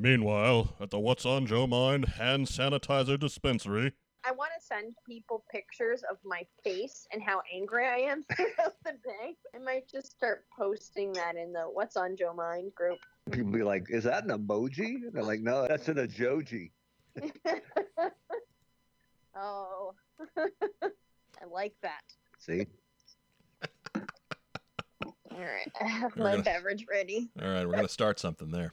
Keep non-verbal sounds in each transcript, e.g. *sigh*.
Meanwhile, at the What's on Joe Mind hand sanitizer dispensary, I want to send people pictures of my face and how angry I am *laughs* throughout the day. I might just start posting that in the What's on Joe Mind group. People be like, "Is that an emoji?" And they're like, "No, that's an ajoji." *laughs* oh, *laughs* I like that. See, All right, I have We're my gonna- beverage ready. all right, we're gonna start something there.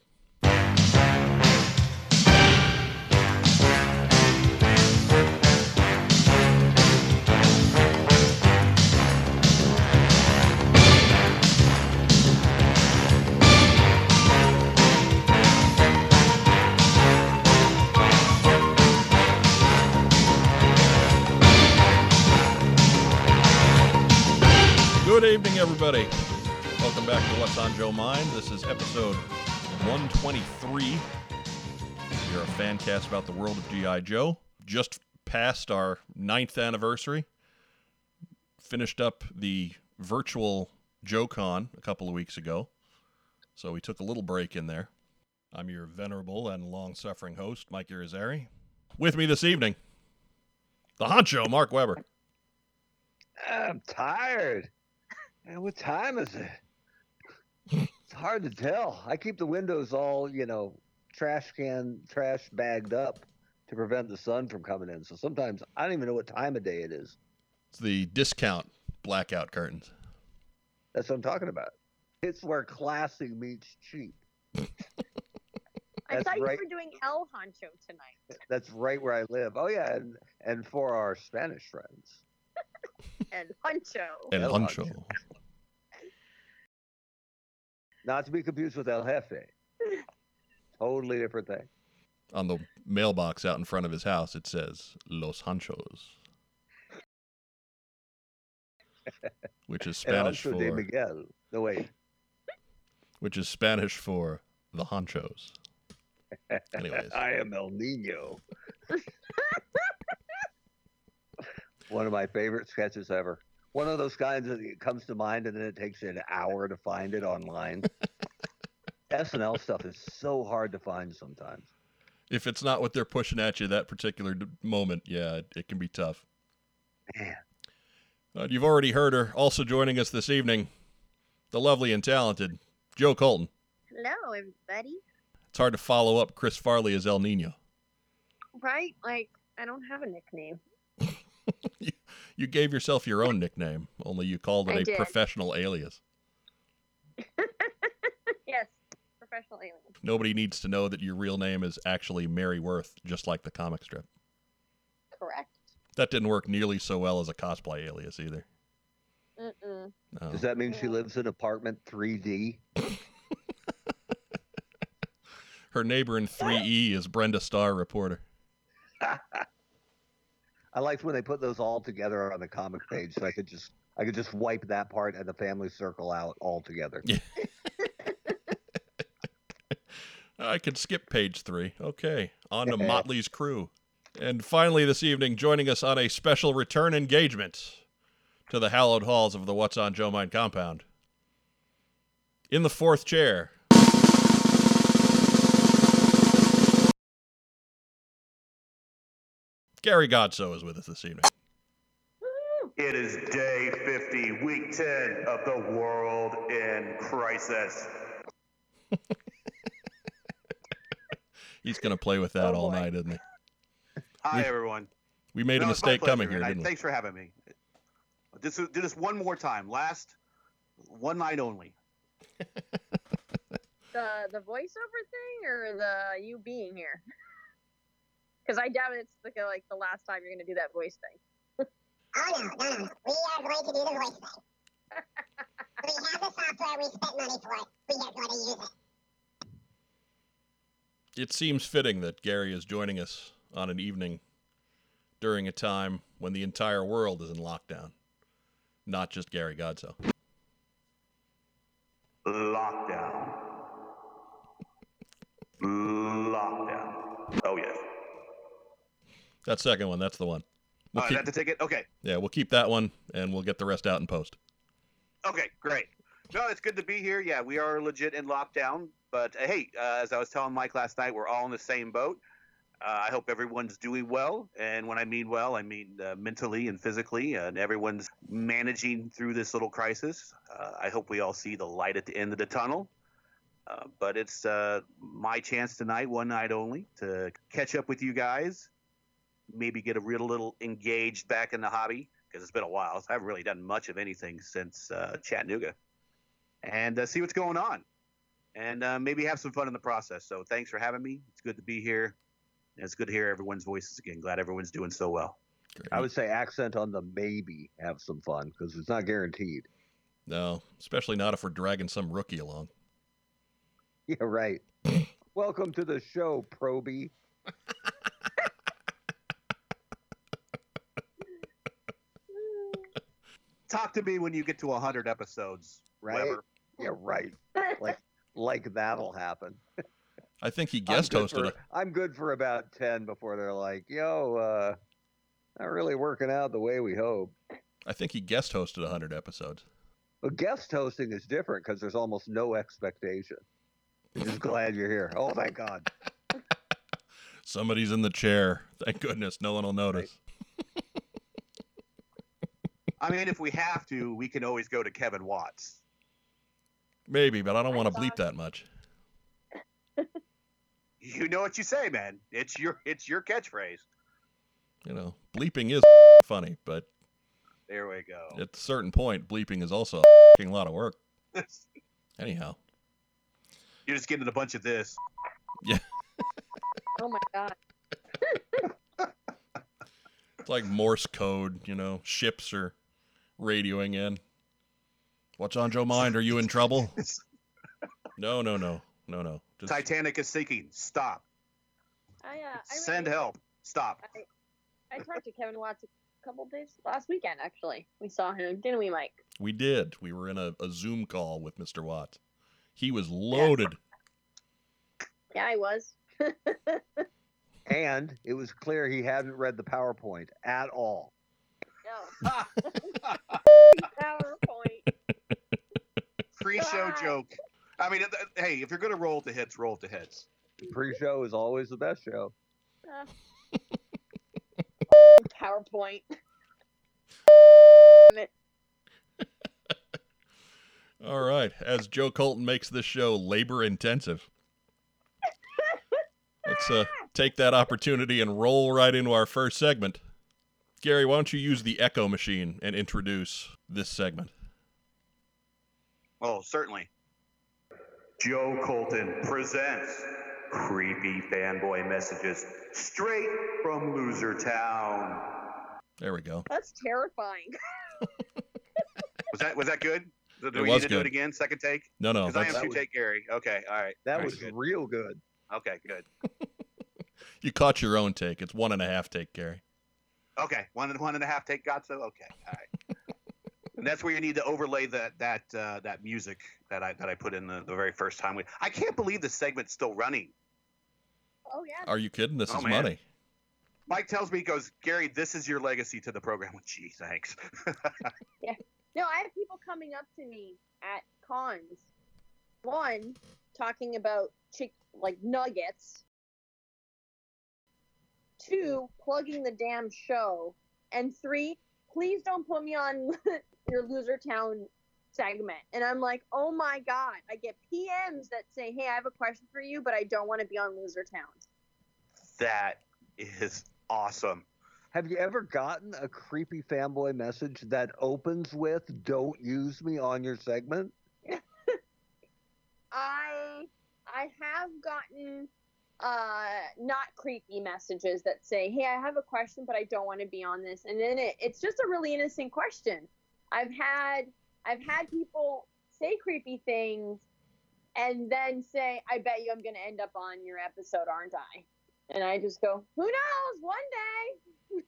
Good evening, everybody. Welcome back to What's on Joe Mind. This is episode 123. You're a fan cast about the world of G.I. Joe. Just past our ninth anniversary. Finished up the virtual JoeCon a couple of weeks ago. So we took a little break in there. I'm your venerable and long suffering host, Mike Irizarry. With me this evening, the honcho, Mark Weber. I'm tired. Man, what time is it? *laughs* It's hard to tell. I keep the windows all, you know, trash can, trash bagged up to prevent the sun from coming in. So sometimes I don't even know what time of day it is. It's the discount blackout curtains. That's what I'm talking about. It's where classy meets cheap. *laughs* I thought right. you were doing El Honcho tonight. That's right where I live. Oh yeah, and and for our Spanish friends. And Honcho. And El honcho. Honcho. Not to be confused with El Jefe. Totally different thing. On the mailbox out in front of his house, it says Los Honchos, *laughs* which is El Spanish Honcho de for Miguel. No wait. which is Spanish for the Honchos. *laughs* Anyways, I am El Nino. *laughs* One of my favorite sketches ever. One of those kinds that comes to mind and then it takes you an hour to find it online. *laughs* SNL stuff is so hard to find sometimes. if it's not what they're pushing at you that particular moment, yeah, it, it can be tough. Man, Uh, you've already heard her. Also joining us this evening, the lovely and talented Joe Colton. Hello, everybody. It's hard to follow up Chris Farley as El Nino. Right? Like, I don't have a nickname. *laughs* You gave yourself your own nickname, only you called it I a did. professional alias. *laughs* yes, professional alias. Nobody needs to know that your real name is actually Mary Worth, just like the comic strip. Correct. That didn't work nearly so well as a cosplay alias either. Mm-mm. No. does that mean she lives in apartment 3D? *laughs* Her neighbor in 3E is Brenda Starr, reporter. I liked when they put those all together on the comic page, so I could just I could just wipe that part and the family circle out altogether. *laughs* I could skip page three. Okay, on to *laughs* Motley's crew. And finally, this evening, joining us on a special return engagement to the hallowed halls of the What's on Joe Mind compound. In the fourth chair, Gary Godso is with us this evening. It is day 50, week 10 of the world in crisis. *laughs* He's going to play with that Oh, all boy. night, isn't he? Hi, We- everyone. We made a No, it's my mistake coming here, didn't we? Thanks for having me. Just do this one more time. Last one night only. *laughs* The the voiceover thing or the you being here? Because I doubt it's the, uh, like the last time you're gonna do that voice thing. Oh no, no, no. We are going to do the voice thing. we have the software, we spent money for it. We are going to use it. It seems fitting that Gary is joining us on an evening during a time when the entire world is in lockdown, not just Gary Godso. Lockdown. Lockdown. Oh, yes. That second one, that's the one. We'll right, keep, that's the ticket? Okay. yeah, we'll keep that one and we'll get the rest out in post. Okay, great. No, it's good to be here. Yeah, we are legit in lockdown. But uh, hey, uh, as I was telling Mike last night, we're all in the same boat. Uh, I hope everyone's doing well. And when I mean well, I mean uh, mentally and physically, and everyone's managing through this little crisis. Uh, I hope we all see the light at the end of the tunnel. Uh, but it's uh, my chance tonight, one night only, to catch up with you guys. Maybe get a real little engaged back in the hobby because it's been a while. I haven't really done much of anything since uh, Chattanooga, and uh, see what's going on, and uh, maybe have some fun in the process. So thanks for having me. It's good to be here. And it's good to hear everyone's voices again. Glad everyone's doing so well. I would say accent on the maybe have some fun because it's not guaranteed. No, especially not if we're dragging some rookie along. Yeah, right. *laughs* Welcome to the show, Proby. *laughs* Talk to me when you get to 100 episodes, Right? Weber. Yeah, right. Like *laughs* like that'll happen. I think he I'm guest hosted. For, a- I'm good for about ten before they're like, "Yo, uh, not really working out the way we hope." I think he guest hosted 100 episodes. But guest hosting is different because there's almost no expectation. You're just *laughs* glad you're here. Oh, thank God. *laughs* Somebody's in the chair. Thank goodness, no one will notice. I mean, if we have to, we can always go to Kevin Watts. Maybe, but I don't want to bleep that much. You know what you say, man. It's your it's your catchphrase. You know, bleeping is funny, but There we go. at a certain point, bleeping is also a lot of work. *laughs* Anyhow, You're just getting a bunch of this. Yeah. *laughs* oh my god. *laughs* it's like Morse code. You know, ships are radioing in. What's on Joe mind? Are you in trouble? *laughs* No, no, no, no, no. Just Titanic is sinking. Stop. I uh I Send really- help. Stop. I talked to Kevin Watts a couple days last weekend actually. We saw him, didn't we, Mike? we did. We were in a, a Zoom call with Mr. Watts. He was loaded. Yeah, I was. *laughs* And it was clear he hadn't read the PowerPoint at all. No. *laughs* PowerPoint. Pre-show joke. I mean, hey, if you're gonna roll to hits, roll to hits. Pre-show is always the best show. Uh, *laughs* PowerPoint. *laughs* All right. As Joe Colton makes this show labor intensive, let's uh, take that opportunity and roll right into our first segment. Gary, why don't you use the echo machine and introduce this segment? Oh, certainly. Joe Colton presents creepy fanboy messages straight from Loser Town. There we go. That's terrifying. *laughs* Was that was that good? Do It we was need to do good. it again? Second take? No, no, Because I that's, am two take Gary. Okay, all right. That Very was good. real good. Okay, good. *laughs* you caught your own take. It's one and a half take, Gary. Okay, one and one and a half take got so. Okay, all right. and *laughs* that's where you need to overlay that that uh, that music that I that I put in the, the very first time. We, I can't believe the segment's still running. Oh yeah. Are you kidding? This Oh, is man. money. Mike tells me, he goes, Gary, this is your legacy to the program. Well, *laughs* Gee, thanks. *laughs* yeah. No, I have people coming up to me at cons. One, talking about chick like nuggets. Two, plugging the damn show. And three, please don't put me on *laughs* your loser town segment. And I'm like, oh my god. I get PMs that say, Hey, I have a question for you, but I don't want to be on loser town. that is awesome. Have you ever gotten a creepy fanboy message that opens with "Don't use me on your segment"? *laughs* I I have gotten uh not creepy messages that say, "Hey, I have a question, but I don't want to be on this." And then it, it's just a really innocent question. I've had I've had people say creepy things and then say, "I bet you I'm going to end up on your episode, aren't I?" And I just go, "Who knows? One day."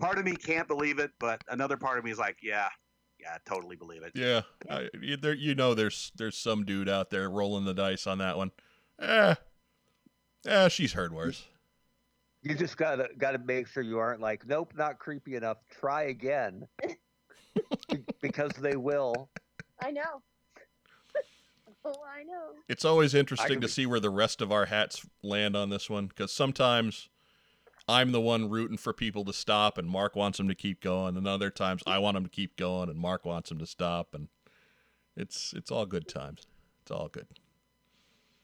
Part of me can't believe it, but another part of me is like, yeah, yeah, I totally believe it. Yeah, I, you, there, you know, there's there's some dude out there rolling the dice on that one. Eh, eh, she's heard worse. You just gotta gotta make sure you aren't like, nope, not creepy enough. Try again. Because they will. I know. *laughs* oh, I know. It's always interesting to be- see where the rest of our hats land on this one because sometimes I'm the one rooting for people to stop and Mark wants them to keep going, and other times I want them to keep going and Mark wants them to stop, and it's it's all good times. It's all good.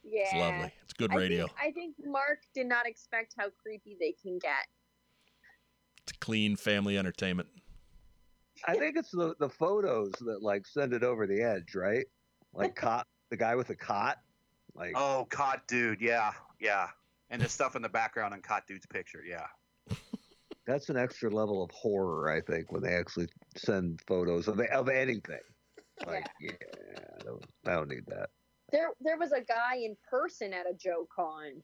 Yeah. It's lovely. It's good I radio. think, I think Mark did not expect how creepy they can get. It's clean family entertainment. I think it's the, the photos that like send it over the edge, right? Like *laughs* cot, the guy with the cot. Like Oh, Cot Dude, yeah, yeah. And the stuff in the background on Cot Dude's picture, yeah. *laughs* that's an extra level of horror, I think, when they actually send photos of of anything. *laughs* Like, yeah, I don't, I don't need that. There, there was a guy in person at a Joe Con,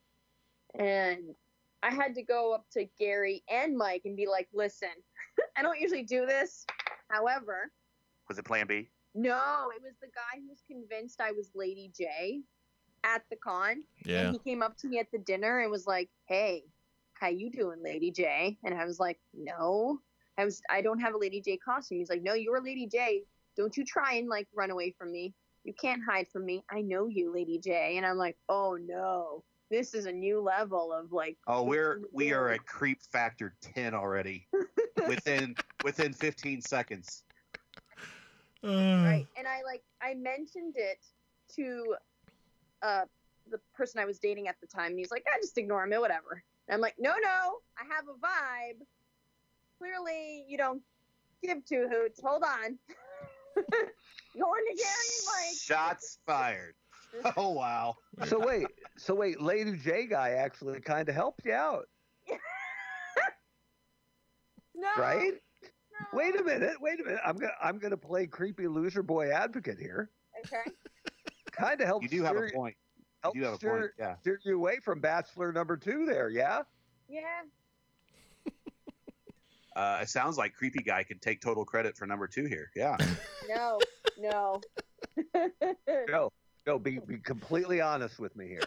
and I had to go up to Gary and Mike and be like, "Listen, *laughs* I don't usually do this. However, Was it Plan B? no, it was the guy who was convinced I was Lady Jaye at the con, Yeah. and he came up to me at the dinner and was like, "Hey, how you doing, Lady Jaye?" And I was like, "No, I was. I don't have a Lady Jaye costume." He's like, "No, you're Lady Jaye. Don't you try and like run away from me. You can't hide from me. I know you, Lady Jaye." And I'm like, "Oh no, this is a new level of like." Oh, we're we are at creep factor ten already. *laughs* within within 15 seconds. Uh, *sighs* right and i like i mentioned it to uh the person i was dating at the time and he's like i just ignore him whatever and i'm like no no i have a vibe clearly you don't give two hoots hold on going to gary and Shots *laughs* fired. Oh wow. So wait, so wait, Lady Jaye guy actually kind of helped you out, *laughs* no right? no. Wait a minute, wait a minute. I'm gonna I'm gonna play creepy loser boy advocate here. okay Kind of help You do have steer, a point. help You do have a steer, point. Yeah. steer you away from Bachelor number two there. Yeah. yeah *laughs* Uh, it sounds like creepy guy can take total credit for number two here. Yeah. *laughs* no no *laughs* No, no. Be be completely honest with me here.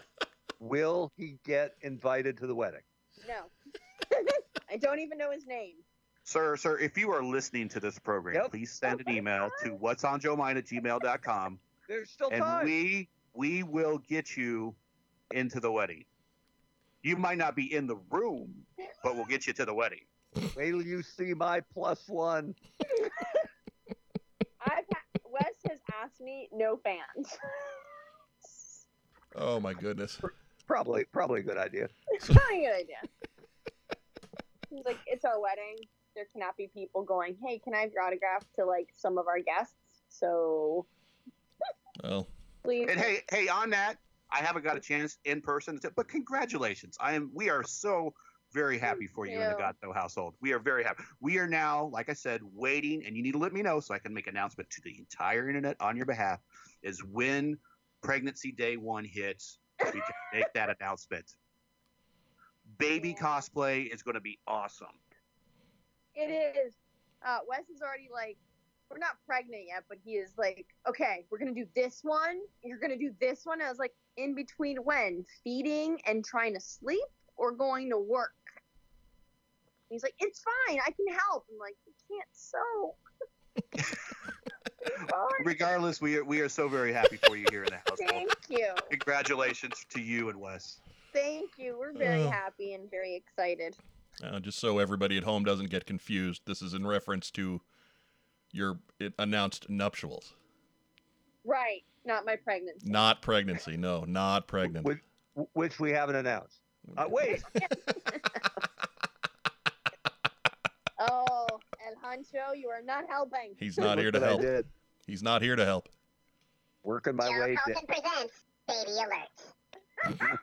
Will he get invited to the wedding? no i don't even know his name Sir, sir, if you are listening to this program, Yep. please send an email to what's on Joe Mind at gmail.com There's still and time. we we will get you into the wedding. You might not be in the room, but we'll get you to the wedding. Wait till you see my plus one. I've ha- Wes has asked me no fans. oh my goodness. Probably probably a good idea. *laughs* Probably a good idea. He's like, it's our wedding. There cannot be people going, hey, can I have your autograph to like some of our guests? So Well, please. And hey, hey, on that, I haven't got a chance in person, to, but congratulations! I am. We are so very happy for you in the you. Godso household. We are very happy. We are now, like I said, waiting, and you need to let me know so I can make announcement to the entire internet on your behalf. Is when pregnancy day one hits, we can *laughs* make that announcement. Baby Yeah. cosplay is going to be awesome. It is. Uh, Wes is already like, we're not pregnant yet, but he is like, okay, we're gonna do this one. You're gonna do this one. I was like, in between when feeding and trying to sleep or going to work. He's like, it's fine. I can help. I'm like, you can't sew. *laughs* Regardless, we are we are so very happy for you here in the house. Thank you. Congratulations to you and Wes. Thank you. We're very Ugh. happy and very excited. uh, just so everybody at home doesn't get confused, this is in reference to your it announced nuptials, Right. Not my pregnancy. not pregnancy. No, not pregnant. Which, which we haven't announced. Uh, *laughs* wait, *laughs* Oh, El Hancho, you are not helping. He's not here to what I help. did. He's not here to help. Working my Joe way. da- Colton presents Baby Alert. *laughs*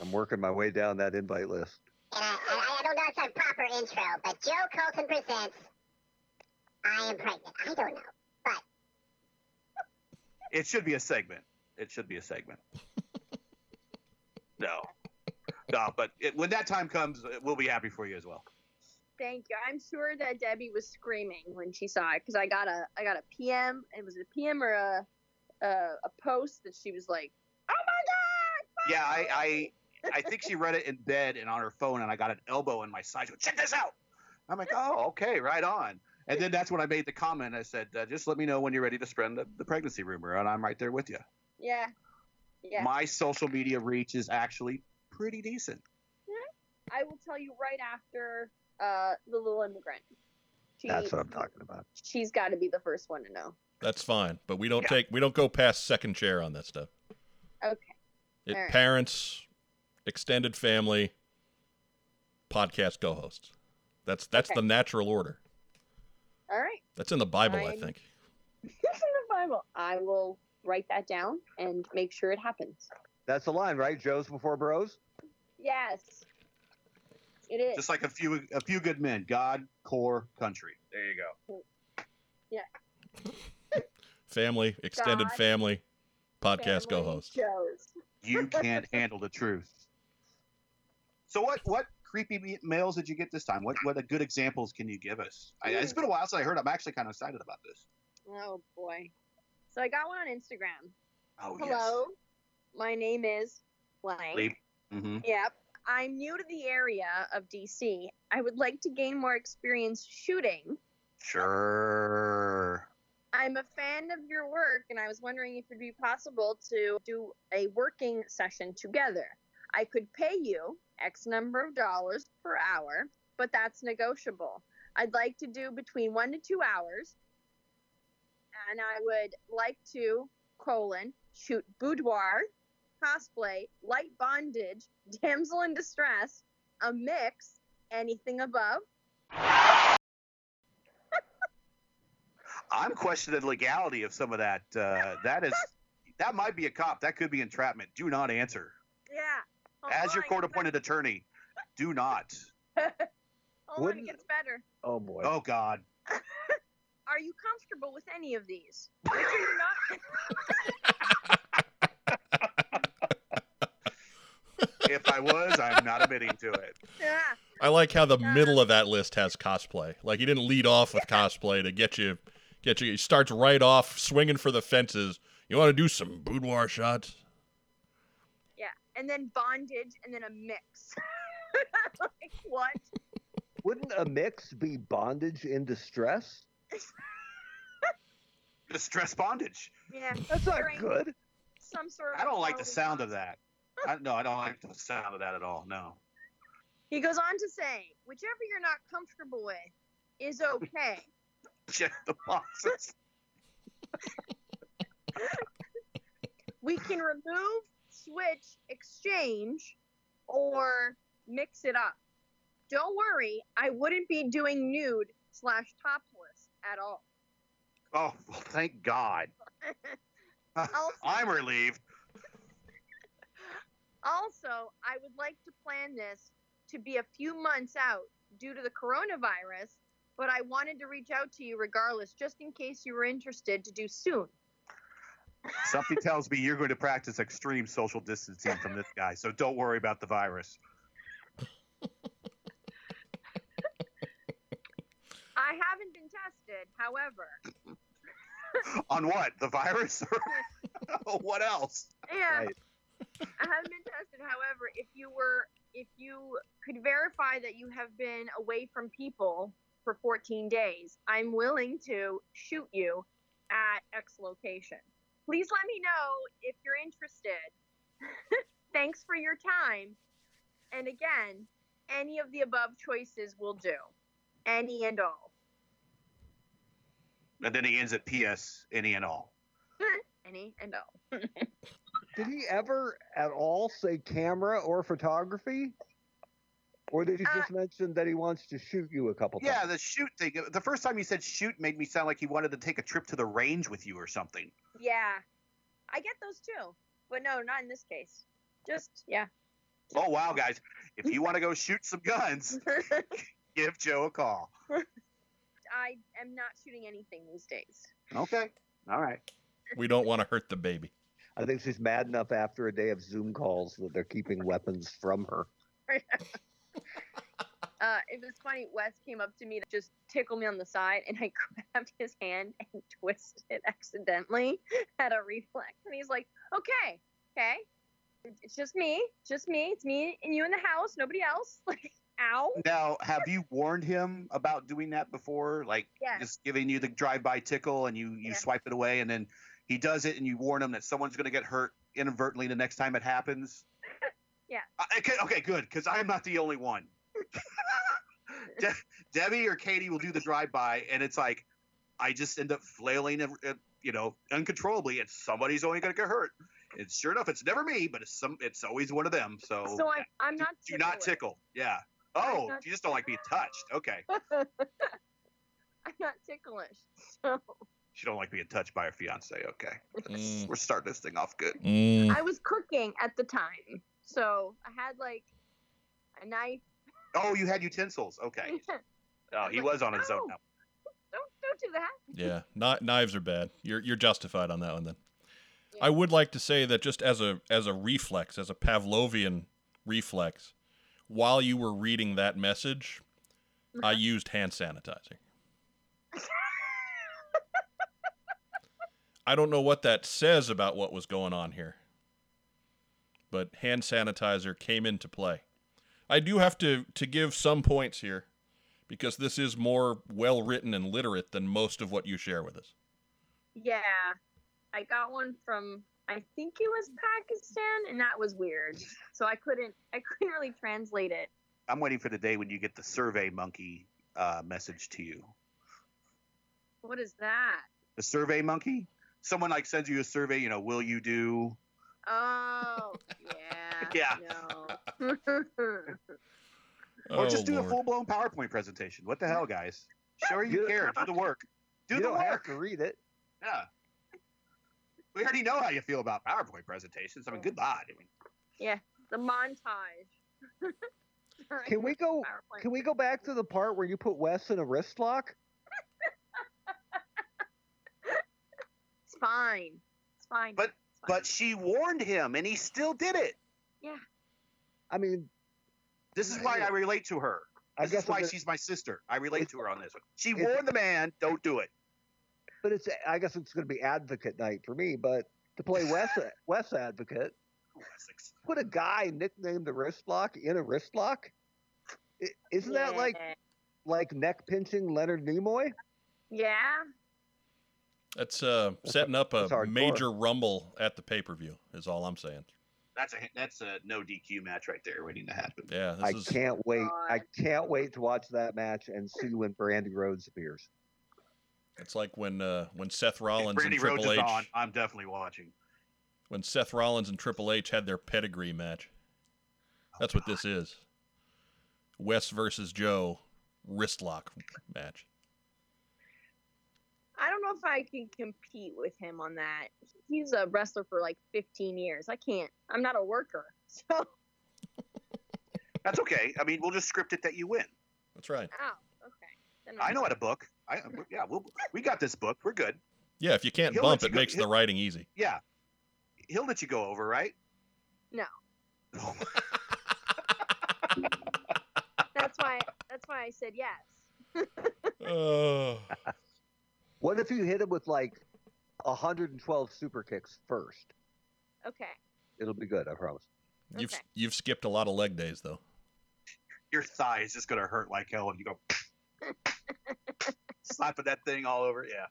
I'm working my way down that invite list. And I, I, I don't know if I'm proper intro, but Joe Colton presents I am pregnant. I don't know. But. It should be a segment. It should be a segment. no, no, but it, when that time comes, we'll be happy for you as well. Thank you. I'm sure that Debbie was screaming when she saw it because I got a I got a PM. It was a PM or a a, a post that she was like, "Oh my god!" Yeah, I, I, I think she read it in bed and on her phone, and I got an elbow in my side. She went, Check this out. I'm like, oh, okay, right on. And then that's when I made the comment. I said, uh, just let me know when you're ready to spread the, the pregnancy rumor, and I'm right there with you. Yeah. Yeah. My social media reach is actually pretty decent. I will tell you right after uh, the little immigrant. She, That's what I'm talking about. She's got to be the first one to know. That's fine, but we don't Yeah. take we don't go past second chair on that stuff. Okay. It, All right. Parents, extended family, podcast co-hosts. That's that's Okay. the natural order. All right. That's in the Bible, I Fine. think. *laughs* It's in the Bible. I will write that down and make sure it happens. That's the line, right? Joe's before bros. Yes. It is. Just like a few a few good men. God, core, country. There you go. Yeah. *laughs* family, extended God. family, podcast Family co-host. shows. You can't handle the truth. So what what creepy mails did you get this time? What what good examples can you give us? I, it's been a while since I heard. I'm actually kind of excited about this. Oh boy. So I got one on Instagram. Oh Hello. My name is blank. Mm-hmm. Yep. I'm new to the area of DC. I would like to gain more experience shooting. Sure. I'm a fan of your work, and I was wondering if it'd be possible to do a working session together. I could pay you X number of dollars per hour, but that's negotiable. I'd like to do between one to two hours, and I would like to colon shoot boudoir, cosplay, light bondage, *laughs* damsel in distress, a mix, anything above. I'm questioning the legality of some of that. Uh, that is that might be a cop. That could be entrapment. Do not answer. Yeah. Hold As your court appointed attorney, do not. *laughs* Hold Wouldn't- it gets better. Oh boy. Oh God. *laughs* Are you comfortable with any of these? Which are not? *laughs* If I was, I'm not admitting to it. yeah. I like how the Yeah. middle of that list has cosplay. Like he didn't lead off with cosplay to get you, get you. He starts right off swinging for the fences. You want to do some boudoir shots? Yeah. And then bondage and then a mix. *laughs* like what? Wouldn't a mix be bondage in distress? *laughs* Distress bondage. Yeah. That's not During good. Some sort of I don't like the sound of that. I, no, I don't like the sound of that at all. No. He goes on to say, whichever you're not comfortable with is okay. *laughs* Check the boxes. we can remove, switch, exchange, or mix it up. Don't worry, I wouldn't be doing nude slash topless at all. Oh, well, thank God. *laughs* Also, *laughs* I'm relieved. *laughs* Also, I would like to plan this to be a few months out due to the coronavirus, but I wanted to reach out to you regardless, just in case you were interested to do soon. Something tells me you're going to practice extreme social distancing from this guy, so don't worry about the virus. I haven't been tested, however. *laughs* On what? The virus? Or *laughs* *laughs* what else? Yeah, Right. I haven't been tested. However, if you were, if you could verify that you have been away from people for 14 days, I'm willing to shoot you at X location. Please let me know if you're interested. *laughs* Thanks for your time. And again, any of the above choices will do. Any and all. And then he ends at P.S. Any and all. *laughs* Any and all. *laughs* Did he ever at all say camera or photography? Or did he Uh, just mention that he wants to shoot you a couple Yeah, times? Yeah, the shoot thing. The first time he said shoot made me sound like he wanted to take a trip to the range with you or something. Yeah. I get those too. But no, not in this case. Just, yeah. Oh, wow, guys. If you want to go shoot some guns, *laughs* give Joe a call. I am not shooting anything these days. Okay. All right. We don't want to hurt the baby. I think she's mad enough after a day of Zoom calls that they're keeping weapons from her. *laughs* Uh, it was funny. Wes came up to me to just tickle me on the side, and I *laughs* grabbed his hand and twisted it accidentally at a reflex. And he's like, "Okay, okay, it's just me, just me. It's me and you in the house, nobody else." *laughs* Like, Ow. Now, have you warned him about doing that before? Like Yes. just giving you the drive-by tickle and you you Yeah. swipe it away, and then he does it, and you warn him that someone's going to get hurt inadvertently the next time it happens. *laughs* Yeah. Uh, okay, okay, good, because I'm not the only one. *laughs* De- Debbie or Katie will do the drive-by, and it's like I just end up flailing, you know, uncontrollably, and somebody's only going to get hurt. And sure enough, it's never me, but it's some. It's always one of them. So, So I'm, I'm do, not. do not tickle. Yeah. Oh, you just don't like being touched. Okay. *laughs* I'm not ticklish. So She don't like being touched by her fiance. Okay. Mm. *laughs* We're starting this thing off good. Mm. I was cooking at the time, so I had like a knife. Oh, you had utensils. Okay. *laughs* Oh, he was on his own now. don't do that. Yeah, kni- knives are bad. You're you're justified on that one then. Yeah. I would like to say that just as a as a reflex, as a Pavlovian reflex, while you were reading that message, I Uh-huh. used hand sanitizer. I don't know what that says about what was going on here. But hand sanitizer came into play. I do have to to give some points here because this is more well written and literate than most of what you share with us. Yeah, I got one from I think it was Pakistan, and that was weird. So I couldn't I couldn't really translate it. I'm waiting for the day when you get the survey monkey uh, message to you. What is that? The survey monkey? Someone like sends you a survey, you know, will you do? Oh, *laughs* yeah. No. Or Oh, just do Lord. a full blown PowerPoint presentation. What the hell, guys? Show you You- care. Do the work. Do you the don't have work. to read it. Yeah. We already know how you feel about PowerPoint presentations. I mean, good lord. I mean, the montage. *laughs* Can we go? PowerPoint. Can we go back to the part where you put Wes in a wrist lock? It's fine. It's fine. But- It's fine. But she warned him, and he still did it. Yeah. I mean, This is why I relate to her. I This guess is why she's my sister. I relate to her on this one. She warned the man, don't do it. but it's. I guess it's going to be advocate night for me. But to play Wes, *laughs* Wes advocate, put a guy nicknamed the wrist lock in a wrist lock. Isn't that like like neck pinching Leonard Nimoy? Yeah. That's uh, setting up a major rumble at the pay per view. Is all I'm saying. That's a that's a no DQ match right there waiting to happen. Yeah, this I is can't wait. I can't wait to watch that match and see when Brandi Rhodes appears. it's like when uh, when Seth If Rollins Brandi and Rhodes Triple Is on, I'm definitely watching. when Seth Rollins and Triple H had their pedigree match. That's what this is. Wes versus Joe wrist lock match. I don't know if I can compete with him on that. He's a wrestler for like 15 years. I can't. I'm not a worker. *laughs* So, That's okay. I mean, we'll just script it that you win. That's right. oh, okay. Then I know how to book. I yeah, we'll, we got this book. We're good. Yeah, if you can't He'll bump, you it go- makes the he'll- writing easy. Yeah, he'll let you go over, right? No. *laughs* Oh, That's why. That's why I said yes. *laughs* Oh, What if you hit him with like 112 super kicks first? Okay. It'll be good, I promise. you've Okay. you've skipped a lot of leg days though. your thigh is just gonna hurt like hell, and you go *laughs* slapping that thing all over. Yeah,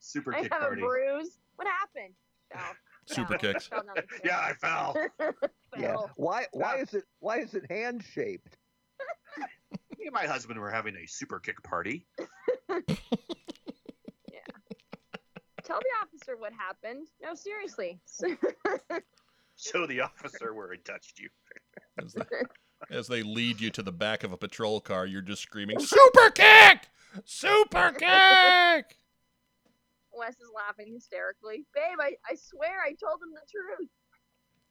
super I kick have party. a bruise. What happened? Fell. Oh, *laughs* super Fell. kicks. Fell *laughs* Yeah, I fell. stairs. Yeah. Why? Why Yeah. is it? Why is it hand shaped? Me and my husband were having a super kick party. Tell the officer what happened. No, seriously. *laughs* Show the officer where he touched you. As they, as they lead you to the back of a patrol car, you're just screaming, *laughs* "Super kick! Super kick!" Wes is laughing hysterically. Babe, I, I swear I told him the truth.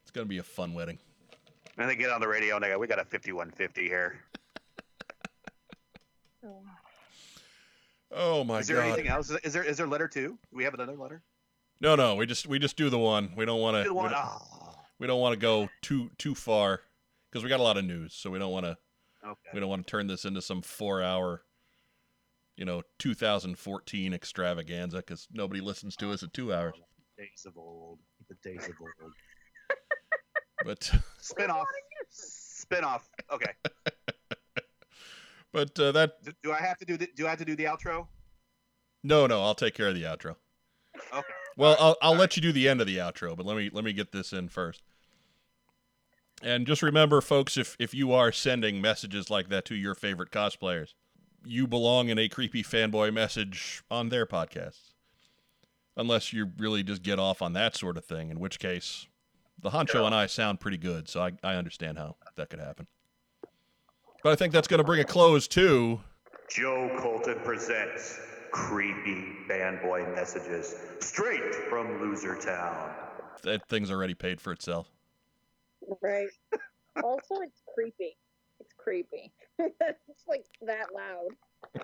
It's gonna be a fun wedding. And they get on the radio and they go, "We got a 5150 here." *laughs* Oh Oh my god. is there god! anything else? Is there is there letter two? Do we have another letter? No, no, we just we just do the one. We don't want to. Good We don't, Oh, we don't want to go too too far because we got a lot of news, so we don't want to Okay. we don't want to turn this into some four hour, you know, 2014 extravaganza because nobody listens to us at two hours. Oh, days of old. The days of old. But Spin off. *laughs* Spin off. Okay. *laughs* But uh, that Do I have to do the, do I have to do the outro? no, no, I'll take care of the outro. Okay. Well, I'll I'll let you do the end of the outro, but let me let me get this in first. And just remember, folks, if if you are sending messages like that to your favorite cosplayers, you belong in a creepy fanboy message on their podcasts. Unless you really just get off on that sort of thing, in which case, the honcho and I sound pretty good, so I, I understand how that could happen. But I think that's going to bring a close to Joe Colton presents creepy fanboy messages straight from Loser Town. that thing's already paid for itself. Right. also, it's creepy. It's creepy. *laughs* it's like that loud. *laughs*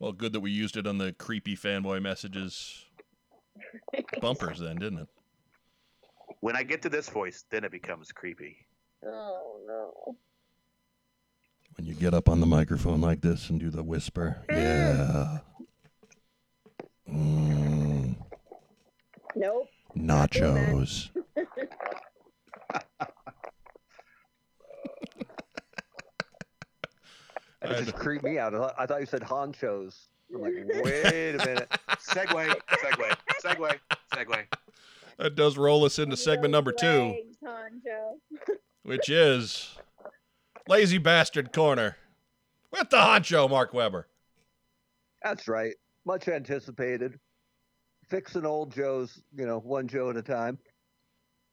Well, good that we used it on the creepy fanboy messages *laughs* bumpers, then, didn't it? When I get to this voice, then it becomes creepy. Oh no. When you get up on the microphone like this and do the whisper, yeah. Mm, Nope. nachos. *laughs* That just creeped me out. I thought- you said honchos. I'm like, *laughs* wait a minute. Segue, segue, segue, segue. That does roll us into segment number two, Legs, Honcho. *laughs* which is Lazy Bastard Corner with the honcho, Mark Weber. That's right. Much anticipated. Fixing old Joe's, you know, one Joe at a time.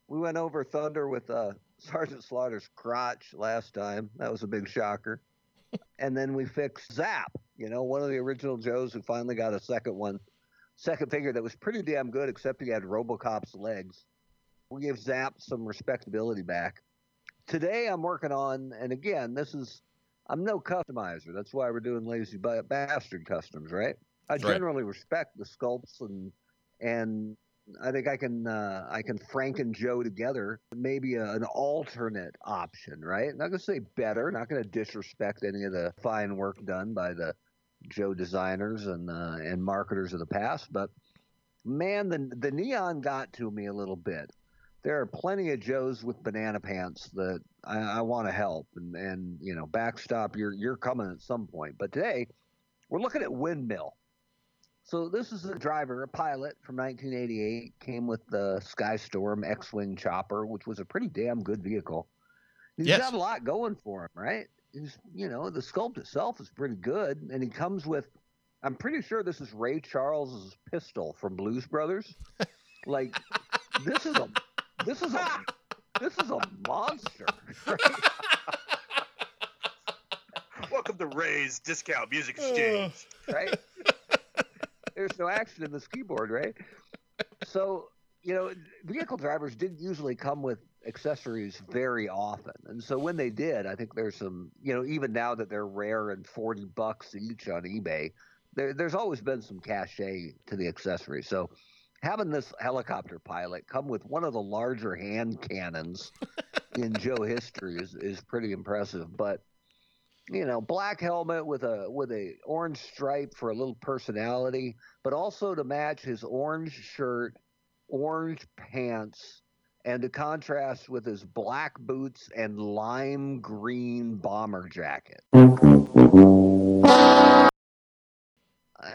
We went over Thunder with uh, Sergeant Slaughter's crotch last time. That was a big shocker. and then we fixed Zap, you know, one of the original Joes who finally got a second one, second figure that was pretty damn good, except he had Robocop's legs. We gave Zap some respectability back. Today I'm working on, and again, this is I'm no customizer. That's why we're doing lazy bastard customs, right? I Right. generally respect the sculpts and and I think I can uh, I can Frankenjoe together maybe a, an alternate option, right? Not gonna say better, not gonna disrespect any of the fine work done by the Joe designers and uh, and marketers of the past, but man, the the neon got to me a little bit. There are plenty of Joes with banana pants that I, I want to help and and you know backstop. You're you're coming at some point, but today we're looking at windmill. So this is a driver, a pilot from 1988, came with the Skystorm X-wing chopper, which was a pretty damn good vehicle. He's Yes. got a lot going for him, right? He's, you know, the sculpt itself is pretty good, and he comes with. I'm pretty sure this is Ray Charles's pistol from Blues Brothers. *laughs* like, this is a, this is a, *laughs* this is a monster. *laughs* Welcome to Ray's Discount Music Exchange. right? There's no action in this keyboard, right? So, you know, vehicle drivers didn't usually come with accessories very often. And so when they did, I think there's some, you know, even now that they're rare and 40 bucks each on eBay, there, there's always been some cachet to the accessory. So having this helicopter pilot come with one of the larger hand cannons in Joe history is, is pretty impressive. But you know, black helmet with a with a orange stripe for a little personality, but also to match his orange shirt, orange pants, and to contrast with his black boots and lime green bomber jacket.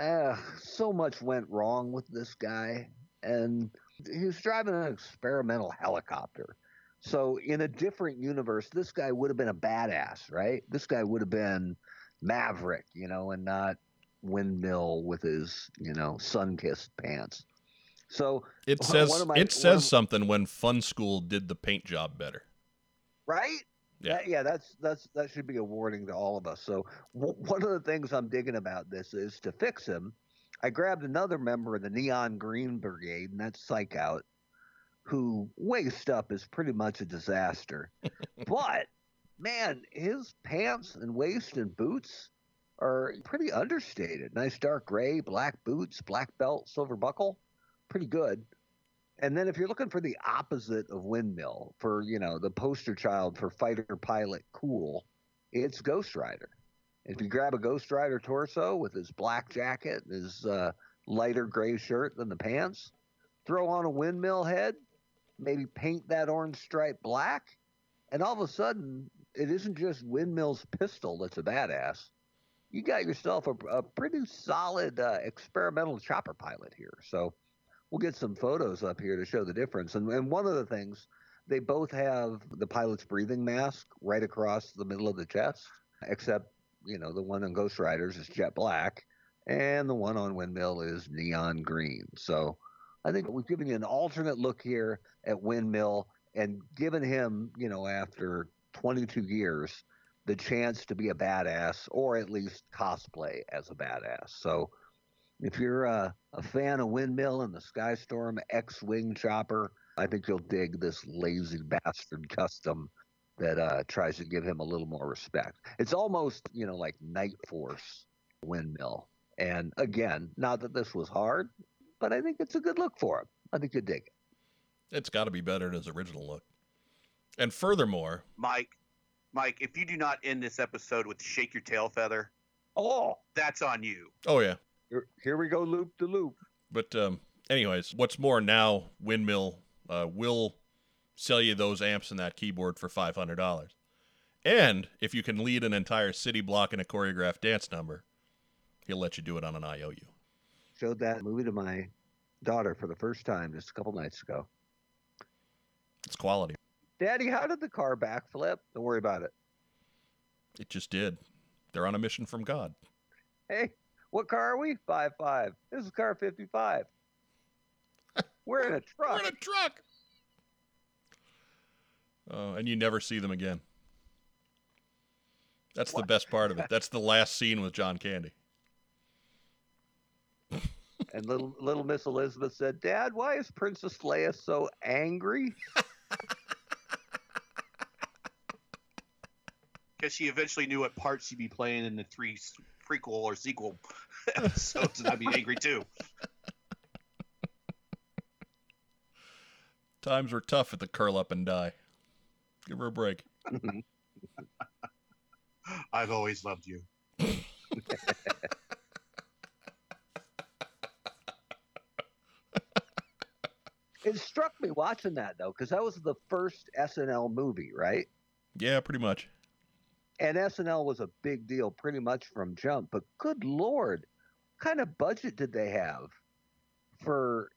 Ah, so much went wrong with this guy, and he was driving an experimental helicopter. So in a different universe, this guy would have been a badass, right? This guy would have been Maverick, you know, and not Windmill with his, you know, sun-kissed pants. So, It says my- it says of- something when Funskool did the paint job better. right? Yeah. That- yeah, that's that's that should be a warning to all of us. So w- one of the things I'm digging about this is to fix him. I grabbed another member of the Neon Green Brigade, and that's Psych Out, who waist up is pretty much a disaster. *laughs* but man, his pants and waist and boots are pretty understated. Nice dark gray, black boots, black belt, silver buckle, pretty good. And then if you're looking for the opposite of windmill, for you know the poster child for fighter pilot cool, it's Ghost Rider. If you grab a Ghost Rider torso with his black jacket and his uh, lighter gray shirt than the pants, throw on a windmill head, maybe paint that orange stripe black, and all of a sudden it isn't just Windmill's pistol that's a badass. You got yourself a, a pretty solid uh, experimental chopper pilot here. So we'll get some photos up here to show the difference. And, and one of the things, they both have the pilot's breathing mask right across the middle of the chest, except, you know, the one on Ghost Riders is jet black, and the one on Windmill is neon green. So I think we've given you an alternate look here at Windmill and given him, you know, after 22 years, the chance to be a badass or at least cosplay as a badass. So if you're a, a fan of Windmill and the Skystorm X Wing chopper, I think you'll dig this lazy bastard custom that uh, tries to give him a little more respect. It's almost, you know, like Night Force Windmill. And again, not that this was hard, but I think it's a good look for him. I think you dig it. It's got to be better than his original look. And furthermore, Mike, Mike, if you do not end this episode with shake your tail feather, Oh, that's on you. oh yeah. Here, we go, loop to loop. But um, anyways, what's more now, Windmill uh, will sell you those amps and that keyboard for five hundred dollars. And if you can lead an entire city block in a choreographed dance number, he'll let you do it on an IOU. Showed that movie to my daughter for the first time just a couple nights ago. It's quality. Daddy, how did the car backflip? Don't worry about it. It just did. They're on a mission from God. Hey, what car are we? Five five. This is car fifty five. *laughs* We're in a truck. We're in a truck. Oh, and you never see them again. That's the best part of it. *laughs* That's the last scene with John Candy. *laughs* And little little Miss Elizabeth said, "Dad, why is Princess Leia so angry?" Because she eventually knew what part she'd be playing in the three s- prequel or sequel *laughs* episodes, and I'd be angry too. Times were tough at the curl up and die. Give her a break. *laughs* I've always loved you. *laughs* It struck me watching that though, because that was the first SNL movie, right? Yeah, pretty much. And SNL was a big deal pretty much from jump. But good lord, what kind of budget did they have for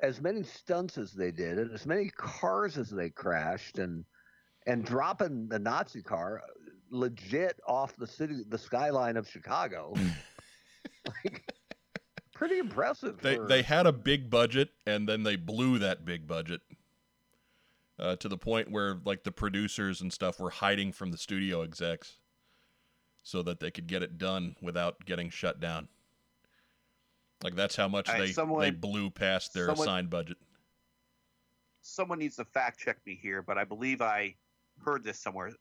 as many stunts as they did, and as many cars as they crashed, and and dropping the Nazi car uh, legit off the city, the skyline of Chicago? *laughs* like, pretty impressive. They for- they had a big budget and then they blew that big budget uh, to the point where like the producers and stuff were hiding from the studio execs so that they could get it done without getting shut down. Like that's how much right, they someone- they blew past their someone- assigned budget. Someone needs to fact check me here, but I believe I heard this somewhere.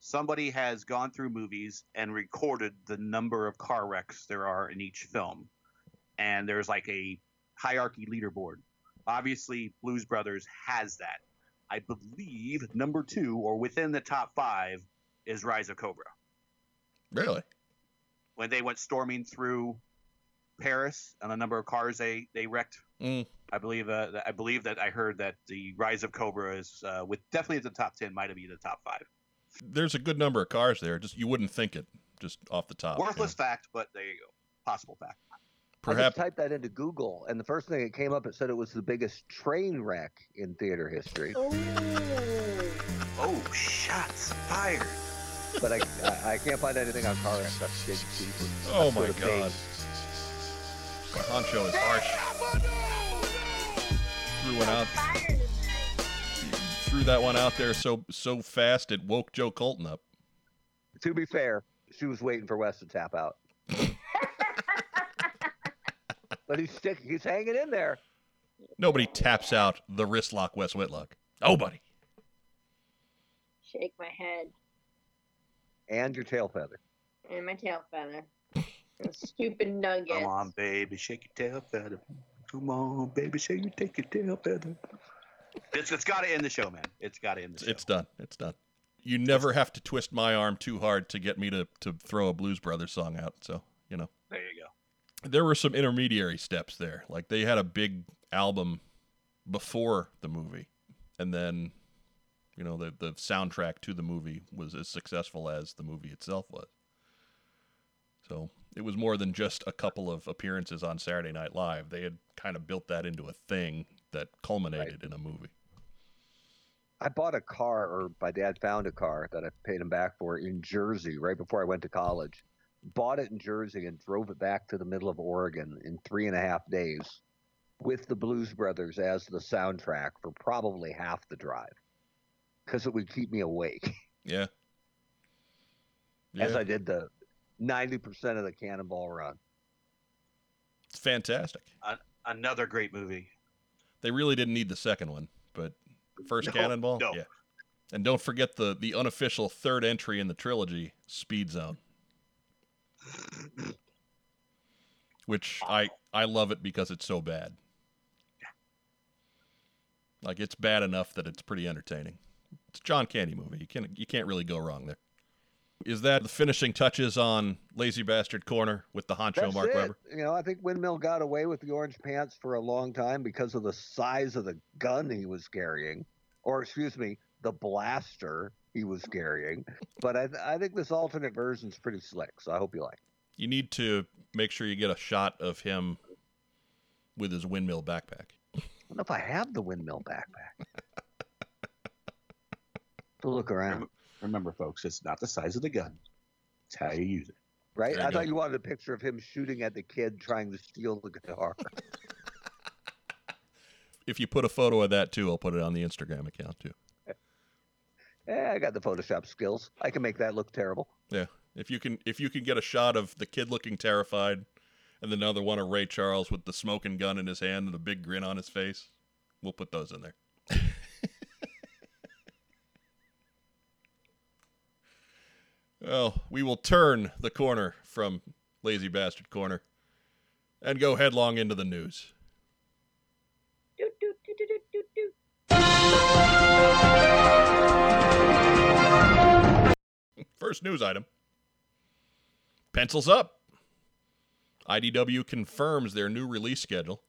Somebody has gone through movies and recorded the number of car wrecks there are in each film. And there's like a hierarchy leaderboard. Obviously, Blues Brothers has that. I believe number two, or within the top five, is Rise of Cobra. Really? When they went storming through Paris on a number of cars they, they wrecked Mm. I believe uh, that- I believe that I heard that the Rise of Cobra is uh, with definitely at the top ten, might have been the top five. There's a good number of cars there. Just you wouldn't think it just off the top. you know. Worthless fact, but there you go. Possible fact. I just typed that into Google, and the first thing that came up, it said it was the biggest train wreck in theater history. Oh. Oh, shots fired! but I, I, I can't find anything on car wrecks. That's big cheap. Oh my That's what it god. Honcho is harsh. Threw one out threw that one out there so so fast it woke Joe Colton up. To be fair, she was waiting for Wes to tap out. But he's stick, he's hanging in there. Nobody taps out the wrist lock Wes Whitlock. Nobody. Shake my head And your tail feather. and my tail feather. *laughs* Stupid nugget. Come on, baby, shake your tail feather. Come on, baby, shake your take your tail feather. It's, it's got to end the show, man. It's got to end the show. it's done. It's done. You never have to twist my arm too hard to get me to, to throw a Blues Brothers song out. So, you know. there you go. There were some intermediary steps there. Like they had a big album before the movie. And then You know, the the soundtrack to the movie was as successful as the movie itself was. So it was more than just a couple of appearances on Saturday Night Live. They had kind of built that into a thing that culminated in a movie. I bought a car, or my dad found a car that I paid him back for in Jersey right before I went to college. Bought it in Jersey and drove it back to the middle of Oregon in three and a half days with the Blues Brothers as the soundtrack for probably half the drive because it would keep me awake *laughs* Yeah. as I did the 90% of the Cannonball Run. it's fantastic. Another great movie. They really didn't need the second one, but first No, Cannonball, no. yeah. And don't forget the the unofficial third entry in the trilogy, Speed Zone. Which I I love it because it's so bad. Like it's bad enough that it's pretty entertaining. It's a John Candy movie. You can you can't really go wrong there. Is that the finishing touches on Lazy Bastard Corner with the honcho That's Mark it. Weber? You know, I think Windmill got away with the orange pants for a long time because of the size of the gun he was carrying, or excuse me, the blaster he was carrying. But I, I think this alternate version is pretty slick, so I hope you like. it. You need to make sure you get a shot of him with his windmill backpack. I don't know if I have the windmill backpack. to look around, Remember, folks, it's not the size of the gun; it's how you use it. right? There you I thought you wanted a picture of him shooting at the kid trying to steal the guitar. *laughs* If you put a photo of that too, I'll put it on the Instagram account too. Eh, I got the Photoshop skills. I can make that look terrible. Yeah. If you can if you can get a shot of the kid looking terrified and then another one of Ray Charles with the smoking gun in his hand and a big grin on his face, we'll put those in there. *laughs* well, we will turn the corner from Lazy Bastard Corner and go headlong into the news. Do, do, do, First news item. Pencils up. IDW confirms their new release schedule.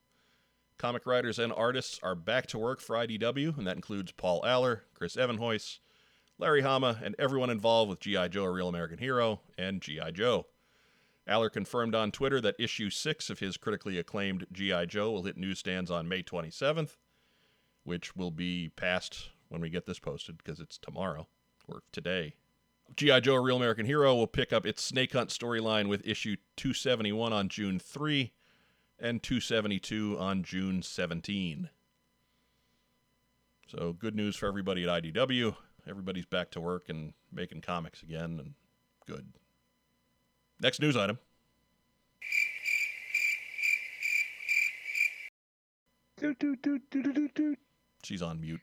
Comic writers and artists are back to work for IDW, and that includes Paul Allor, Chris Evenhuis, Larry Hama, and everyone involved with G.I. Joe, A Real American Hero, and G.I. Joe. Allor confirmed on Twitter that issue 6 of his critically acclaimed G.I. Joe will hit newsstands on May 27th, which will be past when we get this posted because it's tomorrow or today. G.I. Joe, A Real American Hero will pick up its Snake Hunt storyline with issue 271 on June 3 and 272 on June 17. So, good news for everybody at IDW. Everybody's back to work and making comics again, and good. Next news item. She's on mute.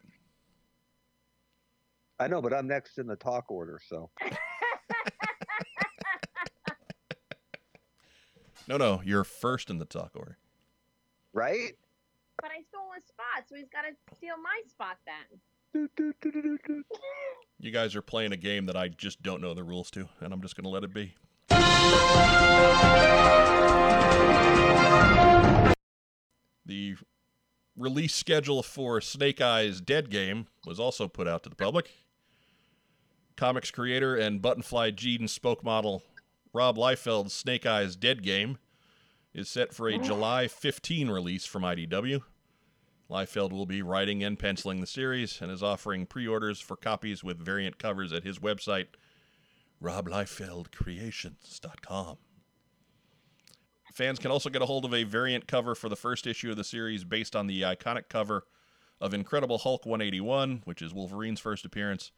I know, but I'm next in the talk order, so *laughs* No, no, you're first in the talk order. right? But I stole his spot, so he's got to steal my spot then. You guys are playing a game that I just don't know the rules to, and I'm just going to let it be. The release schedule for Snake Eyes Dead Game was also put out to the public. Comics creator and Buttonfly Jean spoke model Rob Liefeld's Snake Eyes Dead Game is set for a oh. July 15 release from IDW. Liefeld will be writing and penciling the series and is offering pre orders for copies with variant covers at his website, robliefeldcreations.com. Fans can also get a hold of a variant cover for the first issue of the series based on the iconic cover of Incredible Hulk 181, which is Wolverine's first appearance,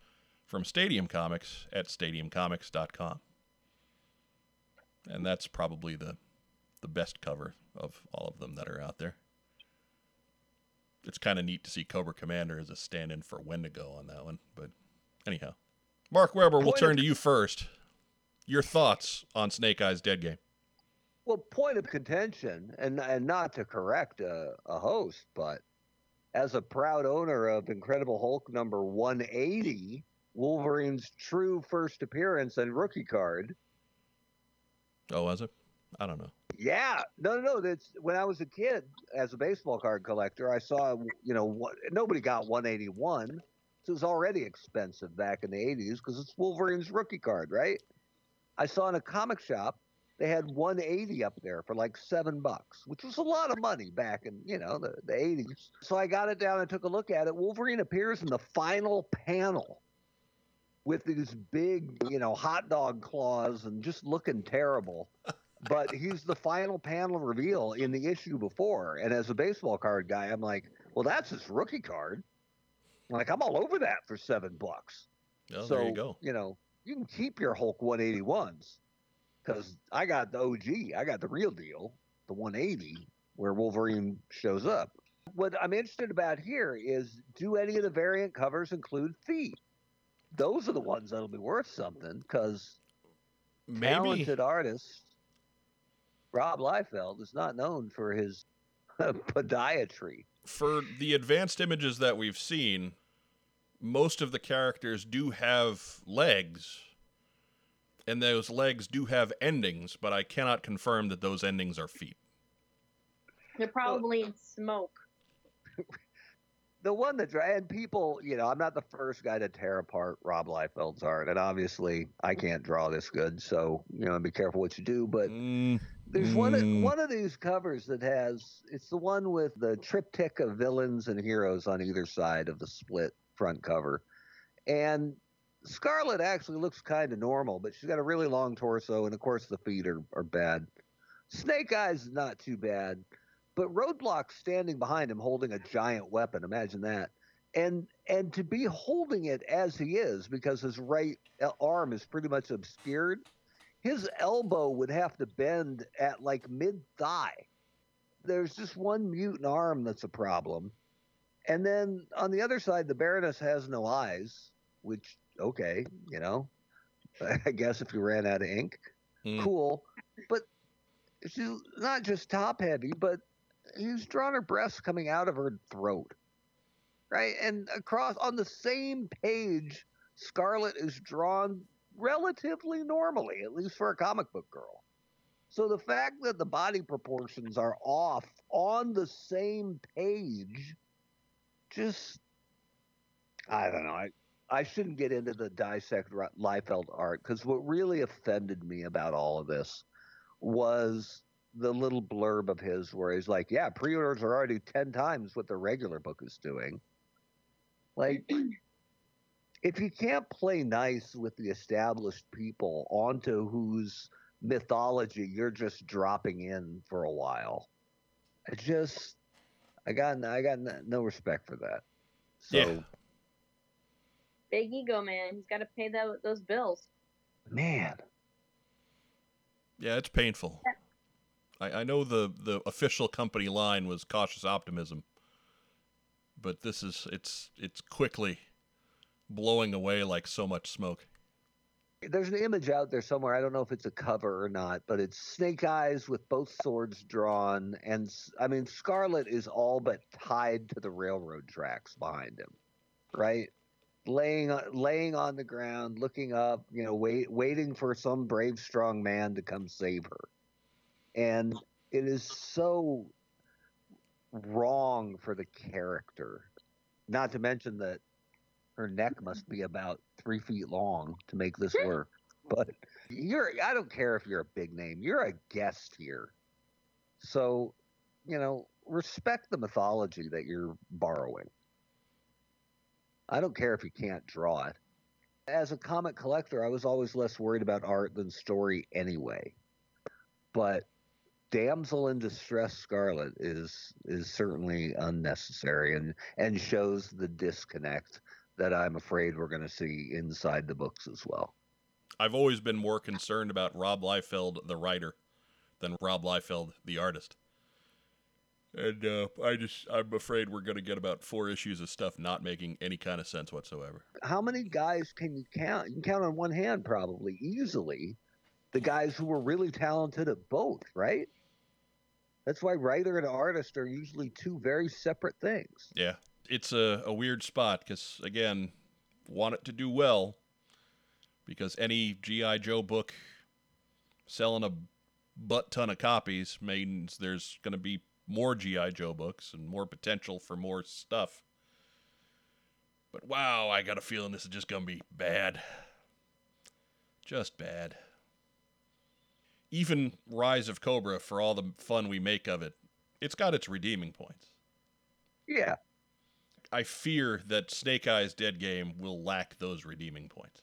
from Stadium Comics at stadiumcomics.com. And that's probably the, the best cover of all of them that are out there it's kind of neat to see Cobra Commander as a stand-in for Wendigo on that one. But anyhow, Mark Weber, we'll turn to you first. Your thoughts on Snake Eyes Dead Game? Well, point of contention, and and not to correct a, a host, but as a proud owner of Incredible Hulk number 180, Wolverine's true first appearance and rookie card. Oh, was it? I don't know. Yeah, no, no, no. That's when I was a kid as a baseball card collector. I saw, you know, what, nobody got 181, So it was already expensive back in the 80s because it's Wolverine's rookie card, right? I saw in a comic shop they had 180 up there for like seven bucks, which was a lot of money back in you know the, the 80s. So I got it down and took a look at it. Wolverine appears in the final panel with these big, you know, hot dog claws and just looking terrible. but he's the final panel reveal in the issue before. And as a baseball card guy, I'm like, well, that's his rookie card. Like I'm all over that for seven bucks. Oh, so there you go. you know, you can keep your Hulk 181s because I got the OG, I got the real deal, the 180 where Wolverine shows up. What I'm interested about here is do any of the variant covers include feet? Those are the ones that'll be worth something because Maybe talented artist Rob Liefeld is not known for his *laughs* podiatry. for the advanced images that we've seen, most of the characters do have legs, and those legs do have endings, but I cannot confirm that those endings are feet. They're probably in smoke. *laughs* the one that dra- and people, you know, I'm not the first guy to tear apart Rob Liefeld's art, and obviously I can't draw this good, so you know, be careful what you do. But Mm, there's one of, Mm. one of these covers that has it's the one with the triptych of villains and heroes on either side of the split front cover, and Scarlet actually looks kind of normal, but she's got a really long torso, and of course the feet are, are bad. Snake Eyes is not too bad, but Roadblock standing behind him holding a giant weapon. Imagine that. And and to be holding it as he is, because his right arm is pretty much obscured, his elbow would have to bend at like mid thigh. There's just one mutant arm that's a problem. And then on the other side, the Baroness has no eyes, which okay, you know, *laughs* I guess if you ran out of ink, Hmm. cool. But she's not just top heavy, but he's drawn her breasts coming out of her throat, right? And across on the same page, Scarlet is drawn relatively normally, at least for a comic book girl. So the fact that the body proportions are off on the same page, just I don't know. I I shouldn't get into the dissect Liefeld art because what really offended me about all of this was the little blurb of his where he's like, "Yeah, pre-orders are already ten times what the regular book is doing." Like, *clears throat* if you can't play nice with the established people onto whose mythology you're just dropping in for a while, I just, I got, I got no- no respect for that. So, Yeah. Big ego, man. He's got to pay tho- those bills. man, Yeah, it's painful. I, I know the, the official company line was cautious optimism, but this is it's it's quickly blowing away like so much smoke. there's an image out there somewhere. I don't know if it's a cover or not, but it's Snake Eyes with both swords drawn, and I mean Scarlet is all but tied to the railroad tracks behind him, right? Laying laying on the ground, looking up, you know, wait, waiting for some brave, strong man to come save her, and it is so wrong for the character. Not to mention that her neck must be about three feet long to make this work. But you're I don't care if you're a big name. You're a guest here. So, you know, respect the mythology that you're borrowing. I don't care if you can't draw it. As a comic collector, I was always less worried about art than story anyway. But damsel in distress Scarlet is is certainly unnecessary and and shows the disconnect that I'm afraid we're going to see inside the books as well. I've always been more concerned about Rob Liefeld, the writer, than Rob Liefeld, the artist. And uh, I just, I'm afraid we're going to get about four issues of stuff not making any kind of sense whatsoever. How many guys can you count? You can count on one hand, probably easily, the guys who were really talented at both, right? That's why writer and artist are usually two very separate things. Yeah, it's a, a weird spot because, again, want it to do well because any G.I. Joe book selling a butt ton of copies means there's going to be more G.I. Joe books and more potential for more stuff. But wow, I got a feeling this is just going to be bad. Just bad. Even Rise of Cobra, for all the fun we make of it, it's got its redeeming points. Yeah. I fear that Snake Eyes Dead Game will lack those redeeming points.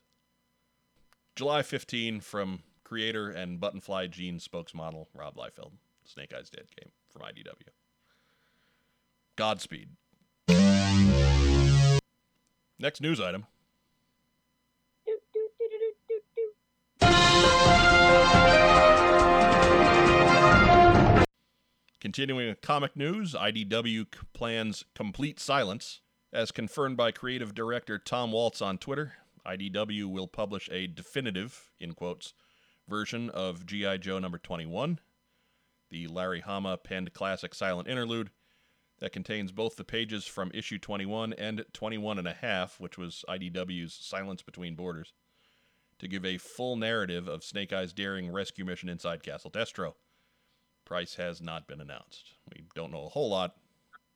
July 15 from creator and Buttonfly Jeans spokesmodel Rob Liefeld. Snake Eyes Dead Game from IDW. Godspeed. Next news item. Continuing with comic news, IDW plans complete silence. As confirmed by creative director Tom Waltz on Twitter, IDW will publish a definitive, in quotes, version of G.I. Joe number 21, the Larry Hama penned classic silent interlude that contains both the pages from issue 21 and 21 and a half, which was IDW's Silence Between Borders, to give a full narrative of Snake Eye's daring rescue mission inside Castle Destro. Price has not been announced. We don't know a whole lot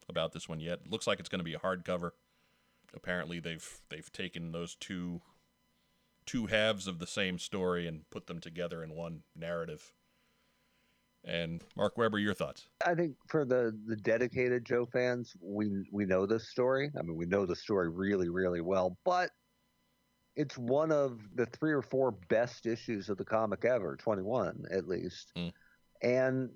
about this one yet. Looks like it's going to be a hardcover. Apparently, they've they've taken those two two halves of the same story and put them together in one narrative. And Mark Weber, your thoughts? I think for the the dedicated Joe fans, we we know this story. I mean, we know the story really, really well. But it's one of the three or four best issues of the comic ever, twenty one at least, Mm. And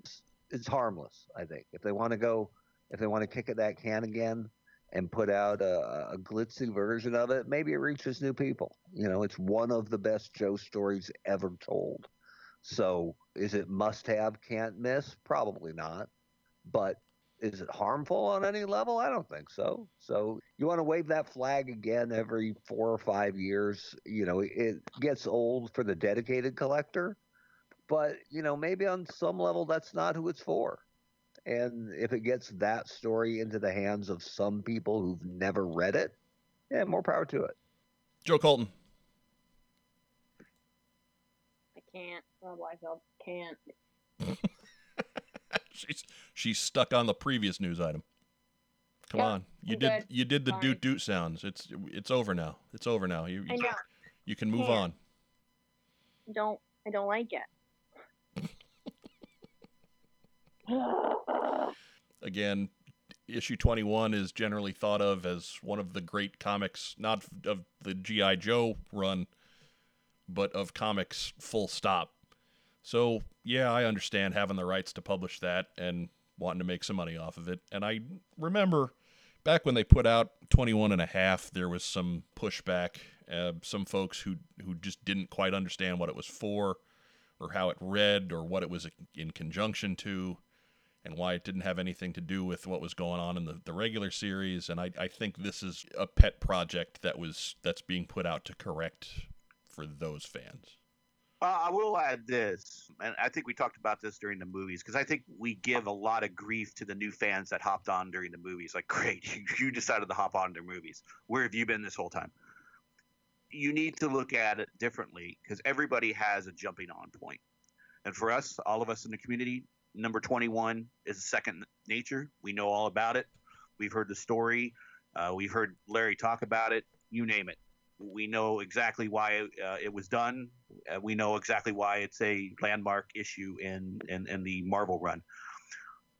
it's harmless. I think if they want to go, if they want to kick at that can again and put out a, a glitzy version of it, maybe it reaches new people. You know, it's one of the best Joe stories ever told. So is it must have, can't miss? Probably not. But is it harmful on any level? I don't think so. So you want to wave that flag again every four or five years. You know, it gets old for the dedicated collector, but you know, maybe on some level that's not who it's for. And if it gets that story into the hands of some people who've never read it, yeah, more power to it. Joe Colton. I can't. Rob Liefeld can't. *laughs* she's she's stuck on the previous news item. Come Yeah, on, you I'm did good. you did the Sorry. doot doot sounds. It's it's over now. It's over now. You I you, know. you can move Yeah. on. I don't. I don't like it. Again, issue 21 is generally thought of as one of the great comics, not of the GI Joe run, but of comics full stop. So, yeah, I understand having the rights to publish that and wanting to make some money off of it. And I remember back when they put out 21 and a half, there was some pushback, uh, some folks who who just didn't quite understand what it was for or how it read or what it was in conjunction to and why it didn't have anything to do with what was going on in the, the regular series. And I, I think this is a pet project that was that's being put out to correct for those fans. Uh, I will add this, and I think we talked about this during the movies because I think we give a lot of grief to the new fans that hopped on during the movies. Like, *laughs* great, you, you decided to hop on their movies. Where have you been this whole time? You need to look at it differently because everybody has a jumping on point. And for us, all of us in the community, number 21 is second nature. We know all about it. We've heard the story. Uh, we've heard Larry talk about it. You name it. We know exactly why uh, it was done. Uh, we know exactly why it's a landmark issue in, in, in the Marvel run.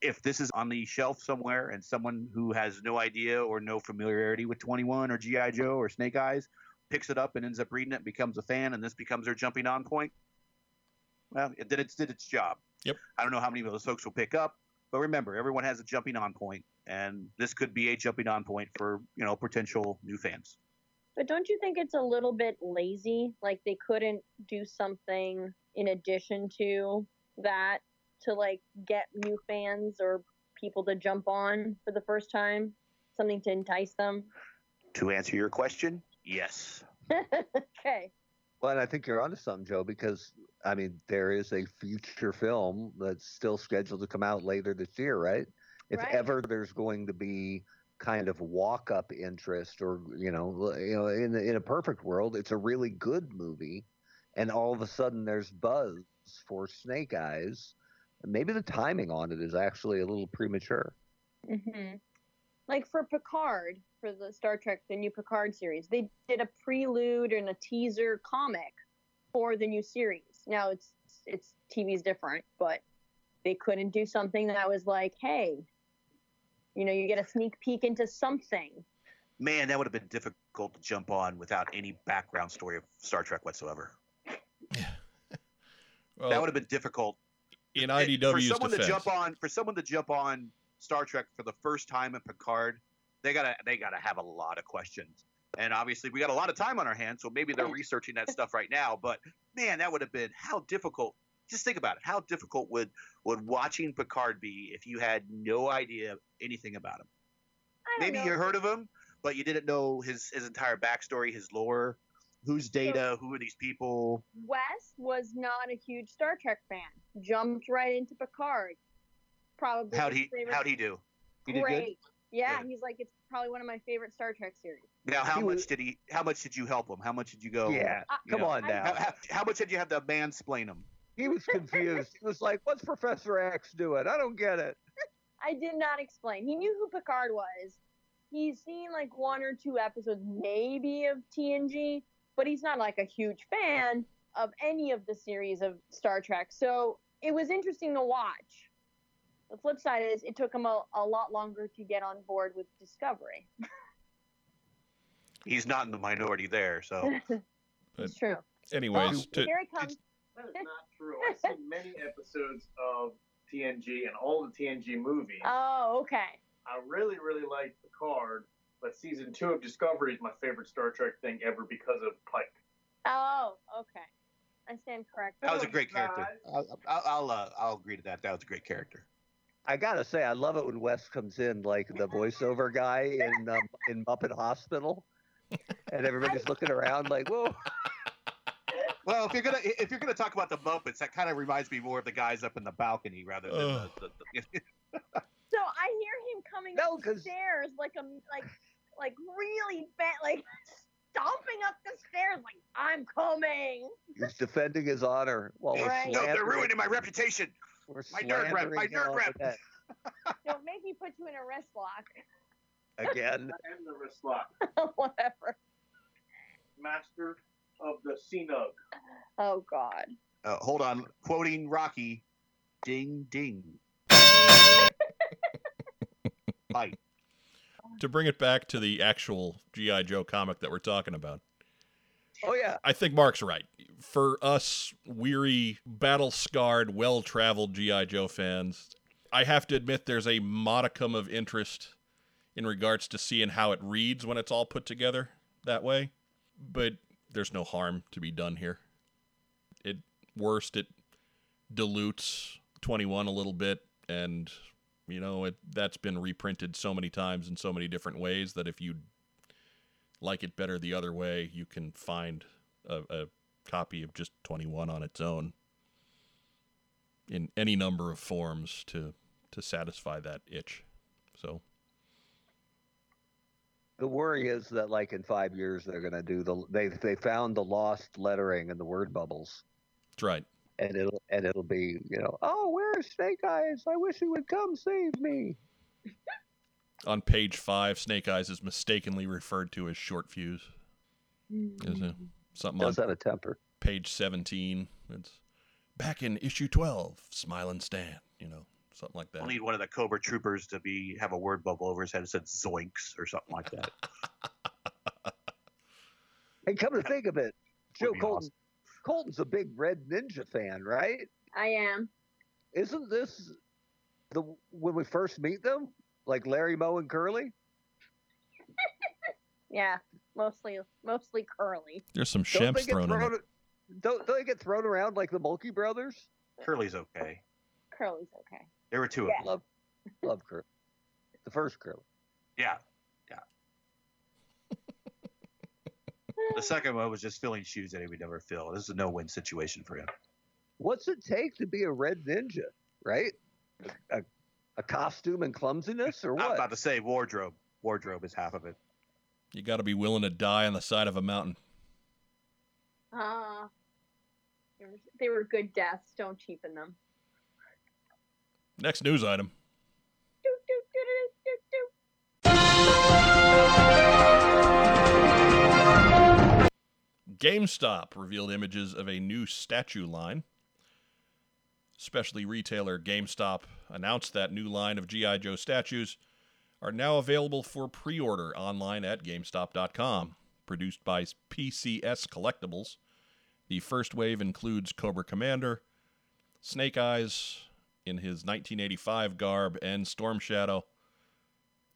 If this is on the shelf somewhere and someone who has no idea or no familiarity with 21 or G.I. Joe or Snake Eyes picks it up and ends up reading it, becomes a fan, and this becomes their jumping on point, well, it did its, did its job. Yep. I don't know how many of those folks will pick up, but remember, everyone has a jumping on point, and this could be a jumping on point for you know potential new fans. But don't you think it's a little bit lazy? Like they couldn't do something in addition to that to like get new fans or people to jump on for the first time? Something to entice them? To answer your question, yes. *laughs* okay. Well, and I think you're onto something, Joe, because I mean there is a future film that's still scheduled to come out later this year, right? If Right. ever there's going to be kind of walk up interest, or you know, you know, in in a perfect world, it's a really good movie, and all of a sudden there's buzz for Snake Eyes. Maybe the timing on it is actually a little premature. hmm like for Picard, for the Star Trek, the new Picard series, they did a prelude and a teaser comic for the new series. Now it's it's TV's different, but they couldn't do something that was like, hey, you know, you get a sneak peek into something. Man, that would have been difficult to jump on without any background story of Star Trek whatsoever. *laughs* Well, that would have been difficult in for someone defense. to jump on for someone to jump on Star Trek for the first time in Picard. They gotta they gotta have a lot of questions, and obviously we got a lot of time on our hands, so maybe they're researching that stuff right now. But man, that would have been how difficult. Just think about it. How difficult would would watching Picard be if you had no idea anything about him? Maybe know. you heard of him, but you didn't know his his entire backstory, his lore, who's Data, who are these people. Wes was not a huge Star Trek fan. Jumped right into Picard. Probably How'd he favorite- how'd he do? He did good. Great. Yeah, Good. he's like it's probably one of my favorite Star Trek series. Now, how He much was- did he? How much did you help him? How much did you go? Yeah, uh, I- come Yeah. on now. How, how, how much did you have to mansplain him? He was confused. he was like, "What's Professor X doing? I don't get it." *laughs* I did not explain. He knew who Picard was. He's seen like one or two episodes, maybe of TNG, but he's not like a huge fan of any of the series of Star Trek. So it was interesting to watch. The flip side is it took him a, a lot longer to get on board with Discovery. He's not in the minority there, so *laughs* it's true. Anyways, Oh, to, here he comes. That is not true. I've seen many episodes of TNG and all the TNG movies. Oh, okay. I really, really like Picard, but season two of Discovery is my favorite Star Trek thing ever because of Pike. Oh, okay. I stand corrected. that was a great character. I'll I'll I'll, uh, I'll agree to that. That was a great character. I gotta say, I love it when Wes comes in like the voiceover guy in um, in Muppet Hospital, and everybody's looking around like, "Whoa!" Well, if you're gonna if you're gonna talk about the Muppets, that kind of reminds me more of the guys up in the balcony rather than Ugh. the, the, the *laughs* So I hear him coming No, up 'cause- the stairs like a like like really bad like stomping up the stairs like I'm coming. He's defending his honor while we're Right. No, they're ruining my reputation. We're my nerd rep, my slandering nerd rep. Don't make me put you in a wrist lock. again. *laughs* And the wrist lock. *laughs* Whatever. Master of the C Nug. Oh God. Uh, hold on, quoting Rocky, ding ding. *laughs* Bite. to bring it back to the actual GI Joe comic that we're talking about. Oh yeah, I think Mark's right. For us weary, battle scarred, well traveled G.I. Joe fans, I have to admit there's a modicum of interest in regards to seeing how it reads when it's all put together that way. But there's no harm to be done here. At worst, it dilutes 21 a little bit, and you know it that's been reprinted so many times in so many different ways that if you like it better the other way, you can find a, a copy of just 21 on its own in any number of forms to to satisfy that itch. So the worry is that like in five years they're gonna do the they they found the lost lettering and the word bubbles, that's right. and it'll and it'll be you know oh where's Snake Eyes? I wish he would come save me. *laughs* On page five, Snake Eyes is mistakenly referred to as Short Fuse. Is it mm-hmm. something on Does have a temper. page 17? It's back in issue 12, Smile and Stan. You know, something like that. I'll need one of the Cobra troopers to be have a word bubble over his head that said zoinks or something like that. *laughs* Hey, come to think of it, Joe be Colton. Colton's a big Red Ninja fan, right? I am. Isn't this the when we first meet them, like Larry Moe and Curly? *laughs* Yeah. Mostly mostly curly. There's some Don't shemps get thrown in there. Don't, don't they get thrown around like the Mulkey brothers? Curly's okay. Curly's okay. There were two of them. Love, love Curly. The first Curly. Yeah, yeah. The second one was just filling shoes that he would never fill. This is a no-win situation for him. What's it take to be a Red Ninja? Right? A, a a costume and clumsiness, or what? I'm about to say wardrobe. Wardrobe is half of it. You got to be willing to die on the side of a mountain. Ah, uh, they were good deaths. Don't cheapen them. Next news item. Do, do, do, GameStop revealed images of a new statue line. Specialty retailer GameStop announced that new line of G.I. Joe statues are now available for pre order online at GameStop.com. Produced by PCS Collectibles. The first wave includes Cobra Commander, Snake Eyes in his 1985 garb, and Storm Shadow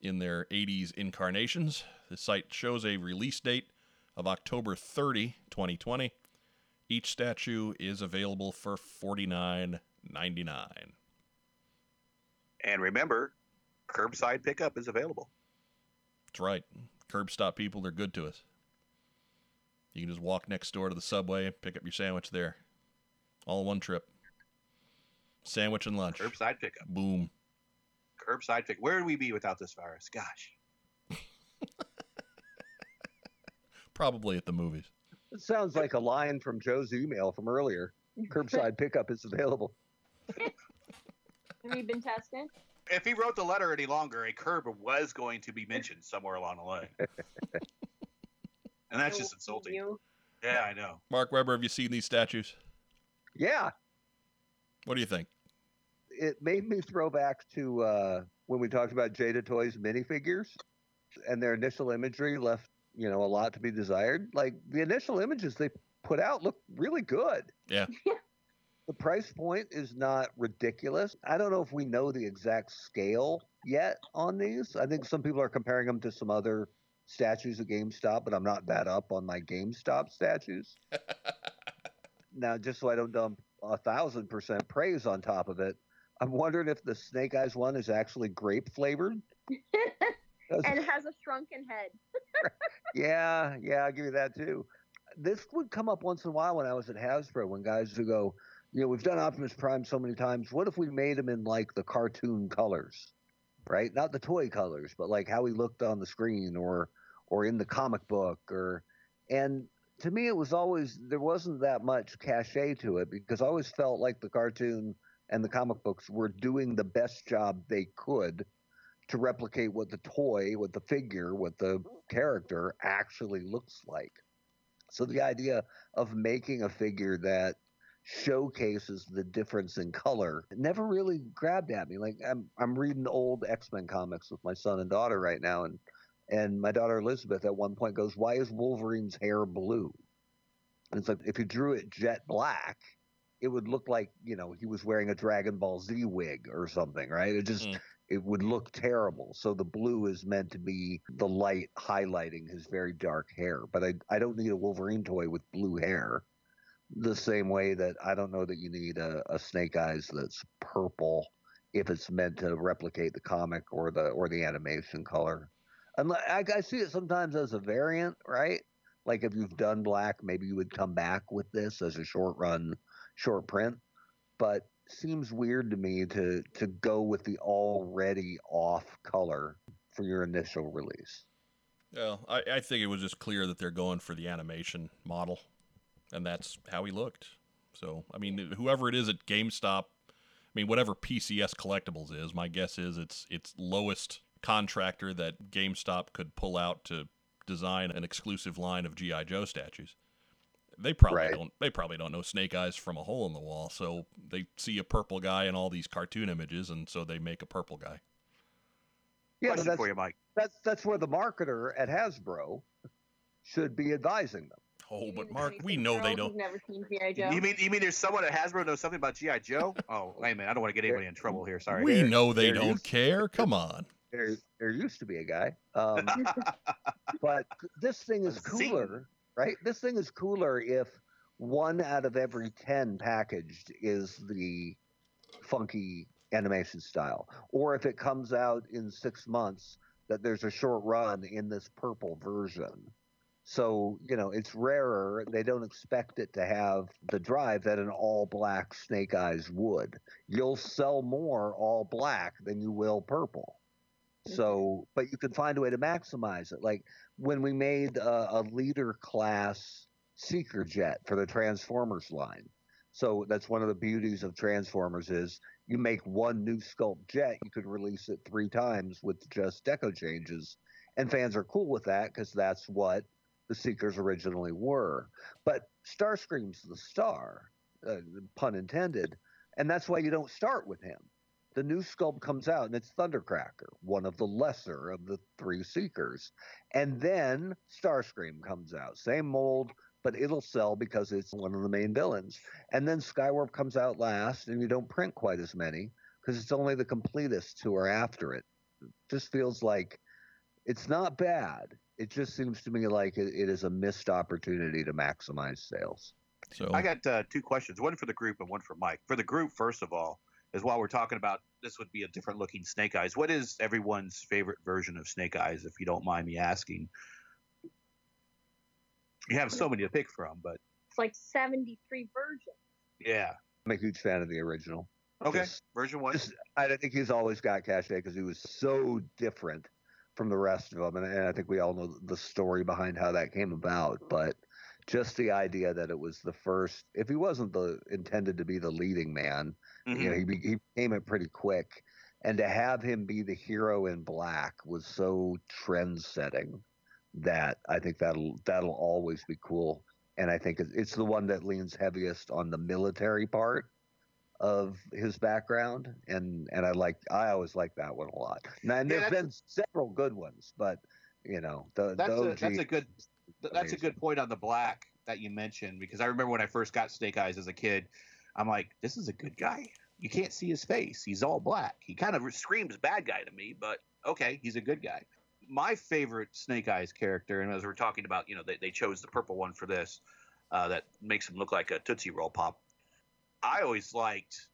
in their 80s incarnations. The site shows a release date of October 30, 2020. Each statue is available for $49.99. And remember, curbside pickup is available. That's right. Curb stop people, they're good to us. You can just walk next door to the subway pick up your sandwich there. All in one trip. Sandwich and lunch. Curbside pickup. Boom. Curbside pick. Where would we be without this virus? Gosh. *laughs* Probably at the movies. It sounds like a line from Joe's email from earlier. *laughs* Curbside pickup is available. Have you been tested? If he wrote the letter any longer, a curb was going to be mentioned somewhere along the line. and that's just insulting. You. Yeah, I know. Mark Weber, have you seen these statues? Yeah, What do you think? it made me throw back to uh, when we talked about Jada Toys minifigures, and their initial imagery left you know a lot to be desired. Like the initial images they put out look really good. Yeah. *laughs* The price point is not ridiculous. I don't know if we know the exact scale yet on these. I think some people are comparing them to some other statues at GameStop, but I'm not that up on my GameStop statues. *laughs* now, just so I don't dump a thousand percent praise on top of it, I'm wondering if the Snake Eyes one is actually grape flavored. *laughs* and has a shrunken head. *laughs* yeah, yeah, I'll give you that too. This would come up once in a while when I was at Hasbro when guys would go, you know, we've done Optimus Prime so many times. What if we made him in like the cartoon colors, right? Not the toy colors, but like how he looked on the screen or or in the comic book or and to me it was always there wasn't that much cachet to it because I always felt like the cartoon and the comic books were doing the best job they could to replicate what the toy, what the figure, what the character actually looks like. So the idea of making a figure that showcases the difference in color never really grabbed at me. Like I'm I'm reading old X-Men comics with my son and daughter right now and and my daughter Elizabeth at one point goes, "Why is Wolverine's hair blue?" And it's like if you drew it jet black, it would look like, you know, he was wearing a Dragon Ball Z wig or something, right? It just Mm. it would look terrible. So the blue is meant to be the light highlighting his very dark hair. But I, I don't need a Wolverine toy with blue hair. The same way that I don't know that you need a, a Snake Eyes that's purple if it's meant to replicate the comic or the or the animation color. And I, I see it sometimes as a variant, right? Like if you've done black, maybe you would come back with this as a short run, short print. But seems weird to me to to go with the already off color for your initial release. Well, I, I think it was just clear that they're going for the animation model, and that's how he looked. So, I mean, whoever it is at GameStop, I mean, whatever PCS Collectibles is, my guess is it's it's lowest contractor that GameStop could pull out to design an exclusive line of GI Joe statues. They probably Right. don't. They probably don't know Snake Eyes from a hole in the wall. So they see a purple guy in all these cartoon images, and so they make a purple guy. Yeah, but that's for you, Mike. that's that's where the marketer at Hasbro should be advising them. Oh, You but Mark, we 26 know they don't. Never seen G.I. Joe. You mean you mean there's someone at Hasbro knows something about GI Joe? Oh, wait a minute. I don't want to get anybody in trouble here. Sorry. We There- know they don't is- care. Come on. There there used to be a guy, um, *laughs* but this thing is cooler, right? This thing is cooler if one out of every ten packaged is the funky animation style, or if it comes out in six months that there's a short run in this purple version. So, you know, it's rarer. They don't expect it to have the drive that an all black Snake Eyes would. You'll sell more all black than you will purple. So, but you can find a way to maximize it. Like when we made a, a leader class seeker jet for the Transformers line. So that's one of the beauties of Transformers is you make one new sculpt jet, you could release it three times with just deco changes, and fans are cool with that because that's what the Seekers originally were. But Starscream's the star, uh, pun intended, and that's why you don't start with him. The new sculpt comes out and it's Thundercracker, one of the lesser of the three Seekers. And then Starscream comes out, same mold, but it'll sell because it's one of the main villains. And then Skywarp comes out last, and you don't print quite as many because it's only the completists who are after it. it. Just feels like it's not bad. It just seems to me like it, it is a missed opportunity to maximize sales. So I got uh, two questions, one for the group and one for Mike. For the group, first of all, is while we're talking about this would be a different looking Snake Eyes. What is everyone's favorite version of Snake Eyes, if you don't mind me asking? You have so many to pick from, but It's like 73 versions. yeah. I'm a huge fan of the original. Okay, Just- version one. just- I think he's always got cachet because he was so different from the rest of them, and, and I think we all know the story behind how that came about. But just the idea that it was the first, if he wasn't the intended to be the leading man, Mhm. you know, he, be- he became it pretty quick, and to have him be the hero in black was so trend-setting that I think that'll that'll always be cool. And I think it's the one that leans heaviest on the military part of his background, and and I like I always like that one a lot. And Yeah, there's that's- been several good ones, but you know the That's the a- that's a good- Th- That's a good point on the black that you mentioned because I remember when I first got Snake Eyes as a kid, I'm like, this is a good guy. You can't see his face. He's all black. He kind of screams bad guy to me, but okay, he's a good guy. My favorite Snake Eyes character, and as we're talking about, you know, they, they chose the purple one for this, uh, that makes him look like a Tootsie Roll Pop. I always liked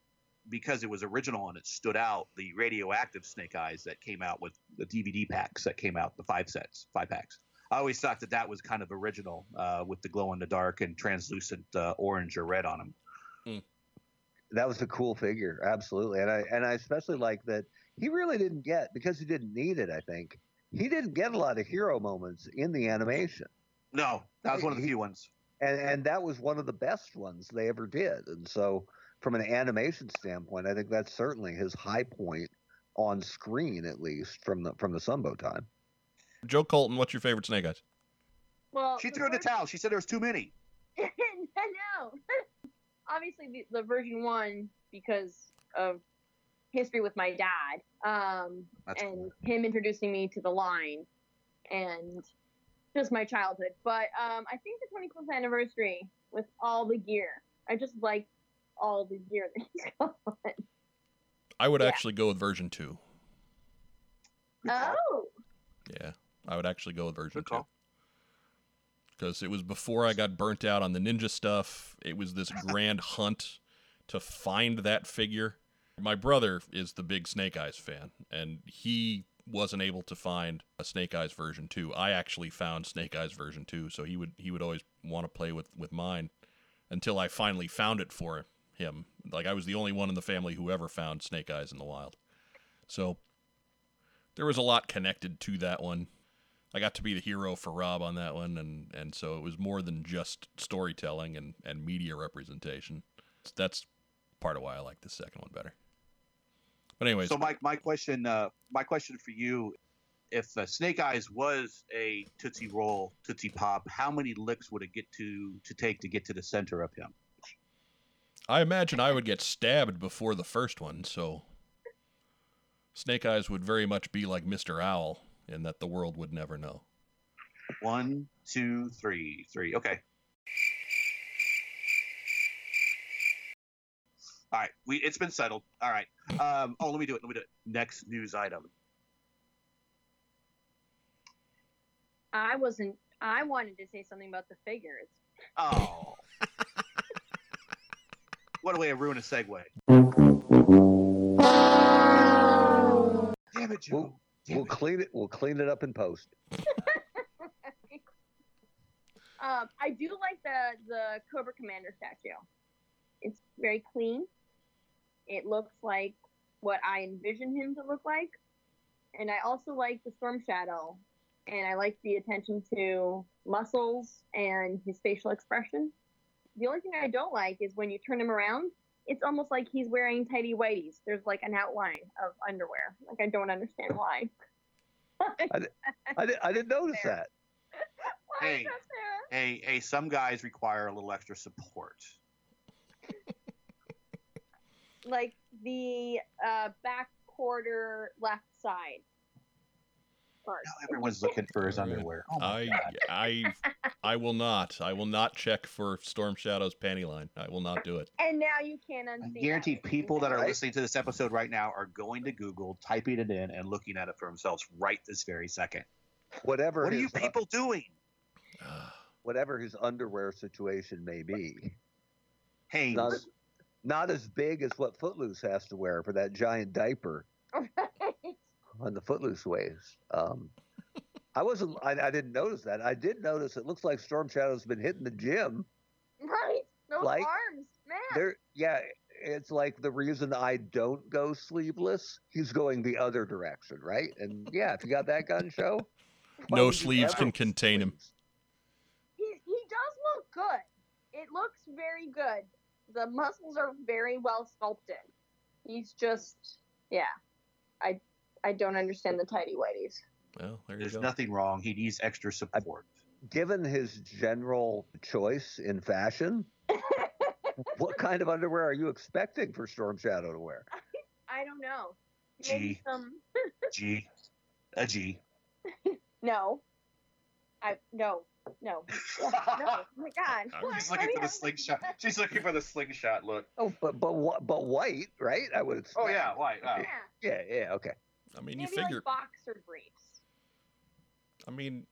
because it was original and it stood out the radioactive Snake Eyes that came out with the DVD packs that came out, the five sets, five packs. I always thought that that was kind of original uh, with the glow in the dark and translucent uh, orange or red on them. that was a cool figure, absolutely. And I and I especially like that he really didn't get because he didn't need it. I think he didn't get a lot of hero moments in the animation, No, that was one of the few ones. And and that was one of the best ones they ever did. And so, from an animation standpoint, I think that's certainly his high point on screen, at least from the from the Sunbow time. Joe Colton, what's your favorite Snake Eyes? Well, She the threw in the towel. She said there was too many. *laughs* I know. *laughs* Obviously, the, the version one because of history with my dad, um, That's and him introducing me to the line, and just my childhood. But um, I think the 25th anniversary with all the gear. I just like all the gear that he's *laughs* got. on. I would Yeah. actually go with version two. Oh, Yeah, I would actually go with version two. Because it was before I got burnt out on the ninja stuff. It was this *laughs* grand hunt to find that figure. My brother is the big Snake Eyes fan, and he wasn't able to find a Snake Eyes version two. I actually found Snake Eyes version two, so he would he would always want to play with with mine until I finally found it for him. Like I was the only one in the family who ever found Snake Eyes in the wild. So there was a lot connected to that one. I got to be the hero for Rob on that one, and and so it was more than just storytelling and and media representation. That's part of why I like the second one better. But anyways, So, Mike, my question, uh, my question for you: If uh, Snake Eyes was a Tootsie Roll, Tootsie Pop, how many licks would it get to to take to get to the center of him? I imagine I would get stabbed before the first one, so Snake Eyes would very much be like Mr. Owl in that the world would never know. One, two, three, three. Okay. All right, we it's been settled. All right. Um, oh, let me do it. Let me do it. Next news item. I wasn't. I wanted to say something about the figures. Oh. *laughs* what a way to ruin a segue. Damn it, Joe. We'll, Damn we'll it. clean it. We'll clean it up in post. *laughs* Um, I do like the the Cobra Commander statue. It's very clean. It looks like what I envision him to look like, and I also like the Storm Shadow, and I like the attention to muscles and his facial expression. The only thing I don't like is when you turn him around, it's almost like he's wearing tidy whities. There's like an outline of underwear. Like I don't understand why. *laughs* I, di- I didn't notice Fair. *laughs* that. Hey. Hey, hey, some guys require a little extra support. Like the uh, back quarter left side. Part. Now everyone's looking for his underwear. Oh my I I I will not. I will not check for Storm Shadow's panty line. I will not do it. And now you can't I guarantee that. people that are listening to this episode right now are going to Google, typing it in, and looking at it for themselves right this very second. Whatever. What are you people doing? *sighs* whatever his underwear situation may be, Hey, not not as big as what Footloose has to wear for that giant diaper on the Footloose waist. Um, I wasn't. I, I didn't notice that. I did notice. It looks like Storm Shadow's been hitting the gym. right. Those Like, arms, man. There, yeah. It's like the reason I don't go sleeveless. He's going the other direction, right? And yeah, if you got that gun show, *laughs* No sleeves can contain him. He he does look good. It looks very good. The muscles are very well sculpted. He's just yeah. I I don't understand the tidy whities. Well, there there's nothing wrong. He needs extra support. Given his general choice in fashion, *laughs* what kind of underwear are you expecting for Storm Shadow to wear? I don't know. Maybe Gee. some G, a G. *laughs* no. I no no *laughs* no. Oh my god. *laughs* She's looking for the slingshot. She's looking for the slingshot look. Oh, but but wh- but white, right? I would. Oh yeah, why? Uh, Yeah, yeah, yeah. Okay. I mean, you figure. like boxer briefs. I mean,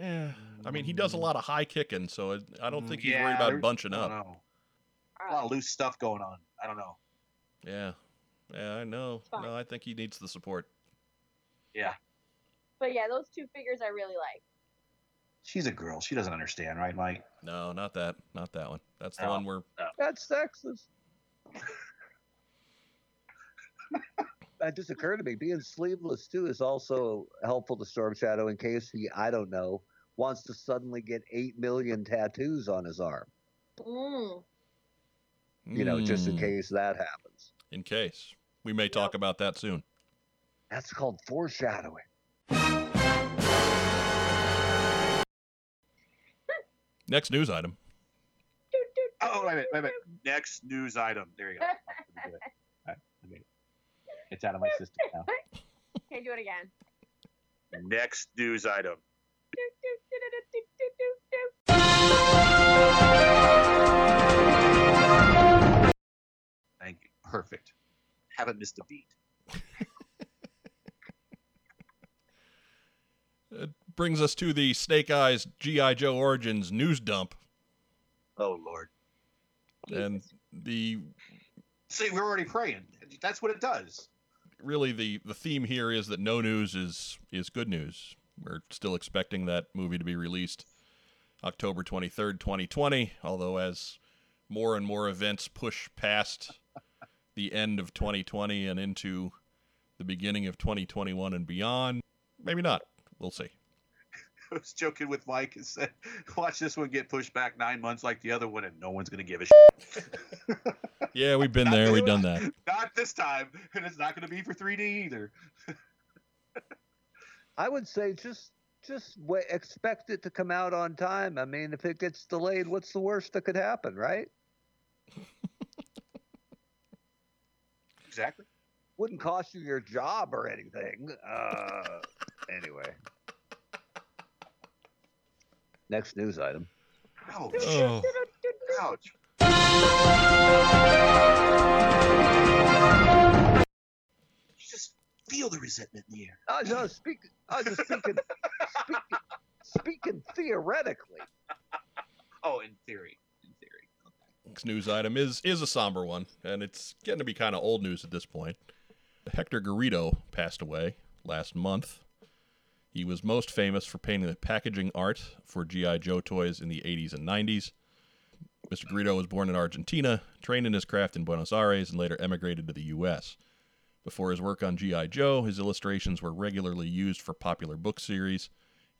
eh, I mean, he does a lot of high kicking, so it, I don't think he's Yeah, worried about bunching up. A lot of loose stuff going on. I don't know. Yeah, yeah, I know. No, I think he needs the support. Yeah. But yeah, those two figures I really like. She's a girl. She doesn't understand, right, Mike? No, not that, not that one. That's the No. one where That's sexist. *laughs* that just occurred to me. Being sleeveless too is also helpful to Storm Shadow in case he, I don't know, wants to suddenly get eight million tattoos on his arm. Mm. You know, just in Hmm, case that happens. In case we may talk about that soon. That's called foreshadowing. Next news item. Doot, doot, Oh, wait a minute, wait a minute. *laughs* Next news item. There you go. *laughs* Let me do it. All right, I made it. It's out of my system now. *laughs* doot. Okay, do it again. Next news item. Thank you. Perfect. Haven't missed a beat. It brings us to the Snake Eyes GI Joe Origins news dump, Oh Lord. and the See, we're already praying. That's what it does. really the the theme here is that no news is is good news. We're still expecting that movie to be released October 23rd, 2020, although as more and more events push past *laughs* the end of 2020 and into the beginning of 2021 and beyond, maybe not. We'll see. I was joking with Mike and said, *laughs* "Watch this one get pushed back nine months like the other one, and no one's gonna give a shit." *laughs* Yeah, we've been there, we've done that. *laughs* Not this time, and it's not gonna be for 3D either. I would say just just wait, expect it to come out on time. I mean, if it gets delayed, what's the worst that could happen, right? Exactly. Wouldn't cost you your job or anything. Uh, anyway. Next news item. Ouch. Oh, Ouch. You just feel the resentment in the air. I was just speaking. I was just speaking. speaking, speaking theoretically. Oh, in theory. In theory. next news item is is a somber one, and it's getting to be kind of old news at this point. Hector Garrido passed away last month. He was most famous for painting the packaging art for G.I. Joe toys in the 80s and 90s. Mr. Garrido was born in Argentina, trained in his craft in Buenos Aires, and later emigrated to the U.S. Before his work on G.I. Joe, his illustrations were regularly used for popular book series,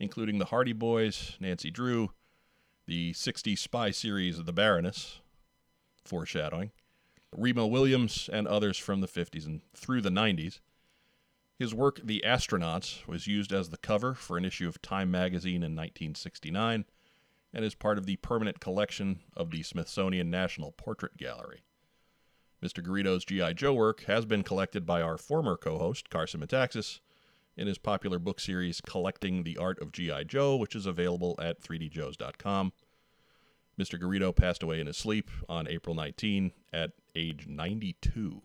including The Hardy Boys, Nancy Drew, the 60s spy series of The Baroness, foreshadowing, Remo Williams, and others from the 50s and through the 90s. His work, The Astronauts, was used as the cover for an issue of Time magazine in 1969 and is part of the permanent collection of the Smithsonian National Portrait Gallery. Mr. Garrido's G.I. Joe work has been collected by our former co host, Carson Metaxas, in his popular book series Collecting the Art of G.I. Joe, which is available at 3djoes.com. Mr. Garrido passed away in his sleep on April 19 at age 92.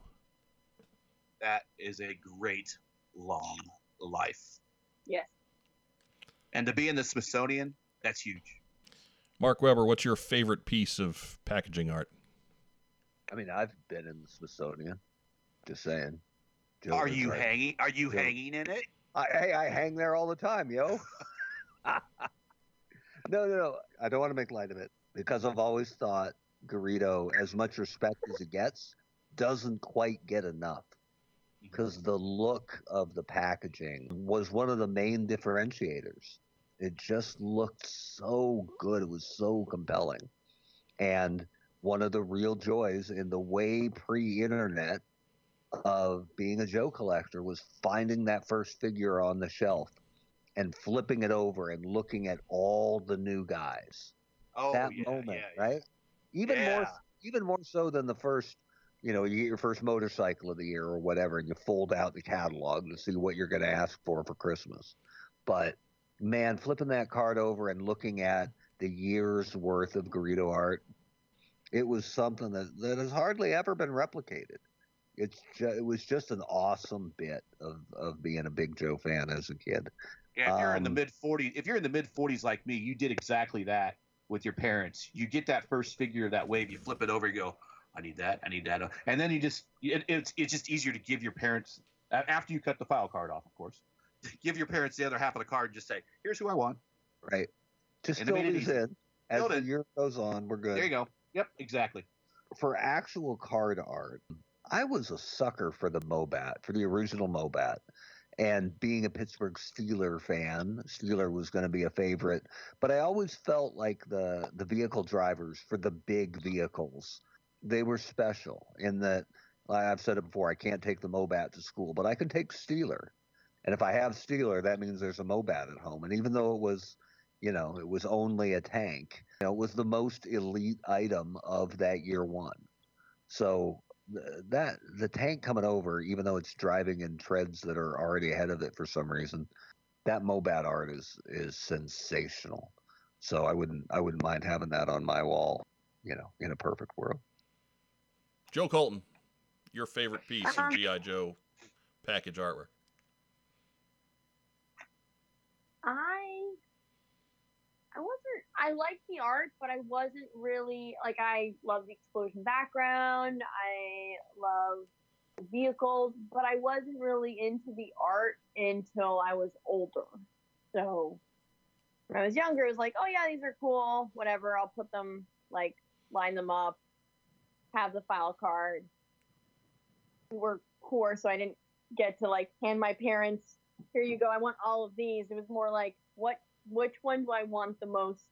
That is a great long life. Yes. And to be in the Smithsonian, that's huge. Mark Weber, what's your favorite piece of packaging art? I mean, I've been in the Smithsonian. Just saying. Joe Are you right. hanging? Are you Joe. hanging in it? I, hey, I hang there all the time, yo. *laughs* no, no, no. I don't want to make light of it because I've always thought Garrido, as much respect as it gets, doesn't quite get enough. Because the look of the packaging was one of the main differentiators. It just looked so good. It was so compelling. And one of the real joys in the way pre internet of being a Joe collector was finding that first figure on the shelf and flipping it over and looking at all the new guys. Oh, that yeah, moment, yeah, yeah. right? Even more, even more so than the first. You know, you get your first motorcycle of the year or whatever, and you fold out the catalog to see what you're going to ask for for Christmas. But man, flipping that card over and looking at the year's worth of Garrido art, it was something that, that has hardly ever been replicated. It's ju- it was just an awesome bit of, of being a big Joe fan as a kid. Yeah, if you're in the Um, mid 40s, if you're in the mid 40s like me, you did exactly that with your parents. You get that first figure of that wave, you flip it over, you go, I need that, I need that, and then you just it, it's it's just easier to give your parents after you cut the file card off, of course. Give your parents the other half of the card and just say, "Here's who I want." Right. Just And fill it these easy. in. As the in. year goes on, we're good. There you go. Yep, exactly. for actual card art, I was a sucker for the Mobat, for the original Mobat. And being a Pittsburgh Steeler fan, Steeler was going to be a favorite. But I always felt like the the vehicle drivers for the big vehicles, they were special in that like I've said it before, I can't take the Mobat to school, but I can take Steeler. And if I have Steeler, that means there's a Mobat at home. And even though it was, you know, it was only a tank, you know, it was the most elite item of that year one. So that the tank coming over, even though it's driving in treads that are already ahead of it for some reason, that Mobat art is is sensational. So I wouldn't I wouldn't mind having that on my wall, you know, in a perfect world. Joe Colton, your favorite piece of Um, G.I. Joe package artwork. I I wasn't I liked the art, but I wasn't really like I love the explosion background. I love vehicles, but I wasn't really into the art until I was older. So when I was younger, it was like, oh yeah, these are cool, whatever. I'll put them like line them up, have the file card. Were poor, so I didn't get to like hand my parents here you go i want all of these. It was more like what which one do i want the most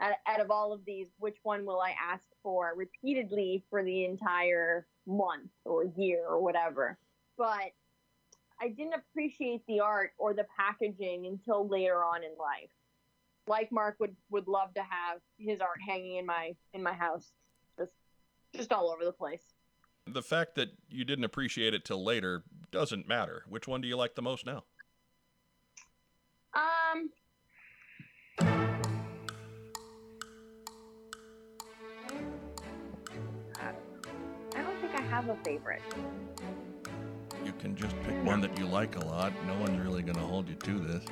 out, out of all of these? Which one will i ask for repeatedly for the entire month or year or whatever? But i didn't appreciate the art or the packaging until later on in life. Like mark would would love to have his art hanging in my in my house just all over the place The fact that you didn't appreciate it till later doesn't matter. Which one do you like the most now? Um. I don't think I have a favorite. You can just pick one that you like a lot. No one's really going to hold you to this.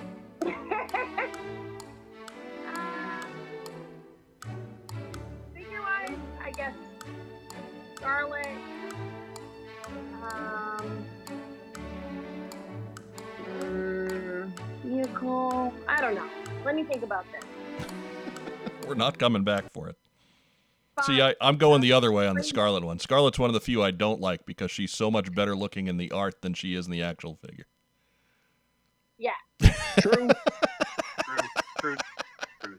Let me think about this. *laughs* We're not coming back for it. See, Fine. I, I'm going the other way on the Scarlet one. Scarlet's one of the few I don't like because she's so much better looking in the art than she is in the actual figure. Yeah. *laughs* True. True, true, true.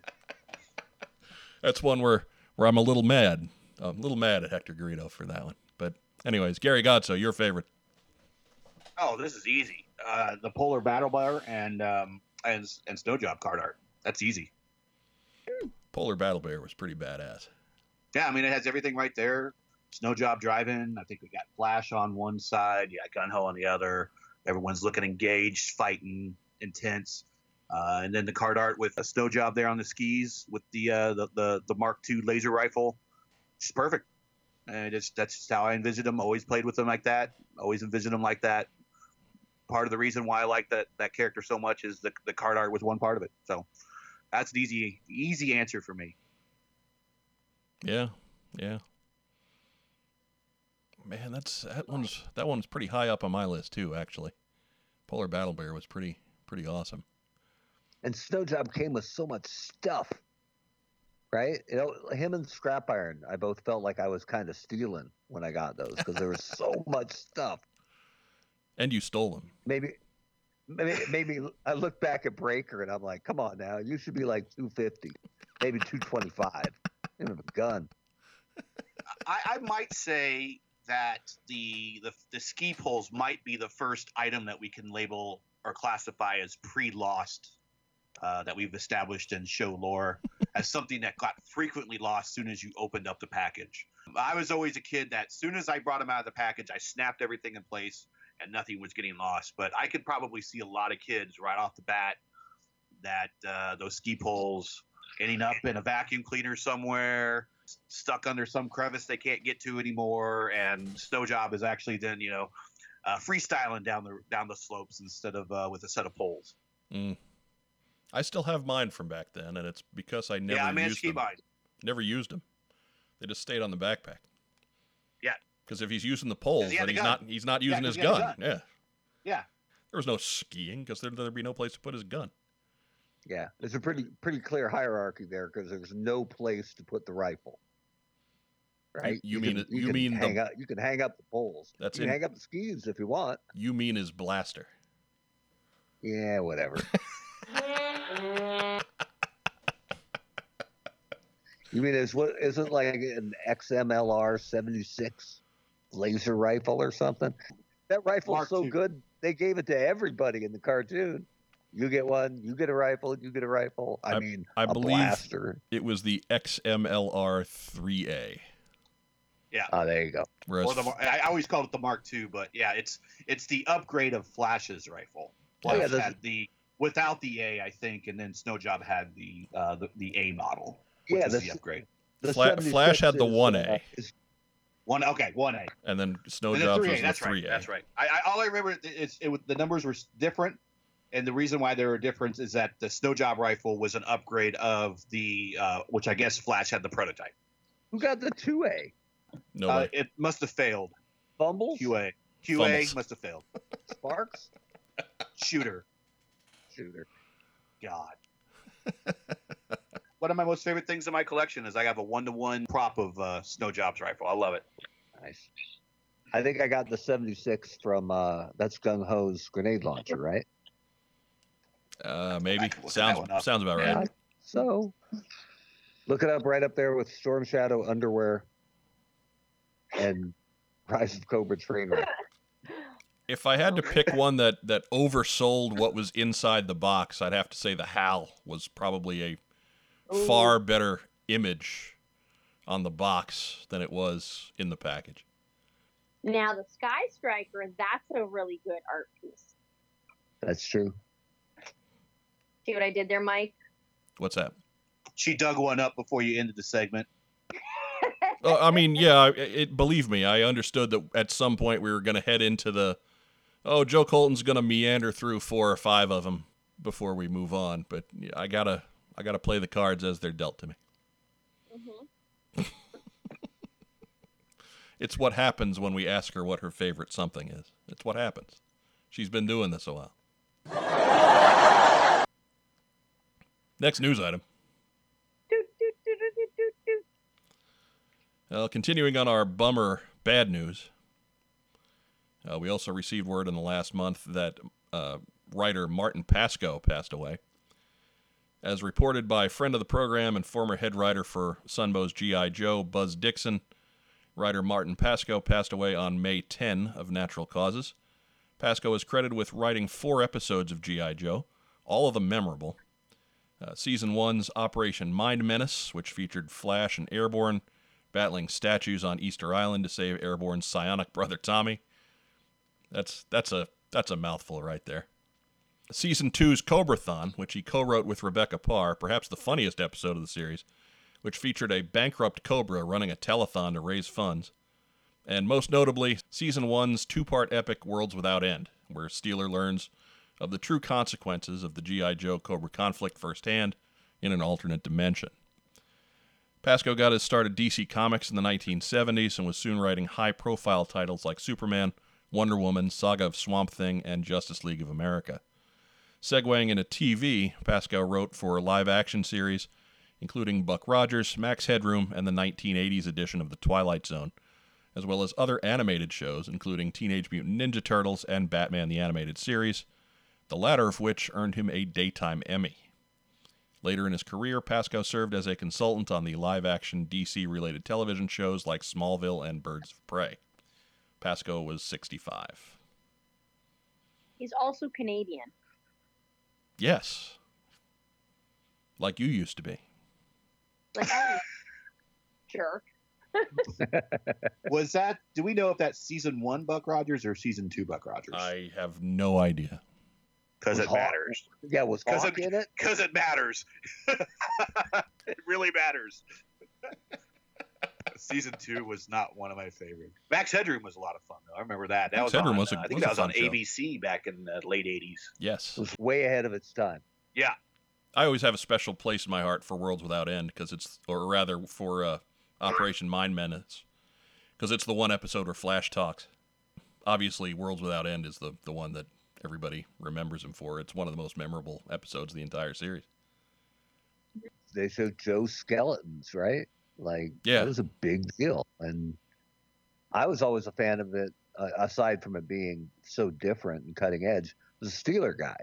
That's one where, where I'm a little mad. I'm a little mad at Hector Garrido for that one. But anyways, Gary Godso, your favorite. Oh, this is easy. uh, the Polar Battle Bear and um, and and Snow Job card art. That's easy. Polar Battle Bear was pretty badass. Yeah, I mean it has everything right there. Snow Job driving. I think we got Flash on one side. Yeah, got Gung Ho on the other. Everyone's looking engaged, fighting, intense. Uh, and then the card art with a Snow Job there on the skis with the uh, the, the the Mark II laser rifle. It's perfect. And it's that's just how I envisioned them. Always played with them like that. Always envisioned them like that. Part of the reason why I like that that character so much is the the card art was one part of it. So that's an easy easy answer for me. Yeah, yeah. Man, that's that one's that one's pretty high up on my list too. Actually, Polar Battle Bear was pretty pretty awesome. And Snow Job came with so much stuff, right? You know, him and Scrap Iron, I both felt like I was kind of stealing when I got those because there was so *laughs* much stuff. And you stole them. Maybe, maybe, maybe I look back at Breaker and I'm like, come on now, you should be like 250, maybe 225. *laughs* You have a gun. I, I might say that the, the the ski poles might be the first item that we can label or classify as pre-lost uh, that we've established in show lore *laughs* as something that got frequently lost as soon as you opened up the package. I was always a kid that as soon as I brought them out of the package, I snapped everything in place and nothing was getting lost. But I could probably see a lot of kids right off the bat that uh, those ski poles ending up in a vacuum cleaner somewhere, stuck under some crevice they can't get to anymore, and Snow Job is actually then you know uh, freestyling down the down the slopes instead of uh, with a set of poles. Mm. I still have mine from back then, and it's because I never yeah, I used them. mine. Never used them. They just stayed on the backpack. Because if he's using the poles, he then the he's gun. not he's not Yeah, his the gun. gun. Yeah. Yeah. There was no skiing because there, there'd be no place to put his gun. Yeah, there's a pretty pretty clear hierarchy there because there's no place to put the rifle. Right? you mean can, it- you can mean the- hang up, you can hang up the poles. That's you can in- hang up the skis if you want. You mean his blaster? Yeah, whatever. *laughs* you mean is what isn't like an XMLR 76 laser rifle or something? That rifle's Mark so II. good they gave it to everybody in the cartoon. You get one, you get a rifle, you get a rifle. I, I- mean, I a believe- blaster. It was the XMLR 3A. Yeah. Oh, there you go. Whereas Or the, I I always called it the Mark II, but yeah, it's it's the upgrade of Flash's rifle. Oh, Flash yeah, had the without the A, I think, and then Snow Job had the uh, the, the A model, which Yeah, is this- the upgrade. The Fla- Flash had the 1A. uh, is- One okay, one A. and then Snow And then Jobs 3A, was the that's 3A. right. That's right. I, I all I remember is it was the numbers were different, and the reason why there were different is that the Snow Job rifle was an upgrade of the uh, which I guess Flash had the prototype. who got the 2A? No Uh, way. it must have failed. Fumbles? QA QA Fumbles. must have failed. Sparks? Shooter. Shooter. God. *laughs* One of my most favorite things in my collection is I have a one to one prop of uh, Snow Job's rifle. I love it. Nice. I think I got the 76 from uh that's Gung Ho's grenade launcher, right? Uh, maybe I can look that sounds sounds about right. Yeah. So look it up right up there with Storm Shadow underwear and Rise of Cobra train wreck. If I had to pick one that that oversold what was inside the box, I'd have to say the HAL was probably a far better image on the box than it was in the package. Now the Sky Striker, that's a really good art piece. That's true. See what I did there, Mike? What's that? She dug one up before you ended the segment. *laughs* Oh, I mean, yeah, it, it, believe me, I understood that at some point we were going to head into the, oh, Joe Colton's going to meander through four or five of them before we move on. But I gotta, I gotta play the cards as they're dealt to me. Mhm. *laughs* It's what happens when we ask her what her favorite something is. It's what happens. She's been doing this a while. Next news item. Uh, continuing on our bummer bad news, uh, we also received word in the last month that uh, writer Martin Pasko passed away. As reported by a friend of the program and former head writer for Sunbow's G.I. Joe, Buzz Dixon, writer Martin Pasko passed away on May 10 of natural causes. Pasko is credited with writing four episodes of G.I. Joe, all of them memorable. Uh, season one's Operation Mind Menace, which featured Flash and Airborne battling statues on Easter Island to save Airborne's psionic brother Tommy. That's that's a that's a mouthful right there. Season two's Cobrathon, which he co-wrote with Rebecca Parr, perhaps the funniest episode of the series, which featured a bankrupt Cobra running a telethon to raise funds. And most notably, season one's two-part epic Worlds Without End, where Steeler learns of the true consequences of the G.I. Joe Cobra conflict firsthand in an alternate dimension. Pasko got his start at DC Comics in the 1970s and was soon writing high profile titles like Superman, Wonder Woman, Saga of Swamp Thing, and Justice League of America. Segueing into TV, Pasko wrote for live action series, including Buck Rogers, Max Headroom, and the 1980s edition of The Twilight Zone, as well as other animated shows, including Teenage Mutant Ninja Turtles and Batman the Animated Series, the latter of which earned him a Daytime Emmy. Later in his career, Pasko served as a consultant on the live action DC related television shows like Smallville and Birds of Prey. Pasko was 65. He's also Canadian. Yes. Like you used to be. Like, I *laughs* jerk. *laughs* Was that? Do we know if that's season one Buck Rogers or season two Buck Rogers? I have no idea. Because Was it Hawk- matters. Yeah, was 'Cause Hawk in it? *laughs* Because it matters. it really matters. Season two was not one of my favorites. Max Headroom was a lot of fun, though. I remember that. That Max was Headroom on, was a- uh, I think was that was on show. ABC back in the late 80s. Yes. It was way ahead of its time. Yeah. I always have a special place in my heart for Worlds Without End because it's, or rather for uh, Operation Mind Menace, because it's the one episode where Flash talks. Obviously, Worlds Without End is the, the one that everybody remembers him for. It's one of the most memorable episodes of the entire series. They showed Joe skeletons, right? Like, Yeah. that was a big deal. And I was always a fan of it, uh, aside from it being so different and cutting edge. Was a Steeler guy.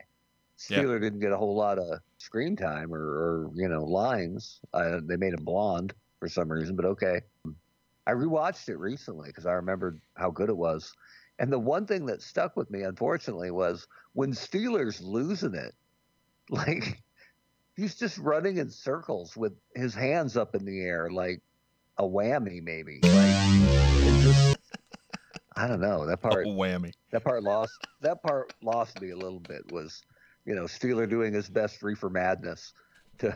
Yeah. Steeler didn't get a whole lot of screen time or, or you know, lines. Uh, they made him blonde for some reason, but okay. I rewatched it recently because I remembered how good it was. And the one thing that stuck with me, unfortunately, was when Steeler's losing it, *laughs* like he's just running in circles with his hands up in the air, like a whammy, maybe. Like just, I don't know. That Oh, part, whammy. that part lost. That part lost me a little bit. Was you know Steeler doing his best reefer madness to,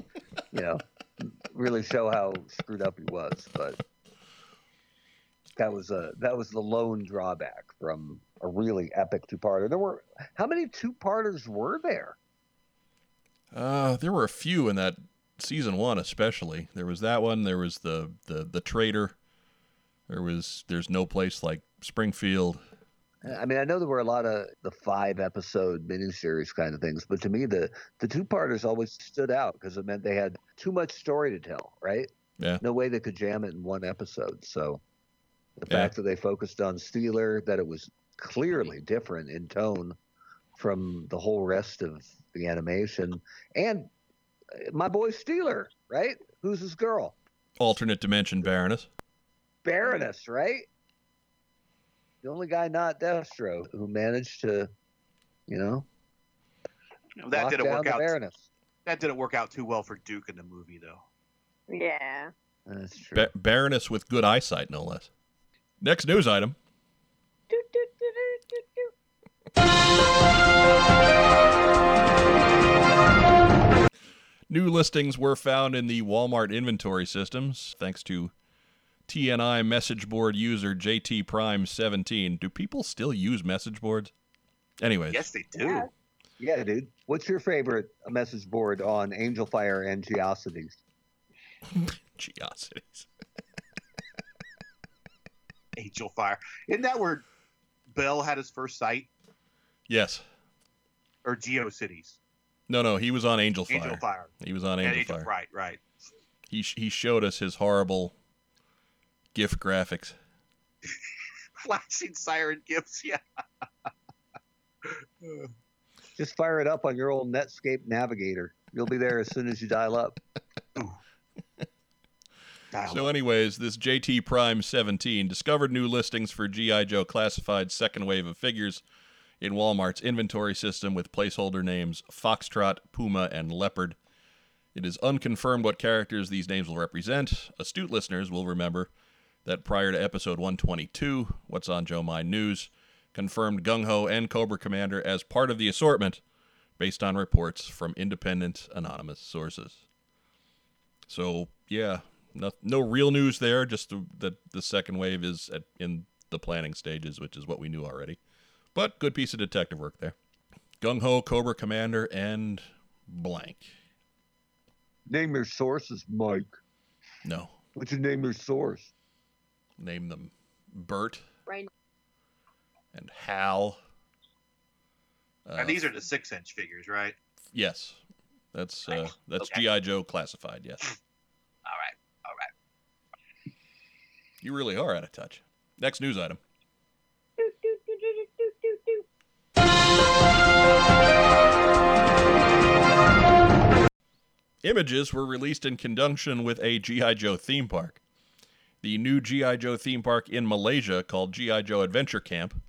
*laughs* you know, really show how screwed up he was, but. That was a that was the lone drawback from a really epic two-parter. There were how many two-parters were there? Uh, there were a few in that season one, especially. There was that one. There was the the the traitor. There was there's no place like Springfield. I mean, I know there were a lot of the five episode miniseries kind of things, but to me, the the two parters always stood out because it meant they had too much story to tell, right? Yeah. No way they could jam it in one episode. So the Yeah. fact that they focused on Steeler, that it was clearly different in tone from the whole rest of the animation, and uh, my boy Steeler, right? Who's his girl? Alternate dimension Baroness. Baroness, right? The only guy not Destro who managed to, you know, That didn't work out. Baroness. That didn't work out too well for Duke in the movie, though. Yeah. That's true. Ba- Baroness with good eyesight, no less. Next news item. Doot, doot. New listings were found in the Walmart inventory systems thanks to TNI message board user JT Prime 17. Do people still use message boards? Anyways, Yes, they do. Yeah. Yeah, dude. What's your favorite message board on Angel Fire and Geocities? *laughs* Geocities. Angel Fire. Isn't that where Bell had his first site? Yes. Or Geo Cities. No, no, he was on Angel Fire. Angel Fire. He was on Angel, Angel- Fire. Right, right. He he showed us his horrible GIF graphics. *laughs* Flashing siren gifts, yeah. *laughs* Just fire it up on your old Netscape Navigator. You'll be there as soon as you dial up. *laughs* Dial So, anyways, this JT Prime 17 discovered new listings for G.I. Joe classified second wave of figures in Walmart's inventory system with placeholder names Foxtrot, Puma, and Leopard. It is unconfirmed what characters these names will represent. Astute listeners will remember that prior to episode 122, What's on Joe Mind News, confirmed Gung Ho and Cobra Commander as part of the assortment based on reports from independent anonymous sources. So, yeah, no, no real news there, just that the second wave is at, in the planning stages, which is what we knew already. But good piece of detective work there. Gung Ho, Cobra Commander, and blank. Name your sources, Mike. No. What's your name your source? Name them Bert Right. and Hal. Uh, and these are the six inch figures, right? yes, that's uh, that's Okay. GI Joe classified. Yes, *laughs* All right. All right. you really are out of touch. Next news item. Images were released in conjunction with a G.I. Joe theme park. The new G.I. Joe theme park in Malaysia, called G.I. Joe Adventure Camp,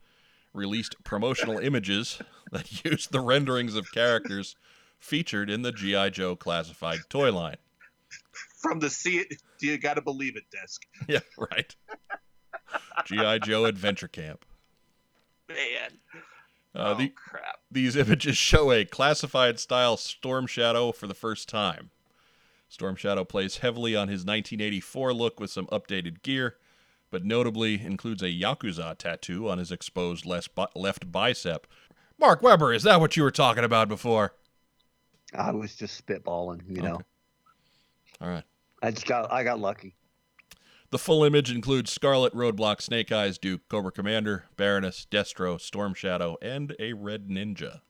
released promotional images *laughs* that used the renderings of characters featured in the G.I. Joe classified toy line. From the see it, you got to believe it disc. *laughs* Yeah, right. G.I. Joe Adventure Camp. Man. Uh, oh, the, crap. These *laughs* images show a classified style Storm Shadow for the first time. Storm Shadow plays heavily on his 1984 look with some updated gear, but notably includes a Yakuza tattoo on his exposed left, bi- left bicep. Mark Weber, is that what you were talking about before? I was just spitballing, you know. All right. I just got I got lucky. The full image includes Scarlet, Roadblock, Snake Eyes, Duke, Cobra Commander, Baroness, Destro, Storm Shadow, and a Red Ninja.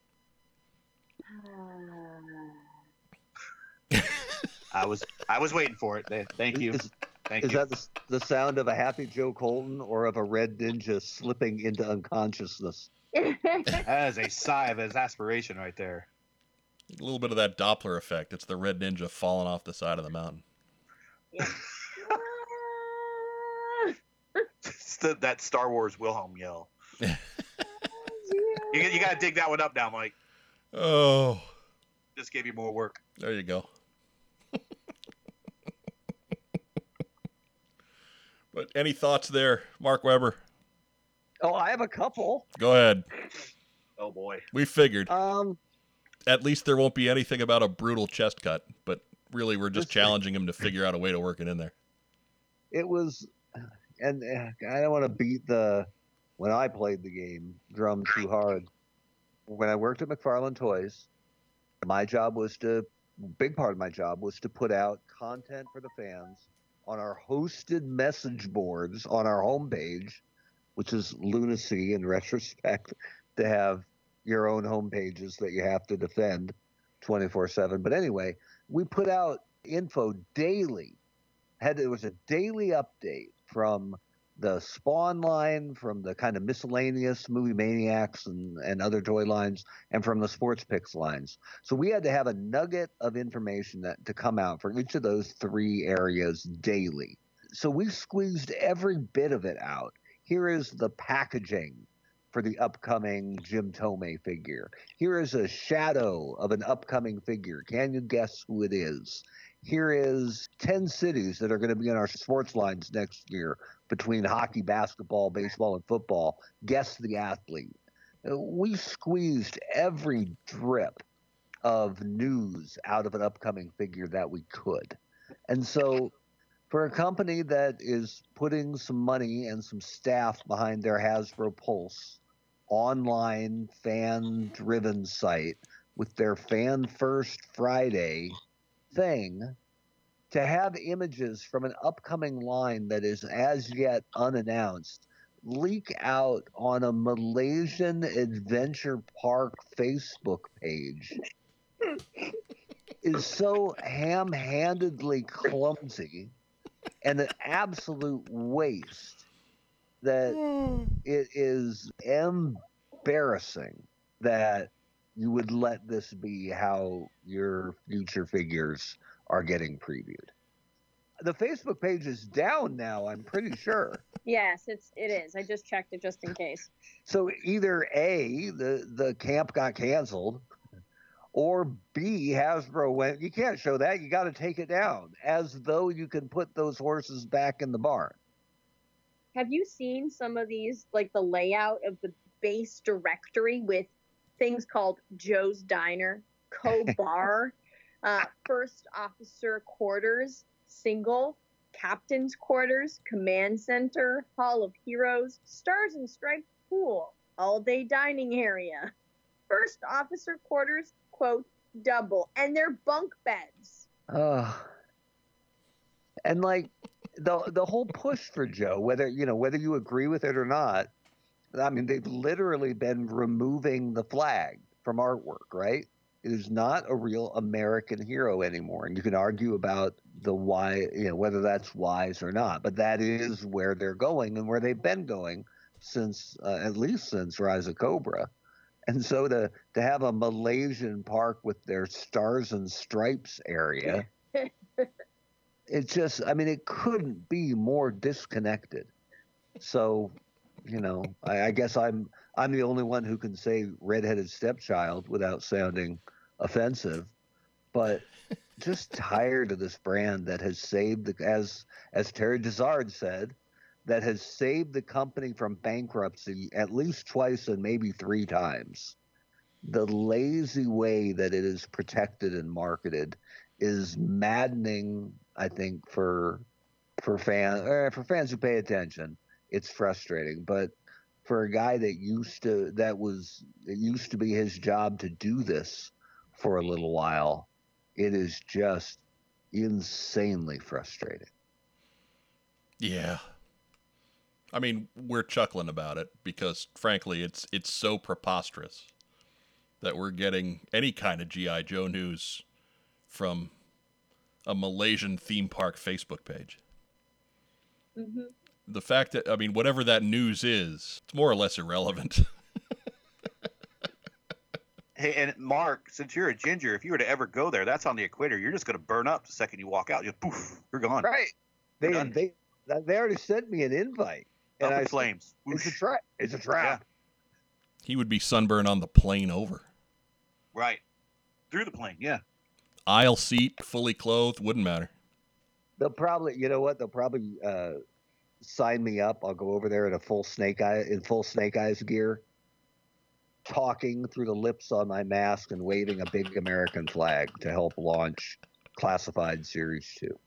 I was I was waiting for it. Thank you. Is, Thank is you. that the, the sound of a happy Joe Colton or of a red ninja slipping into unconsciousness? *laughs* that is a sigh of exasperation right there. A little bit of that Doppler effect. It's the Red Ninja falling off the side of the mountain. It's *laughs* the, that Star Wars Wilhelm yell. *laughs* You, got- you got to dig that one up now, Mike. Oh, Just gave you more work. there you go. *laughs* but any thoughts there, Mark Weber? Oh, I have a couple. Go ahead. Oh boy. We figured Um, at least there won't be anything about a brutal chest cut, but really we're just challenging him to figure out a way to work it in there. it was, and uh, I don't want to beat the when I played the game drum too hard. When I worked at McFarlane Toys, my job was to big part of my job was to put out content for the fans on our hosted message boards on our homepage, which is lunacy in retrospect *laughs* to have your own home pages that you have to defend 24/7. But anyway, we put out info daily. Had it was a daily update from the Spawn line, from the kind of miscellaneous movie maniacs and, and other toy lines, and from the sports picks lines. So we had to have a nugget of information that to come out for each of those three areas daily. So we squeezed every bit of it out. Here is the packaging for the upcoming Jim Thome figure. Here is a shadow of an upcoming figure. Can you guess who it is? Here is 10 cities that are going to be in our sports lines next year between hockey, basketball, baseball, and football. Guess the athlete. Uh, We squeezed every drip of news out of an upcoming figure that we could. And so, for a company that is putting some money and some staff behind their Hasbro Pulse online fan driven site with their Fan First Friday thing, to have images from an upcoming line that is as yet unannounced leak out on a Malaysian adventure park Facebook page is so ham handedly clumsy and an absolute waste that *sighs* it is embarrassing that you would let this be how your future figures are getting previewed. the Facebook page is down now. I'm pretty sure. *laughs* Yes, it's it is. I just checked it just in case. So either A, the the camp got canceled, or B, Hasbro went. You can't show that. You got to take it down, as though you can put those horses back in the barn. Have you seen some of these, like the layout of the base directory with things called Joe's Diner, Co Bar, *laughs* uh, First Officer Quarters, Single, Captain's Quarters, Command Center, Hall of Heroes, Stars and Stripes Pool, All Day Dining Area, First Officer Quarters, quote, double, and they're bunk beds. Uh, and like the the whole push for Joe, whether you know whether you agree with it or not, I mean they've literally been removing the flag from artwork, right? It is not a real American hero anymore, and you can argue about the why, you know, whether that's wise or not. But that is where they're going and where they've been going since uh, at least since Rise of Cobra. And so to to have a Malaysian park with their stars and stripes area, *laughs* it just I mean it couldn't be more disconnected. So, you know, I, I guess I'm I'm the only one who can say redheaded stepchild without sounding offensive, but *laughs* just tired of this brand that has saved the as as Terry Dizard said, that has saved the company from bankruptcy at least twice and maybe three times. The lazy way that it is protected and marketed is maddening. I think for for fans er, for fans who pay attention, it's frustrating. But for a guy that used to that was it used to be his job to do this for a little while, it is just insanely frustrating. Yeah. I mean, we're chuckling about it because frankly, it's it's so preposterous that we're getting any kind of GI Joe news from a Malaysian theme park Facebook page. hmm The fact that I mean, whatever that news is, it's more or less irrelevant. *laughs* Hey, and Mark, since you're a ginger, if you were to ever go there, that's on the equator. You're just going to burn up the second you walk out. You poof, you're gone. Right. They Done. they they already sent me an invite. Up in I said, flames. It's a trap. It's a trap. he would be sunburned on the plane over. Right. Through the plane, yeah. Aisle seat, fully clothed, wouldn't matter. They'll probably, you know what? They'll probably uh, sign me up. I'll go over there in a full snake eye in full snake eyes gear, talking through the lips on my mask and waving a big American flag to help launch Classified Series Two.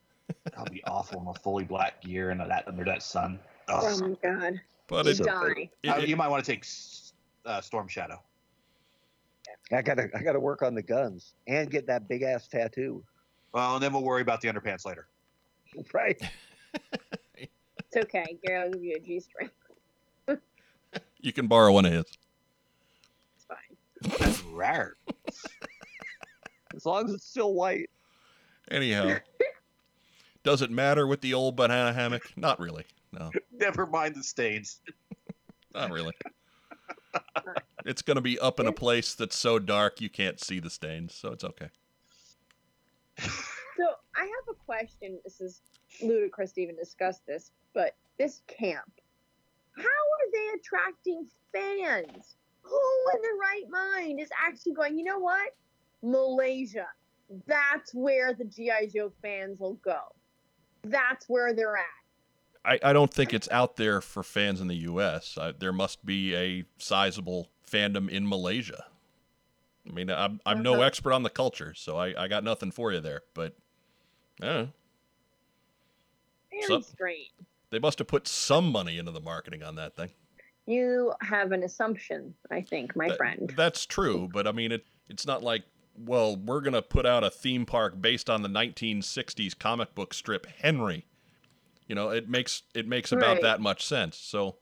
That'll be awful in a fully black gear and that under that sun. Oh my god. But You So- die. it- Uh, it- you might want to take uh, Storm Shadow. I gotta, I gotta work on the guns and get that big ass tattoo. Well, and then we'll worry about the underpants later. *laughs* Right. *laughs* It's okay. Gary, I'll give you a G string. *laughs* you can borrow one of his. It's fine. That's rare. As long as it's still white. Anyhow, *laughs* does it matter with the old banana hammock? Not really. No, Never mind the stains. not really. *laughs* It's going to be up in a place that's so dark you can't see the stains, so it's okay. So I have a question. This is ludicrous to even discuss this, but this camp, how are they attracting fans? Who in their right mind is actually going, you know what? Malaysia. That's where the G.I. Joe fans will go. That's where they're at. I, I don't think it's out there for fans in the U.S. I, there must be a sizable fandom in Malaysia. I mean, I'm, I'm no Uh-huh. expert on the culture, so I, I got nothing for you there. But yeah, Very So- strange. They must have put some money into the marketing on that thing. You have an assumption, I think, my That- friend. That's true, but I mean, it it's not like, well, we're going to put out a theme park based on the 1960s comic book strip Henry. You know, it makes it makes about Right. that much sense. So,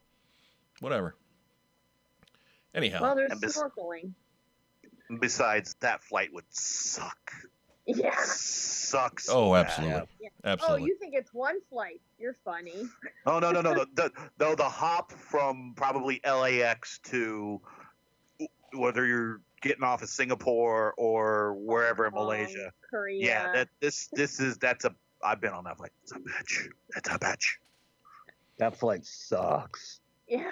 whatever. Anyhow, Well, there's And bes- snorkeling. Besides, that flight would suck. Yeah. Sucks. oh, absolutely, Yeah. Oh, absolutely. Oh, you think it's one flight? You're funny. Oh no no no no *laughs* the, no the hop from probably LAX to whether you're getting off of Singapore or wherever in Hong Kong, Malaysia. Korea. Yeah, that this this is that's a I've been on that flight. It's a bitch. It's a bitch. That flight sucks. Yeah.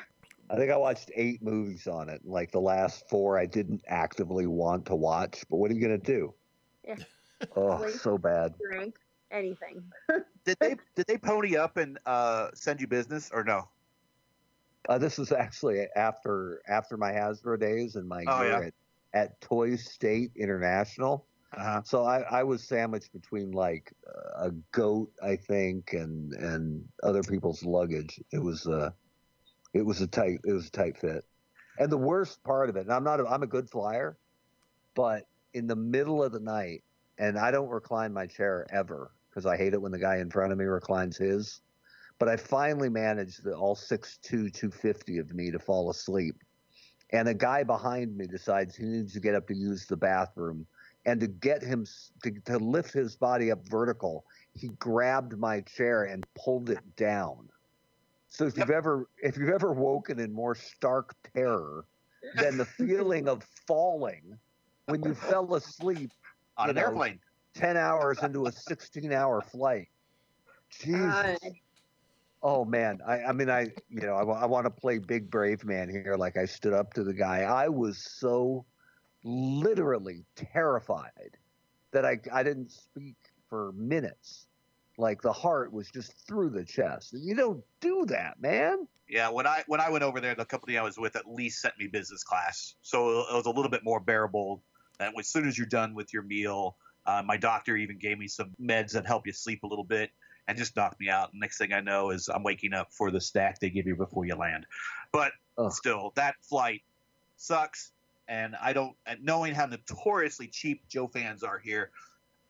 I think I watched eight movies on it. Like the last four, I didn't actively want to watch. But what are you gonna do? Yeah. Oh, Wait. so bad. Drink anything. *laughs* Did they did they pony up and uh, send you business or no? Uh, this was actually after after my Hasbro days and my Oh, year yeah. at, at Toy State International. Uh-huh. So I, I was sandwiched between like uh, a goat, I think, and and other people's luggage. It was uh, it was a tight it was a tight fit. And the worst part of it, and I'm not a, I'm a good flyer, but in the middle of the night, and I don't recline my chair ever because I hate it when the guy in front of me reclines his. But I finally managed the all 6'2", 250 of me to fall asleep. And a guy behind me decides he needs to get up to use the bathroom and to get him to, to lift his body up vertical he grabbed my chair and pulled it down so if you've ever if you've ever woken in more stark terror than the *laughs* feeling of falling when you fell asleep On You an know, airplane. 10 hours into a 16 hour flight jesus God. Oh man, I, I mean, I you know, I, I, want to play big brave man here. Like I stood up to the guy. I was so literally terrified that I I didn't speak for minutes. Like the heart was just through the chest. You don't do that, man. Yeah, when I when I went over there, the company I was with at least sent me business class, so it was a little bit more bearable. And as soon as you're done with your meal, uh, my doctor even gave me some meds that help you sleep a little bit and just knocked me out. Next thing I know is I'm waking up for the snack they give you before you land. But Ugh. still, that flight sucks, and I don't. And knowing how notoriously cheap Joe fans are here,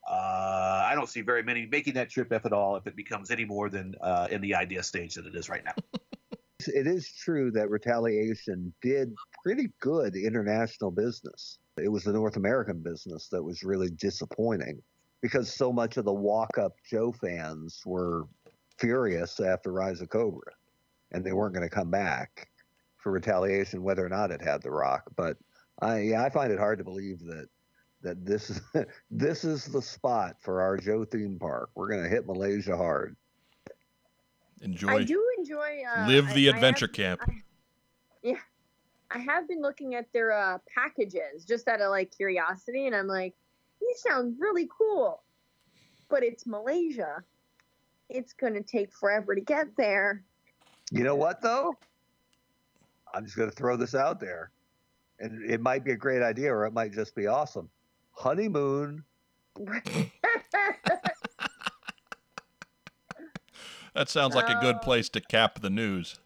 uh, I don't see very many making that trip if at all. If it becomes any more than uh, in the idea stage that it is right now. *laughs* It is true that retaliation did pretty good international business. It was the North American business that was really disappointing because so much of the walk up Joe fans were furious after Rise of Cobra and they weren't going to come back for retaliation, whether or not it had The Rock. But I, yeah, I find it hard to believe that. That this is *laughs* this is the spot for our Joe theme park. We're gonna hit Malaysia hard. Enjoy. I do enjoy. Uh, Live I- the I have- adventure camp. I have been looking at their uh, packages just out of like curiosity, and I'm like, these sound really cool, but it's Malaysia. It's gonna take forever to get there. You know what though? I'm just going to throw this out there, and it might be a great idea, or it might just be awesome. Honeymoon. *laughs* That sounds like a good place to cap the news.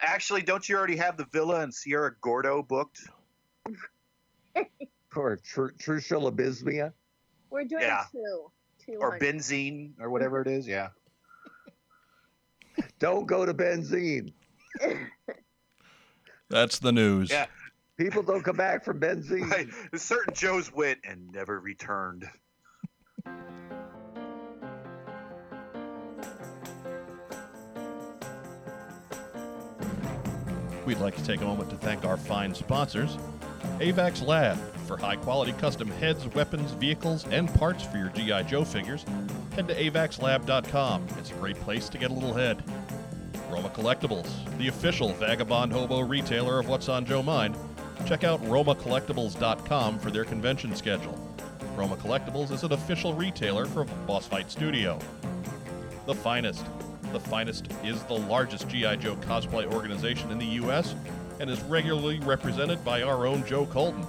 Actually, don't you already have the villa in Sierra Gordo booked? *laughs* or tr- Trucial Abysmia. We're doing Yeah. two. Two Or hundred. Benzheen or whatever it is? Yeah. *laughs* Don't go to Benzheen. *laughs* That's the news. Yeah. People don't come back from Benzheen. Right. Certain Joe's went and never returned. We'd like to take a moment to thank our fine sponsors AVAX Lab for high quality custom heads, weapons, vehicles, and parts for your G.I. Joe figures. Head to avaxlab.com. It's a great place to get a little head. Roma Collectibles, the official vagabond hobo retailer of What's on Joe Mind. Check out romacollectibles.com for their convention schedule. Roma Collectibles is an official retailer for Boss Fight Studio. The Finest. The Finest is the largest G.I. Joe cosplay organization in the U.S. and is regularly represented by our own Joe Colton.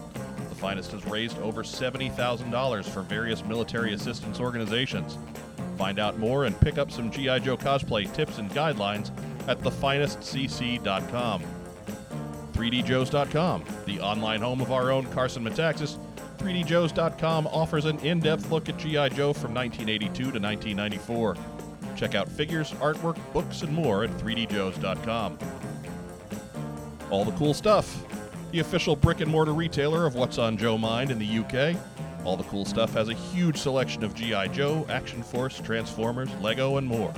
The Finest has raised over $70,000 for various military assistance organizations. Find out more and pick up some G.I. Joe cosplay tips and guidelines at thefinestcc.com. 3djoes.com, the online home of our own Carson Metaxas. 3djoes.com offers an in depth look at G.I. Joe from 1982 to 1994. Check out figures, artwork, books, and more at 3djoes.com. All the cool stuff. The official brick and mortar retailer of What's on Joe Mind in the UK. All the cool stuff has a huge selection of G.I. Joe, Action Force, Transformers, Lego, and more.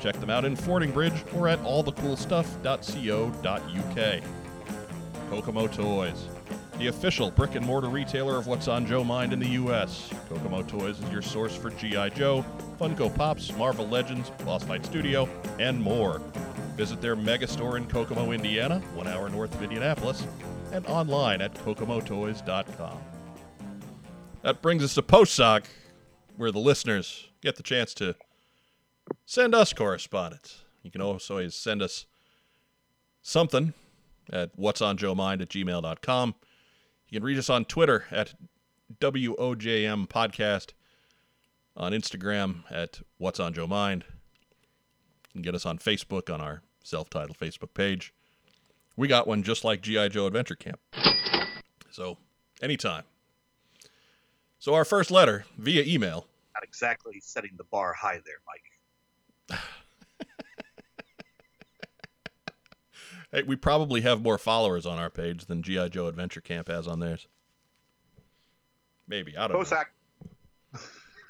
Check them out in Fordingbridge or at allthecoolstuff.co.uk. Kokomo Toys. The official brick and mortar retailer of what's on Joe Mind in the U.S. Kokomo Toys is your source for G.I. Joe, Funko Pops, Marvel Legends, Boss Fight Studio, and more. Visit their mega store in Kokomo, Indiana, one hour north of Indianapolis, and online at kokomotoys.com. That brings us to Post Sock, where the listeners get the chance to send us correspondence. You can also always send us something at what's on Joe Mind at gmail.com. You can reach us on Twitter at WOJM Podcast, on Instagram at What's on Joe Mind. You can get us on Facebook on our self titled Facebook page. We got one just like G.I. Joe Adventure Camp. So, anytime. So, our first letter via email. Not exactly setting the bar high there, Mike. *sighs* *laughs* Hey, we probably have more followers on our page than GI Joe Adventure Camp has on theirs. Maybe I don't know. Bosak.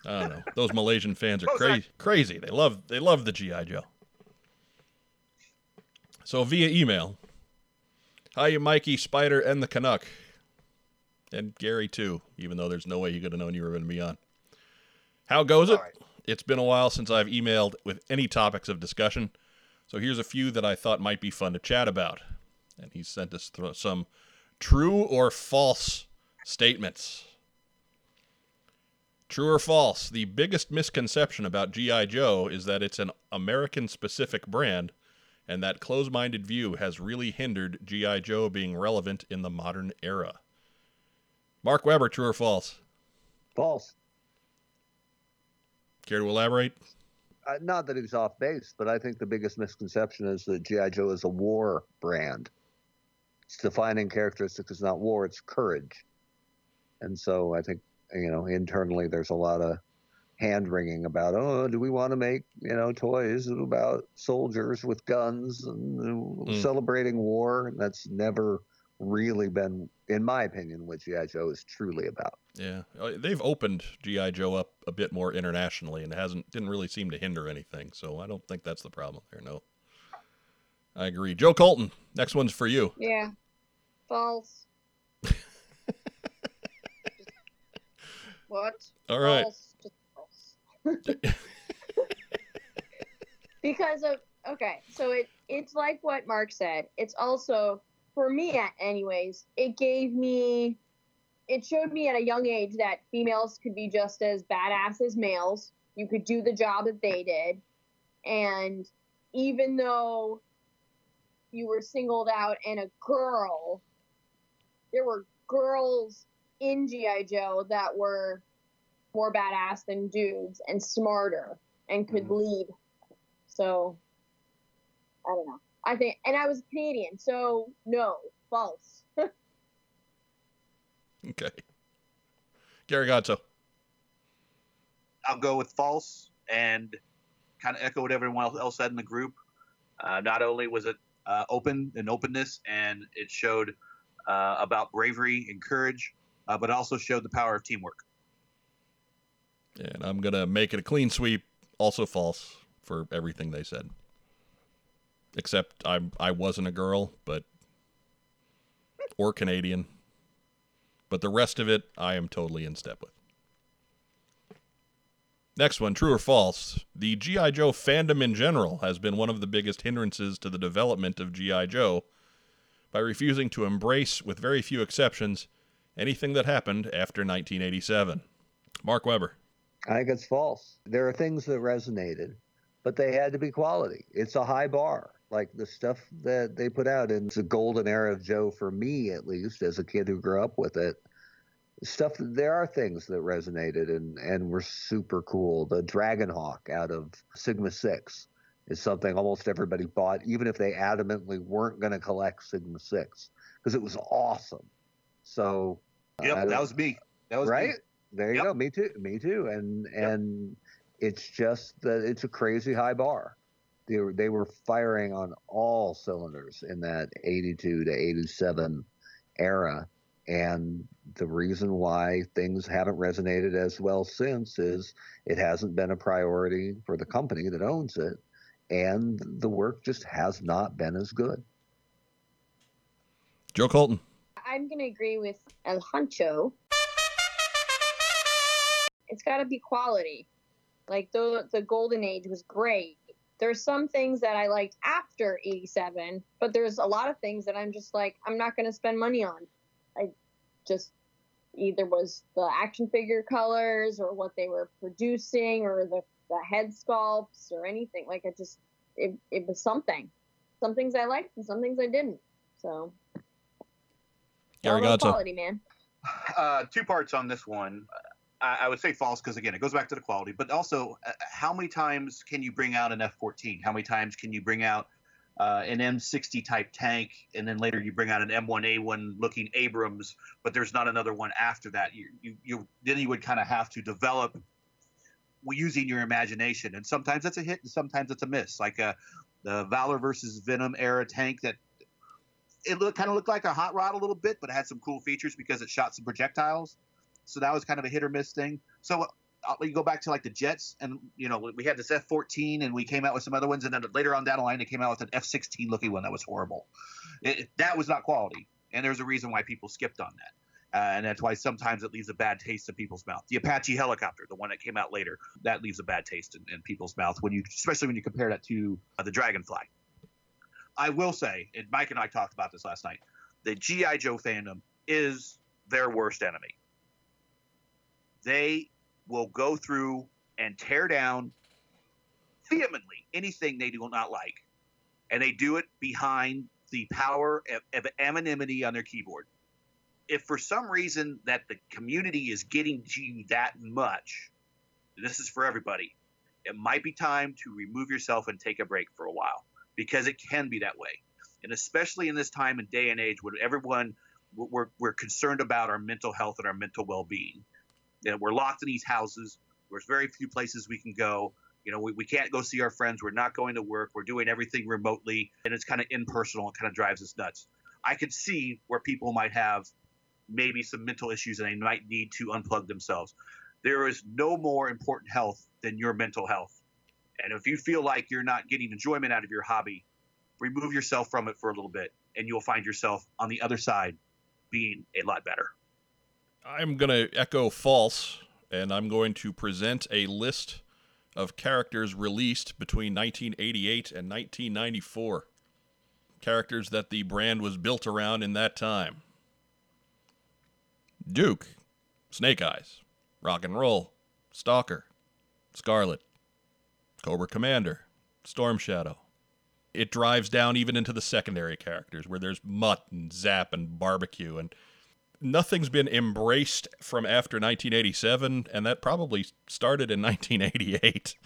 I don't know. Those Malaysian fans are crazy. Crazy. They love they love the GI Joe. So via email, hi, you Mikey, Spider, and the Canuck, and Gary too. Even though there's no way he could have known you were going to be on. How goes it? Right. It's been a while since I've emailed with any topics of discussion. So here's a few that I thought might be fun to chat about. And he sent us th- some true or false statements. True or false? The biggest misconception about G.I. Joe is that it's an American specific brand, and that close minded view has really hindered G.I. Joe being relevant in the modern era. Mark Weber, true or false? False. Care to elaborate? Uh, not that he's off base, but I think the biggest misconception is that GI Joe is a war brand. Its defining characteristic is not war; it's courage. And so I think you know internally there's a lot of hand wringing about oh do we want to make you know toys about soldiers with guns and Mm. celebrating war? And that's never really been, in my opinion, what GI Joe is truly about. Yeah, Uh, they've opened GI Joe up a bit more internationally, and it hasn't didn't really seem to hinder anything. So I don't think that's the problem there. No, I agree. Joe Colton, next one's for you. Yeah. False. what? All right. False. False. *laughs* because of okay, so it it's like what Mark said. It's also for me, anyways. It gave me, it showed me at a young age that females could be just as badass as males. You could do the job that they did, and even though you were singled out and a girl, there were girls in GI Joe that were more badass than dudes and smarter and could Mhm. lead. So I don't know. I think, and I was Canadian, so no, false. *laughs* Okay. Gary Gatto. I'll go with false and kind of echo what everyone else- else said in the group. Uh, not only was it uh, open and openness, and it showed uh, about bravery and courage, uh, but also showed the power of teamwork. And I'm gonna make it a clean sweep. Also false for everything they said. Except I'm I wasn't a girl, but or Canadian. But the rest of it I am totally in step with. Next one, true or false? The G.I. Joe fandom in general has been one of the biggest hindrances to the development of G.I. Joe by refusing to embrace, with very few exceptions, anything that happened after 1987. Mark Weber. I think it's false. There are things that resonated, but they had to be quality. It's a high bar. Like the stuff that they put out in the golden era of Joe, for me at least, as a kid who grew up with it, stuff. There are things that resonated and and were super cool. The Dragonhawk out of Sigma Six is something almost everybody bought, even if they adamantly weren't going to collect Sigma Six, because it was awesome. So Yep, that was me. That was right me. there you Yep. go me too me too and and it's just that it's a crazy high bar they were, they were firing on all cylinders in that 82 to 87 era and the reason why things haven't resonated as well since is it hasn't been a priority for the company that owns it and the work just has not been as good Joe Colton. I'm gonna agree with El Huncho. It's got to be quality. Like the the golden age was great. There's some things that I liked after 87, but there's a lot of things that I'm just like I'm not gonna spend money on. I just either was the action figure colors or what they were producing or the the head sculpts or anything. Like it just it, it was something. Some things I liked and some things I didn't. So Gary all about Gatto. quality, man. Uh, two parts on this one. I, I would say false because again, it goes back to the quality. But also, uh, how many times can you bring out an F-14? How many times can you bring out uh, an M60 type tank, and then later you bring out an M1A1 looking Abrams, but there's not another one after that? You, you, you then you would kind of have to develop using your imagination, and sometimes it's a hit, and sometimes it's a miss. Like uh, the Valor versus Venom era tank that it kind of looked like a hot rod a little bit, but it had some cool features because it shot some projectiles. So that was kind of a hit or miss thing. So uh, you go back to like the Jets, and you know we had this F-14, and we came out with some other ones, and then later on down the line they came out with an F-16 looking one that was horrible. It, that was not quality, and there's a reason why people skipped on that. Uh, and that's why sometimes it leaves a bad taste in people's mouth. The Apache helicopter, the one that came out later, that leaves a bad taste in, in people's mouth when you, especially when you compare that to uh, the Dragonfly. I will say, and Mike and I talked about this last night, the GI Joe fandom is their worst enemy. They will go through and tear down vehemently anything they do not like, and they do it behind the power of, of anonymity on their keyboard. If for some reason that the community is getting to you that much, this is for everybody. It might be time to remove yourself and take a break for a while because it can be that way. And especially in this time and day and age when everyone we're, we're concerned about our mental health and our mental well-being. You know, we're locked in these houses. There's very few places we can go. You know, we, we can't go see our friends. We're not going to work. We're doing everything remotely, and it's kind of impersonal. It kind of drives us nuts. I could see where people might have maybe some mental issues and they might need to unplug themselves. There is no more important health than your mental health. And if you feel like you're not getting enjoyment out of your hobby, remove yourself from it for a little bit, and you'll find yourself on the other side being a lot better. I'm going to echo false, and I'm going to present a list of characters released between 1988 and 1994. Characters that the brand was built around in that time Duke, Snake Eyes, Rock and Roll, Stalker, Scarlett, Cobra Commander, Storm Shadow. It drives down even into the secondary characters where there's Mutt and Zap and Barbecue and nothing's been embraced from after 1987 and that probably started in 1988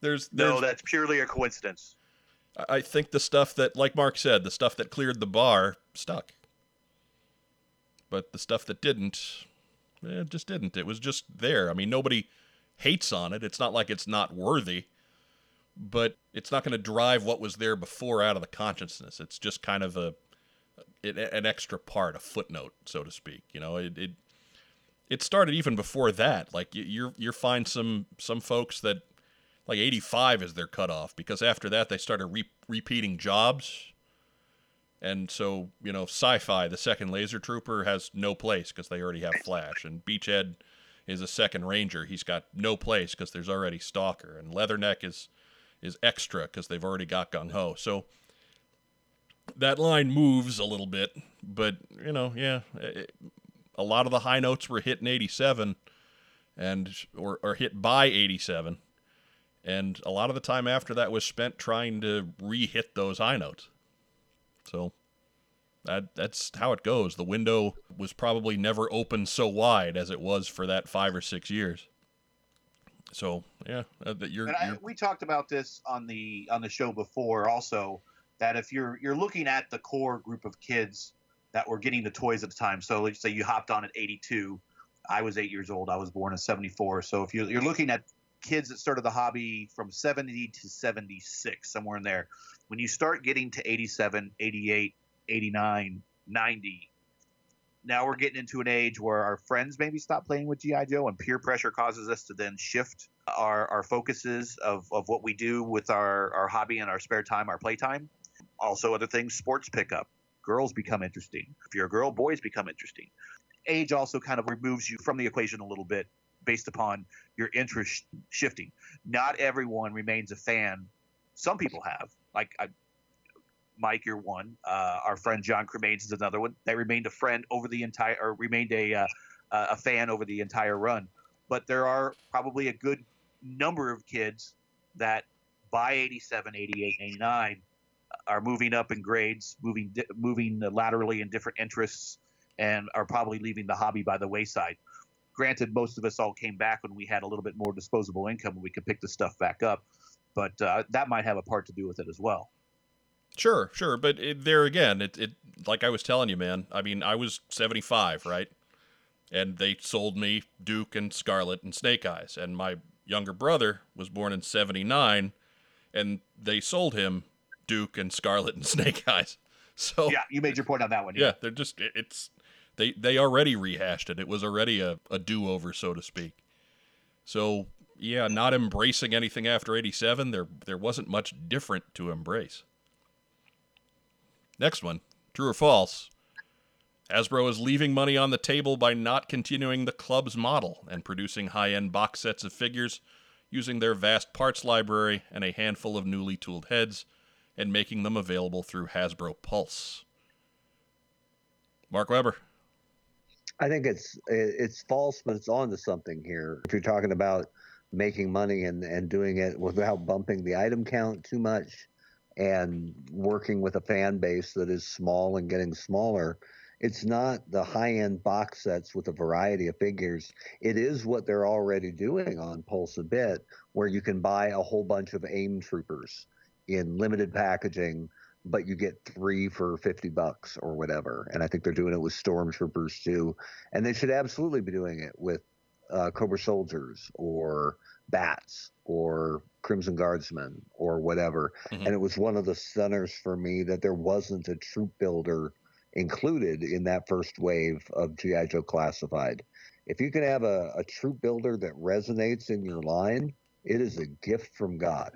there's, *laughs* there's No, that's purely a coincidence. I- think the stuff that like mark said the stuff that cleared the bar stuck. But the stuff that didn't eh, it just didn't. It was just there. I mean nobody hates on it. It's not like it's not worthy but it's not going to drive what was there before out of the consciousness. It's just kind of a an extra part, a footnote, so to speak. You know, it it, it started even before that. Like you, you're you're find some some folks that like 85 is their cutoff because after that they started re- repeating jobs. And so, you know, sci-fi, the second laser trooper has no place because they already have Flash, and Beachhead is a second ranger. He's got no place because there's already Stalker, and Leatherneck is is extra because they've already got Gung Ho. So that line moves a little bit, but you know, yeah, it, a lot of the high notes were hit in '87, and or, or hit by '87, and a lot of the time after that was spent trying to re-hit those high notes. So that that's how it goes. The window was probably never opened so wide as it was for that five or six years. So yeah, uh, that you're, And I, you're we talked about this on the on the show before also that if you're you're looking at the core group of kids that were getting the toys at the time. So let's say you hopped on at 82 i was eight years old i was born in 74 so if you're, you're looking at kids that started the hobby from 70 to 76 somewhere in there. When you start getting to 87 88 89 90 now we're getting into an age where our friends maybe stop playing with GI Joe, and peer pressure causes us to then shift our, our focuses of, of what we do with our, our hobby and our spare time, our playtime, Also, other things, sports pick up. Girls become interesting. If you're a girl, boys become interesting. Age also kind of removes you from the equation a little bit based upon your interest shifting. Not everyone remains a fan. Some people have. Like I, Mike, you're one. Uh, our friend John Cremains is another one. That remained a friend over the entire, or remained a uh, a fan over the entire run. But there are probably a good number of kids that by 87, 88, 89 are moving up in grades, moving moving laterally in different interests, and are probably leaving the hobby by the wayside. Granted, most of us all came back when we had a little bit more disposable income and we could pick the stuff back up, but uh, that might have a part to do with it as well. Sure, sure, but it, there again, it, it like I was telling you, man. I mean, I was seventy five, right? And they sold me Duke and Scarlett and Snake Eyes, and my younger brother was born in seventy nine, and they sold him Duke and Scarlett and *laughs* Snake Eyes. So yeah, you made your point on that one. Yeah, yeah they're just it's they they already rehashed it. It was already a, a do over, so to speak. So yeah, not embracing anything after eighty seven, there there wasn't much different to embrace. Next one true or false? Hasbro is leaving money on the table by not continuing the club's model and producing high end box sets of figures using their vast parts library and a handful of newly tooled heads and making them available through Hasbro Pulse. Mark Weber. I think it's it's false, but it's on to something here. If you're talking about making money and, and doing it without bumping the item count too much, and working with a fan base that is small and getting smaller. It's not the high end box sets with a variety of figures. It is what they're already doing on Pulse a bit, where you can buy a whole bunch of AIM troopers in limited packaging, but you get three for 50 bucks or whatever. And I think they're doing it with stormtroopers too. And they should absolutely be doing it with uh, Cobra Soldiers or Bats or Crimson Guardsmen or whatever. Mm-hmm. And it was one of the centers for me that there wasn't a troop builder included in that first wave of G.I. Joe Classified. If you can have a, a troop builder that resonates in your line, it is a gift from God.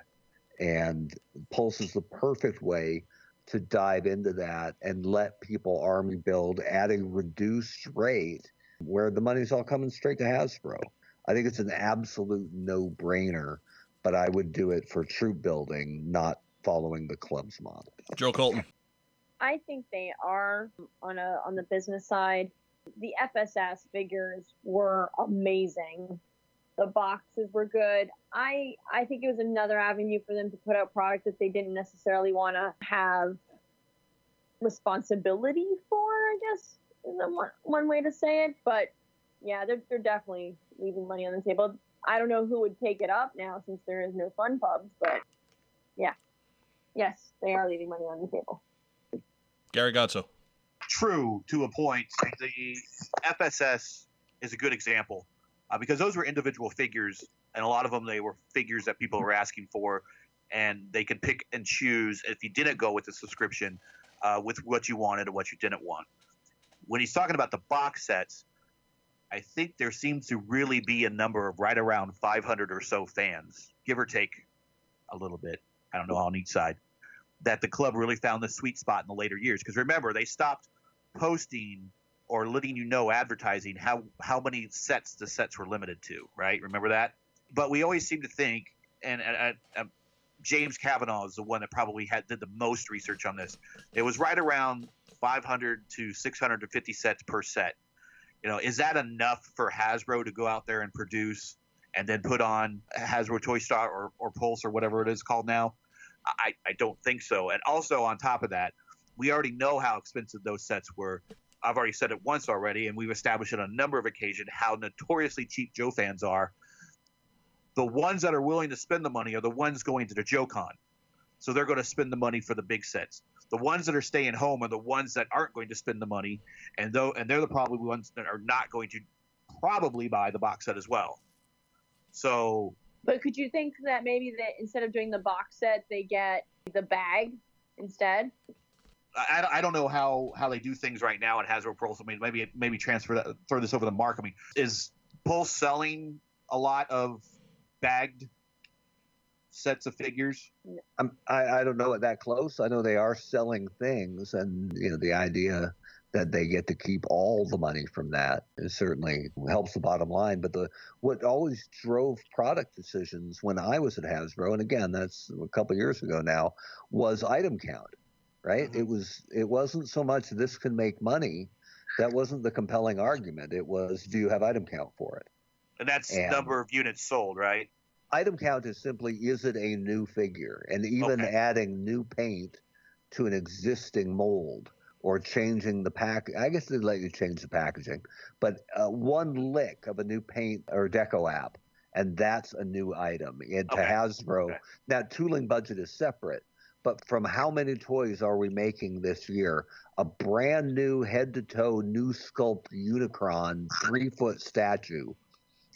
And Pulse is the perfect way to dive into that and let people army build at a reduced rate where the money's all coming straight to Hasbro. I think it's an absolute no brainer, but I would do it for troop building, not following the club's model. Joe Colton. I think they are on a on the business side. The FSS figures were amazing. The boxes were good. I I think it was another avenue for them to put out product that they didn't necessarily want to have responsibility for. I guess is one one way to say it. But yeah, they're they're definitely leaving money on the table. I don't know who would take it up now since there is no fun pubs, but yeah, yes, they are leaving money on the table. Gary Gatto. True to a point. The FSS is a good example uh, because those were individual figures, and a lot of them they were figures that people were asking for, and they could pick and choose if you didn't go with the subscription uh, with what you wanted and what you didn't want. When he's talking about the box sets, I think there seems to really be a number of right around 500 or so fans, give or take a little bit. I don't know on each side. That the club really found the sweet spot in the later years. Because remember, they stopped posting or letting you know advertising how how many sets the sets were limited to. Right? Remember that. But we always seem to think, and, and, and James Kavanaugh is the one that probably had did the most research on this. It was right around 500 to 650 sets per set you know, is that enough for Hasbro to go out there and produce and then put on Hasbro Toy Shop or, or Pulse or whatever it is called now? I, I don't think so. And also on top of that, we already know how expensive those sets were. I've already said it once already, and we've established on a number of occasions how notoriously cheap Joe fans are. The ones that are willing to spend the money are the ones going to the JoeCon. So they're going to spend the money for the big sets. The ones that are staying home are the ones that aren't going to spend the money, and though and they're the probably ones that are not going to probably buy the box set as well. So, but could you think that maybe that instead of doing the box set, they get the bag instead? I, I don't know how, how they do things right now at Hasbro Pulse. I mean, maybe maybe transfer that, throw this over the mark. I mean, is Pulse selling a lot of bagged sets of figures? I'm, I I don't know it that close. I know they are selling things, and you know the idea that they get to keep all the money from that is certainly helps the bottom line. But the what always drove product decisions when I was at Hasbro, and again that's a couple years ago now, was item count. Right? Mhm. It was it wasn't so much this can make money. That wasn't the compelling argument. It was do you have item count for it? And that's And- number of units sold, right? Item count is simply is it a new figure and even Okay. adding new paint to an existing mold or changing the pack i guess they'd let you change the packaging but uh, one lick of a new paint or deco app and that's a new item into Okay. hasbro Okay. now tooling budget is separate but from how many toys are we making this year a brand new head to toe new sculpt unicron three foot statue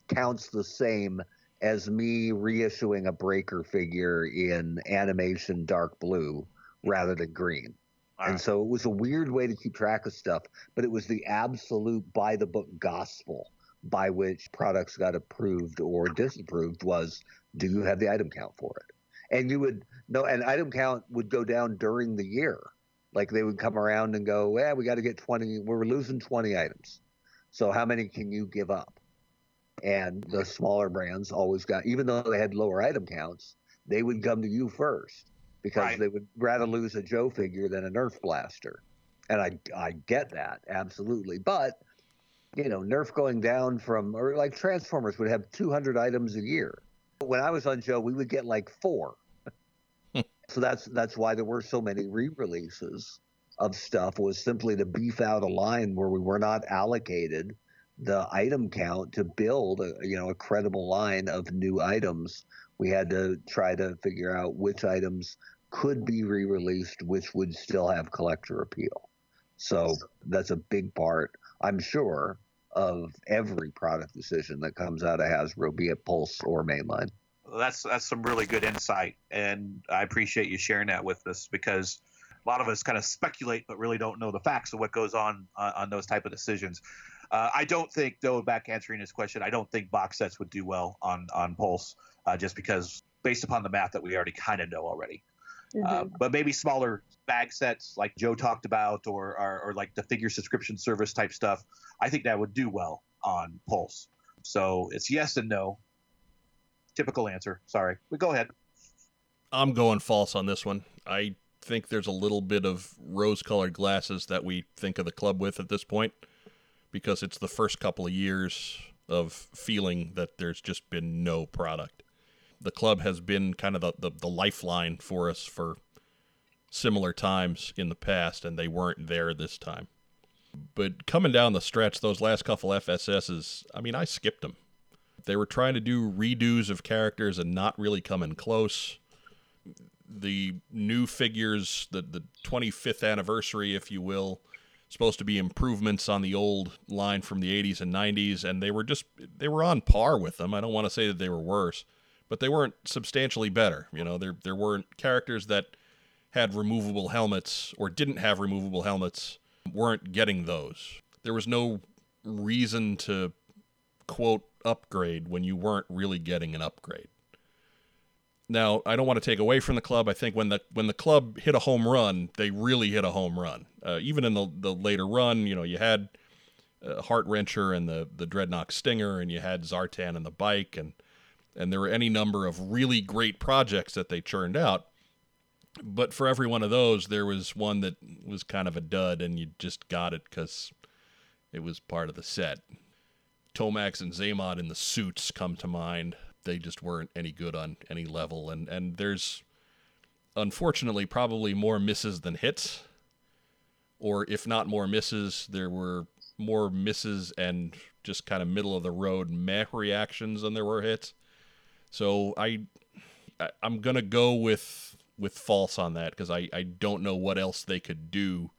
counts the same as me reissuing a breaker figure in animation dark blue rather than green. All and so it was a weird way to keep track of stuff, but it was the absolute by the book gospel by which products got approved or disapproved was do you have the item count for it? And you would no and item count would go down during the year. Like they would come around and go, Yeah, we got to get twenty we're losing twenty items. So how many can you give up? And the smaller brands always got, even though they had lower item counts, they would come to you first because Right. they would rather lose a Joe figure than a Nerf blaster. And I, I get that absolutely. But, you know, Nerf going down from, or like Transformers would have 200 items a year. When I was on Joe, we would get like four. Hmm. so that's that's why there were so many re-releases of stuff was simply to beef out a line where we were not allocated the item count to build a you know a credible line of new items. We had to try to figure out which items could be re-released which would still have collector appeal. So that's a big part i'm sure of every product decision that comes out of hasbro be it pulse or mainline. That's that's some really good insight, and I appreciate you sharing that with us because a lot of us kind of speculate but really don't know the facts of what goes on uh, on those type of decisions. Uh, I don't think, though, back answering his question, I don't think box sets would do well on on Pulse, uh, just because based upon the math that we already kind of know already. Uh, but maybe smaller bag sets like Joe talked about, or, or or like the figure subscription service type stuff. I think that would do well on Pulse. So it's yes and no. Typical answer. Sorry, but go ahead. I'm going false on this one. I think there's a little bit of rose colored glasses that we think of the club with at this point because it's the first couple of years of feeling that there's just been no product. The club has been kind of the, the, the lifeline for us for similar times in the past, and they weren't there this time. But coming down the stretch, those last couple FSSs, I mean, I skipped them. They were trying to do redos of characters and not really coming close the new figures, the the 25th anniversary, if you will, supposed to be improvements on the old line from the 80s and 90s, and they were just they were on par with them. I don't want to say that they were worse, but they weren't substantially better. You know, there there weren't characters that had removable helmets or didn't have removable helmets weren't getting those. There was no reason to quote upgrade when you weren't really getting an upgrade. Now, I don't want to take away from the club. I think when the when the club hit a home run, they really hit a home run. Uh, even in the the later run, you know, you had uh, Heart Wrencher and the the Dreadnok Stinger, and you had Zartan and the bike, and and there were any number of really great projects that they churned out. But for every one of those, there was one that was kind of a dud, and you just got it because it was part of the set. Tomax and Xamot in the suits come to mind. They just weren't any good on any level, and and there's unfortunately probably more misses than hits, or if not more misses, there were more misses and just kind of middle of the road meh reactions than there were hits. So I, I I'm gonna go with with false on that because I I don't know what else they could do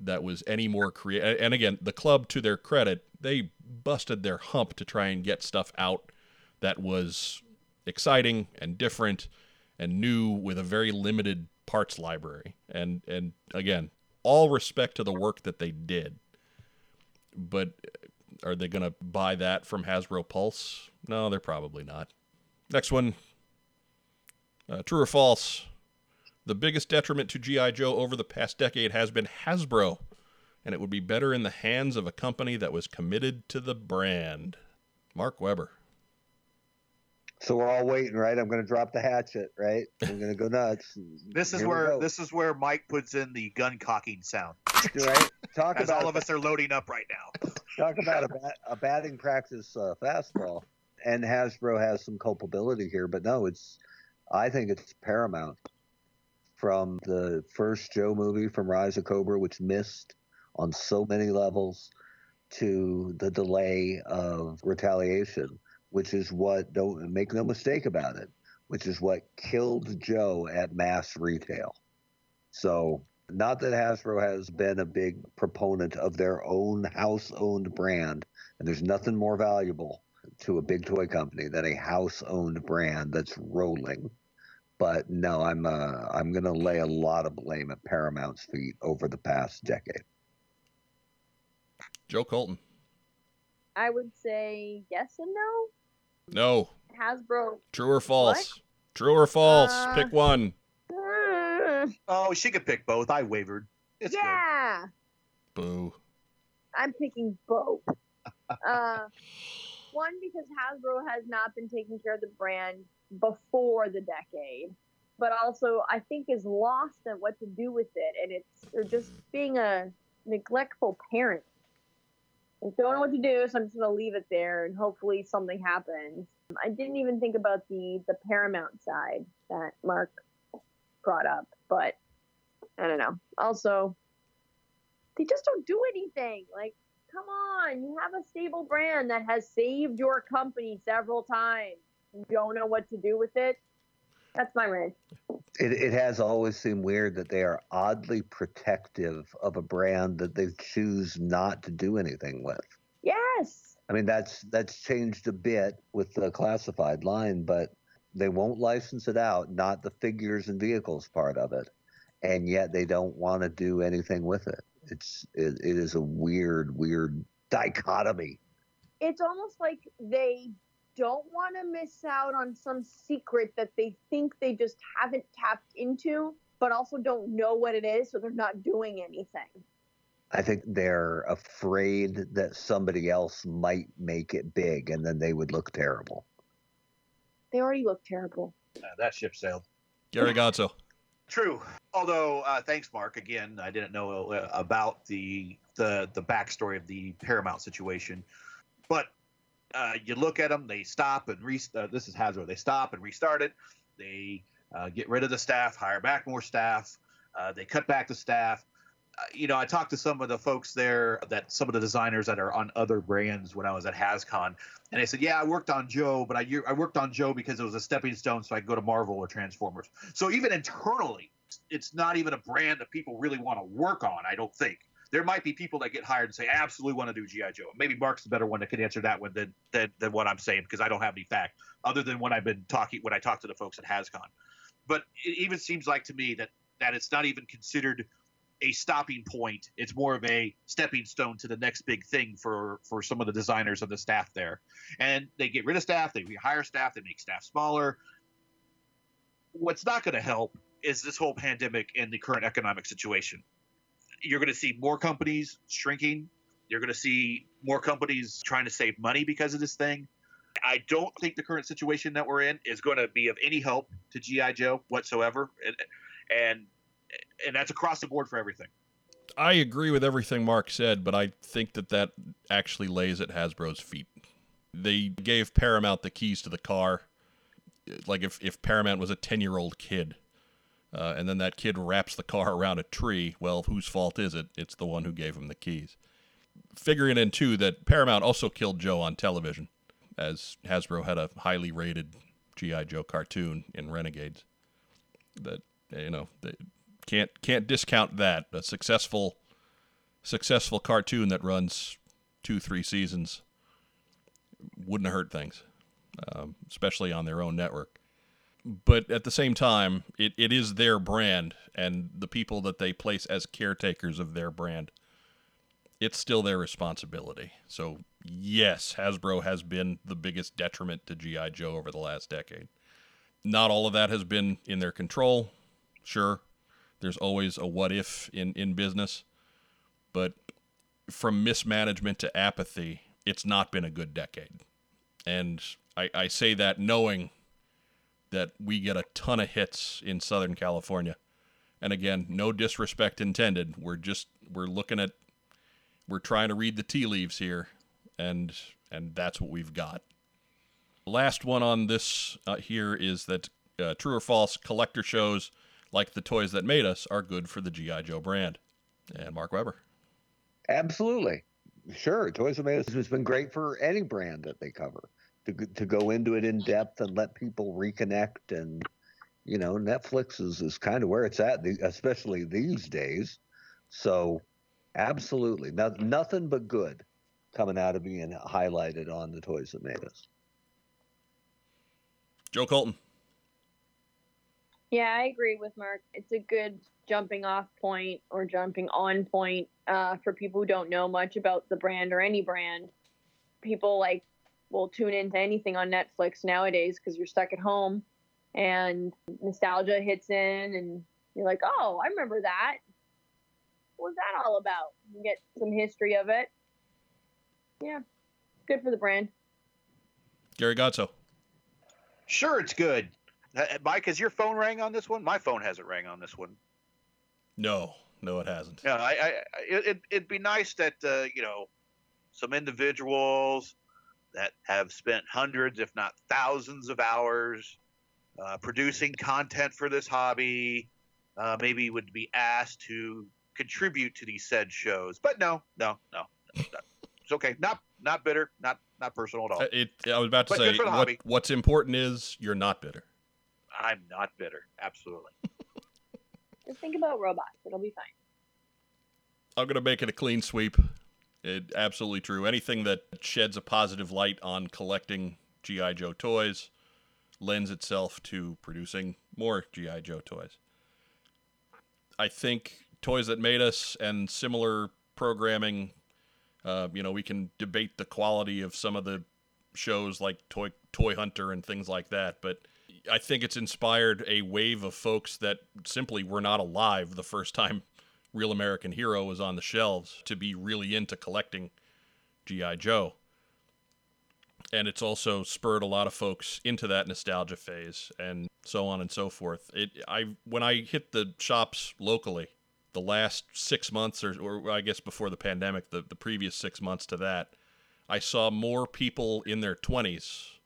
that was any more creative. And again, the club, to their credit, they busted their hump to try and get stuff out that was exciting and different and new with a very limited parts library. And and again, all respect to the work that they did. But are they going to buy that from Hasbro Pulse? No, they're probably not. Next one Uh, true or false? The biggest detriment to G.I. Joe over the past decade has been Hasbro, and it would be better in the hands of a company that was committed to the brand. Mark Weber. So we're all waiting, right? I'm going to drop the hatchet, right? I'm going to go nuts. *laughs* This is Here where this is where Mike puts in the gun cocking sound. *laughs* right? Talk As about all of us are loading up right now. talk about a, *laughs* bat, a batting practice uh, fastball. And Hasbro has some culpability here, but no, it's. I think it's paramount. From the first Joe movie, from Rise of Cobra, which missed on so many levels, to the delay of Retaliation, which is what don't make no mistake about it, which is what killed Joe at mass retail. So not that Hasbro has been a big proponent of their own house owned brand, and there's nothing more valuable to a big toy company than a house owned brand that's rolling. But no, I'm uh, I'm going to lay a lot of blame at Paramount's feet over the past decade. Joe Colton. I would say yes and no. No. Hasbro. True or false? True or false? Uh, Pick one. Mm, Oh, she could pick both. I wavered. It's good. yeah, Boo. I'm picking both. uh, one because Hasbro has not been taking care of the brand before the decade, but also I think is lost at what to do with it, and it's just being a neglectful parent. Don't know what to do, so I'm just gonna leave it there, and hopefully something happens. I didn't even think about the the Paramount side that Mark brought up, but I don't know. Also, they just don't do anything. Like, come on, you have a stable brand that has saved your company several times. You don't know what to do with it. That's my rant. It, it has always seemed weird that they are oddly protective of a brand that they choose not to do anything with. Yes. I mean, that's that's changed a bit with the classified line, but they won't license it out, not the figures and vehicles part of it, and yet they don't want to do anything with it. It's it, it is a weird, weird dichotomy. It's almost like they don't want to miss out on some secret that they think they just haven't tapped into, but also don't know what it is, so they're not doing anything. I think they're afraid that somebody else might make it big, and then they would look terrible. They already look terrible. Uh, that ship sailed. Gary Gatto. *laughs* True. Although, uh, thanks, Mark. Again, I didn't know uh, about the the the backstory of the Paramount situation, but uh, you look at them, they stop and re. Uh, this is Hasbro. They stop and restart it. They uh, get rid of the staff, hire back more staff. Uh, they cut back the staff. Uh, you know, I talked to some of the folks there that some of the designers that are on other brands when I was at HasCon, and they said, "Yeah, I worked on Joe, but I I worked on Joe because it was a stepping stone, so I could go to Marvel or Transformers." So even internally, it's not even a brand that people really want to work on. I don't think there might be people that get hired and say, "I absolutely want to do GI Joe." Maybe Mark's the better one that can answer that one than than, than what I'm saying because I don't have any fact other than what I've been talking when I talk to the folks at HasCon. But it even seems like to me that that it's not even considered a stopping point. It's more of a stepping stone to the next big thing for for some of the designers and the staff there. And they get rid of staff, they rehire staff, they make staff smaller. What's not going to help is this whole pandemic and the current economic situation. You're going to see more companies shrinking. You're going to see more companies trying to save money because of this thing. I don't think the current situation that we're in is going to be of any help to GI Joe whatsoever, and and, and that's across the board for everything. I agree with everything Mark said, but I think that that actually lays at Hasbro's feet. They gave Paramount the keys to the car. Like if, if Paramount was a 10 year old kid, uh, and then that kid wraps the car around a tree, well, whose fault is it? It's the one who gave him the keys. Figuring in, too, that Paramount also killed Joe on television, as Hasbro had a highly rated G.I. Joe cartoon in Renegades. That, you know, they can't can't discount that. A successful successful cartoon that runs two, three seasons wouldn't hurt things, um, especially on their own network. But at the same time, it, it is their brand, and the people that they place as caretakers of their brand, it's still their responsibility. So, yes, Hasbro has been the biggest detriment to G.I. Joe over the last decade. Not all of that has been in their control. Sure, there's always a what if in, in business, but from mismanagement to apathy, it's not been a good decade. And I, I say that knowing that we get a ton of hits in Southern California. And again, no disrespect intended. We're just we're looking at we're trying to read the tea leaves here, and and that's what we've got. Last one on this uh, here is that uh, true or false collector shows like the toys that made us are good for the GI Joe brand. And Mark Weber. Absolutely. Sure. Toys That Made Us has been great for any brand that they cover to, to go into it in depth and let people reconnect. And, you know, Netflix is, is kind of where it's at, especially these days. So, absolutely. No, nothing but good coming out of being highlighted on the Toys That Made Us. Joe Colton. Yeah, I agree with Mark. It's a good jumping off point or jumping on point uh, for people who don't know much about the brand or any brand. People like will tune into anything on Netflix nowadays because you're stuck at home and nostalgia hits in and you're like, oh, I remember that. What was that all about? You get some history of it. Yeah, good for the brand. Gary Gatto. Sure, it's good. Uh, Mike, has your phone rang on this one? My phone hasn't rang on this one. No, no, it hasn't. Yeah, I, I it, it'd be nice that uh, you know some individuals that have spent hundreds, if not thousands, of hours uh, producing content for this hobby, uh, maybe would be asked to contribute to these said shows. But no, no, no, it's okay. Not not bitter, not not personal at all. Uh, it, I was about to but say what, what's important is you're not bitter. I'm not bitter. Absolutely. *laughs* Just think about robots. It'll be fine. I'm going to make it a clean sweep. It, absolutely true. Anything that sheds a positive light on collecting G.I. Joe toys lends itself to producing more G.I. Joe toys. I think Toys That Made Us and similar programming, uh, you know, we can debate the quality of some of the shows like Toy, Toy Hunter and things like that, but I think it's inspired a wave of folks that simply were not alive the first time Real American Hero was on the shelves to be really into collecting G.I. Joe. And it's also spurred a lot of folks into that nostalgia phase and so on and so forth. It I when I hit the shops locally, the last six months or, or I guess before the pandemic, the, the previous six months to that, I saw more people in their twenties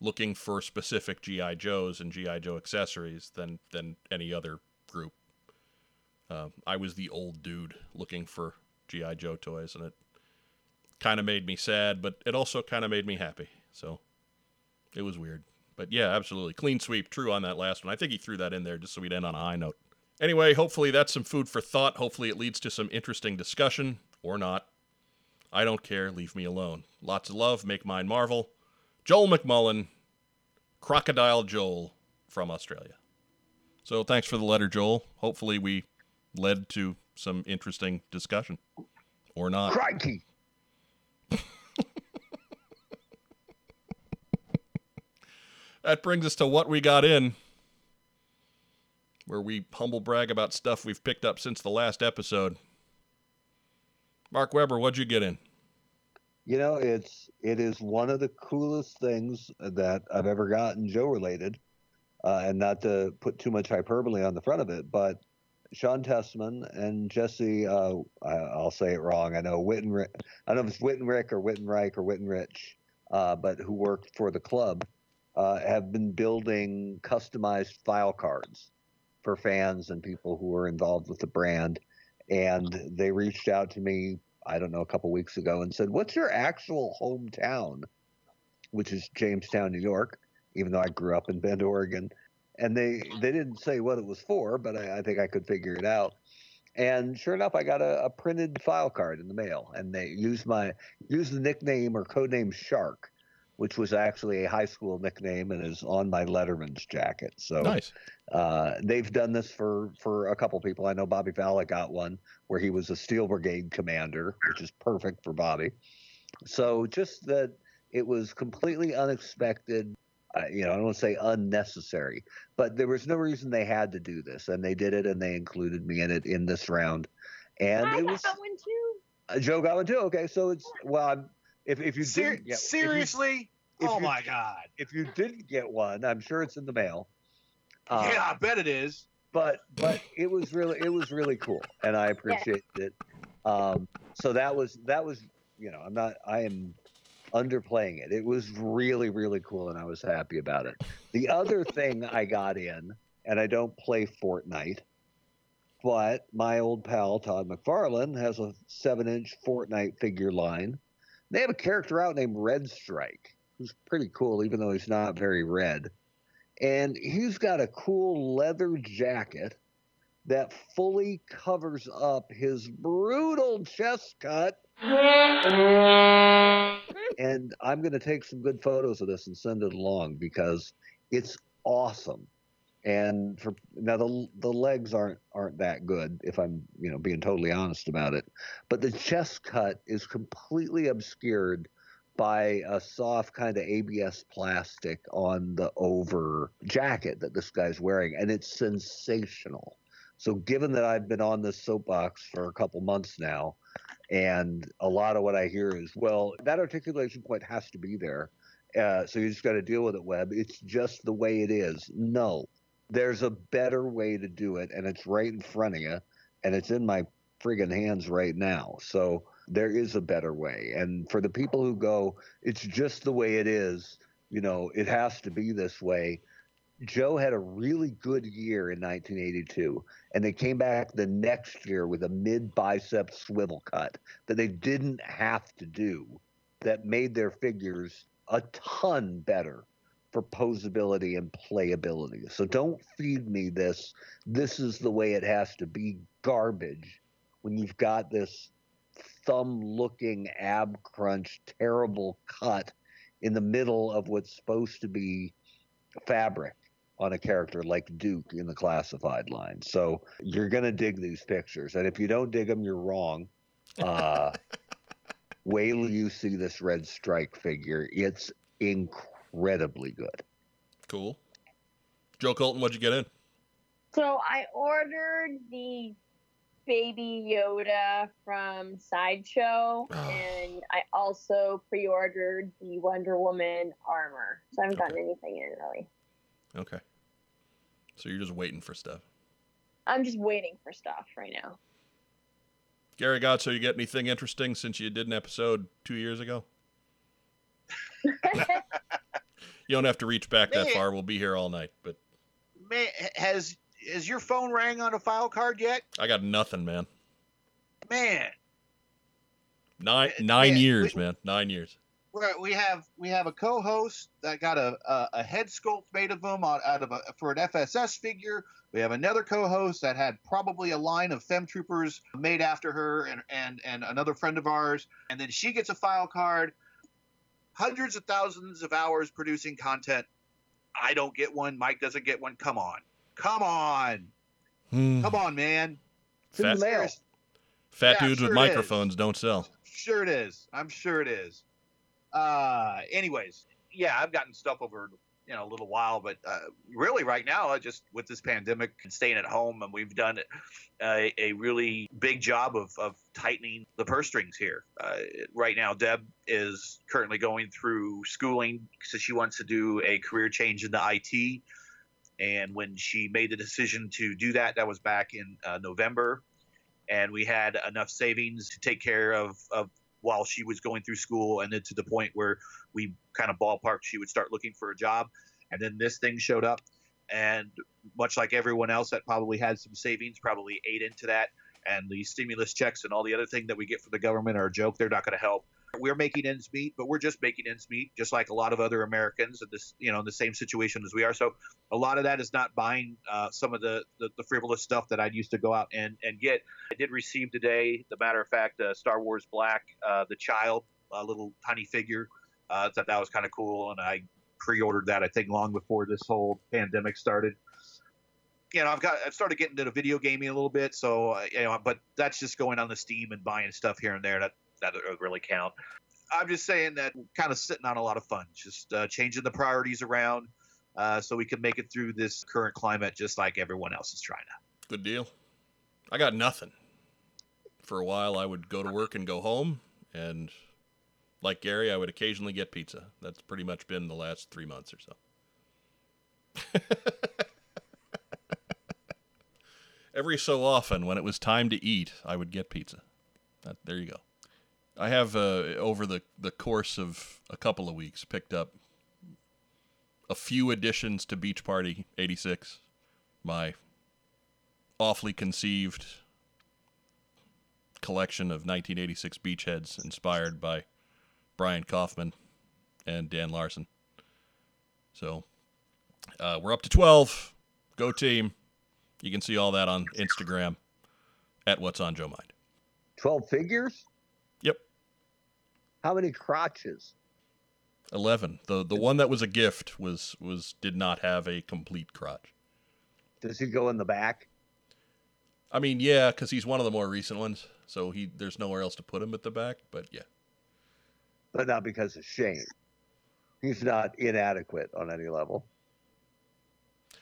looking for specific GI Joes and GI Joe accessories than than any other group. Uh, I was the old dude looking for GI Joe toys, and it kind of made me sad, but it also kind of made me happy. So it was weird, but yeah, absolutely clean sweep. True on that last one. I think he threw that in there just so we'd end on a high note. Anyway, hopefully that's some food for thought. Hopefully it leads to some interesting discussion or not. I don't care. Leave me alone. Lots of love. Make mine marvel. Joel McMullen, Crocodile Joel from Australia. So thanks for the letter, Joel. Hopefully we led to some interesting discussion or not. Crikey. that brings us to what we got in, where we humble brag about stuff we've picked up since the last episode. Mark Weber, what'd you get in? you know, it's it is one of the coolest things that I've ever gotten Joe related, uh, and not to put too much hyperbole on the front of it, but Sean Tessman and Jesse, uh, I, will say it wrong. I know Witten, I don't know if it's Wittenrick or Wittenreich or Wittenrich, uh, but who worked for the club, uh, have been building customized file cards for fans and people who are involved with the brand. And they reached out to me I don't know, a couple weeks ago and said, What's your actual hometown? Which is Jamestown, New York, even though I grew up in Bend, Oregon. And they, they didn't say what it was for, but I, I think I could figure it out. And sure enough, I got a, a, printed file card in the mail, and they used my used the nickname or codename Shark, which was actually a high school nickname and is on my Letterman's jacket. So nice. Uh, they've done this for for a couple people. I know Bobby Falla got one where he was a Steel Brigade commander, which is perfect for Bobby. So just that it was completely unexpected. You know, I don't want to say unnecessary, but there was no reason they had to do this, and they did it, and they included me in it in this round, and I it got was one too. uh, Joe got one too. Okay, so it's well, I'm, if if you Ser- didn't get, if you- seriously? oh my god! if you didn't get one, I'm sure it's in the mail. Uh, yeah, I bet it is. but but it was really it was really cool and i appreciated it um so that was that was you know i'm not i am underplaying it. It was really really cool and i was happy about it. The other thing i got in and i don't play fortnite but my old pal todd mcfarlane has a seven inch fortnite figure line. They have a character out named red strike who's pretty cool even though he's not very red. And he's got a cool leather jacket that fully covers up his brutal chest cut. And I'm going to take some good photos of this and send it along because it's awesome. And for now, the the legs aren't aren't that good if I'm you know being totally honest about it. But the chest cut is completely obscured by a soft kind of ABS plastic on the over jacket that this guy's wearing, and it's sensational. So, given that I've been on this soapbox for a couple months now, and a lot of what I hear is, well, that articulation point has to be there. Uh, so you just got to deal with it, Webb. It's just the way it is. No, there's a better way to do it, and it's right in front of you, and it's in my friggin' hands right now. So there is a better way. And for the people who go, it's just the way it is, you know, it has to be this way. Joe had a really good year in 1982, and they came back the next year with a mid bicep swivel cut that they didn't have to do, that made their figures a ton better for posability and playability. So don't feed me this, this is the way it has to be garbage when you've got this thumb looking ab crunch terrible cut in the middle of what's supposed to be fabric on a character like Duke in the classified line. So you're going to dig these pictures. And if you don't dig them, you're wrong. Uh, *laughs* wait till you see this red strike figure. It's incredibly good. Cool. Joe Colton, what'd you get in? So I ordered the baby Yoda from Sideshow, and I also pre-ordered the Wonder Woman armor. So I haven't gotten anything in really. Okay. So you're just waiting for stuff. I'm just waiting for stuff right now. Gary God, so you get anything interesting since you did an episode two years ago? *laughs* You don't have to reach back that far. We'll be here all night. But Man, has has your phone rang on a file card yet? I got nothing, man. Man, Nine Uh, nine yeah, years, we- man. Nine years. We're, we have we have a co-host that got a a, a head sculpt made of them out, out of a, for an FSS figure. We have another co-host that had probably a line of Fem Troopers made after her, and and and another friend of ours. And then she gets a file card. Hundreds of thousands of hours producing content. I don't get one. Mike doesn't get one. Come on, come on, Hmm. come on, man. Fat, the mail. Serious- fat Yeah, dudes with sure it microphones don't sell. Sure it is. I'm sure it is. Uh, anyways, yeah, I've gotten stuff over you know a little while, but uh, really right now, I just with this pandemic and staying at home, and we've done a, a really big job of, of tightening the purse strings here. Uh, right now, Deb is currently going through schooling, so she wants to do a career change in the IT. And when she made the decision to do that, that was back in uh, November and we had enough savings to take care of, of while she was going through school and then to the point where we kind of ballparked she would start looking for a job. And then this thing showed up and much like everyone else that probably had some savings probably ate into that and the stimulus checks and all the other thing that we get from the government are a joke. They're not going to help we're making ends meet but we're just making ends meet just like a lot of other americans in this you know in the same situation as we are so a lot of that is not buying uh, some of the, the the frivolous stuff that i used to go out and and get I did receive today, the matter of fact, uh, Star Wars Black, uh, the child, a little tiny figure. Uh, thought that was kind of cool, and I pre-ordered that I think long before this whole pandemic started. You know, I've got I've started getting into video gaming a little bit, so uh, you know, but that's just going on the Steam and buying stuff here and there. That that doesn't really count. I'm just saying that kind of sitting on a lot of funds, just uh, changing the priorities around uh, so we can make it through this current climate just like everyone else is trying to. Good deal. I got nothing. For a while, I would go to work and go home, and like Gary, I would occasionally get pizza. That's pretty much been the last three months or so. *laughs* Every so often, when it was time to eat, I would get pizza. That, there you go. I have, uh, over the, the course of a couple of weeks, picked up a few additions to Beach Party 86. My awfully conceived collection of 1986 beachheads inspired by Brian Kaufman and Dan Larson. So uh, we're up to 12. Go team. You can see all that on Instagram at What's on Joe Mind. 12 figures? How many crotches? 11. The the one that was a gift was was did not have a complete crotch. Does he go in the back? I mean, yeah, cuz he's one of the more recent ones. So he there's nowhere else to put him at the back, but yeah. But not because of shame. He's not inadequate on any level.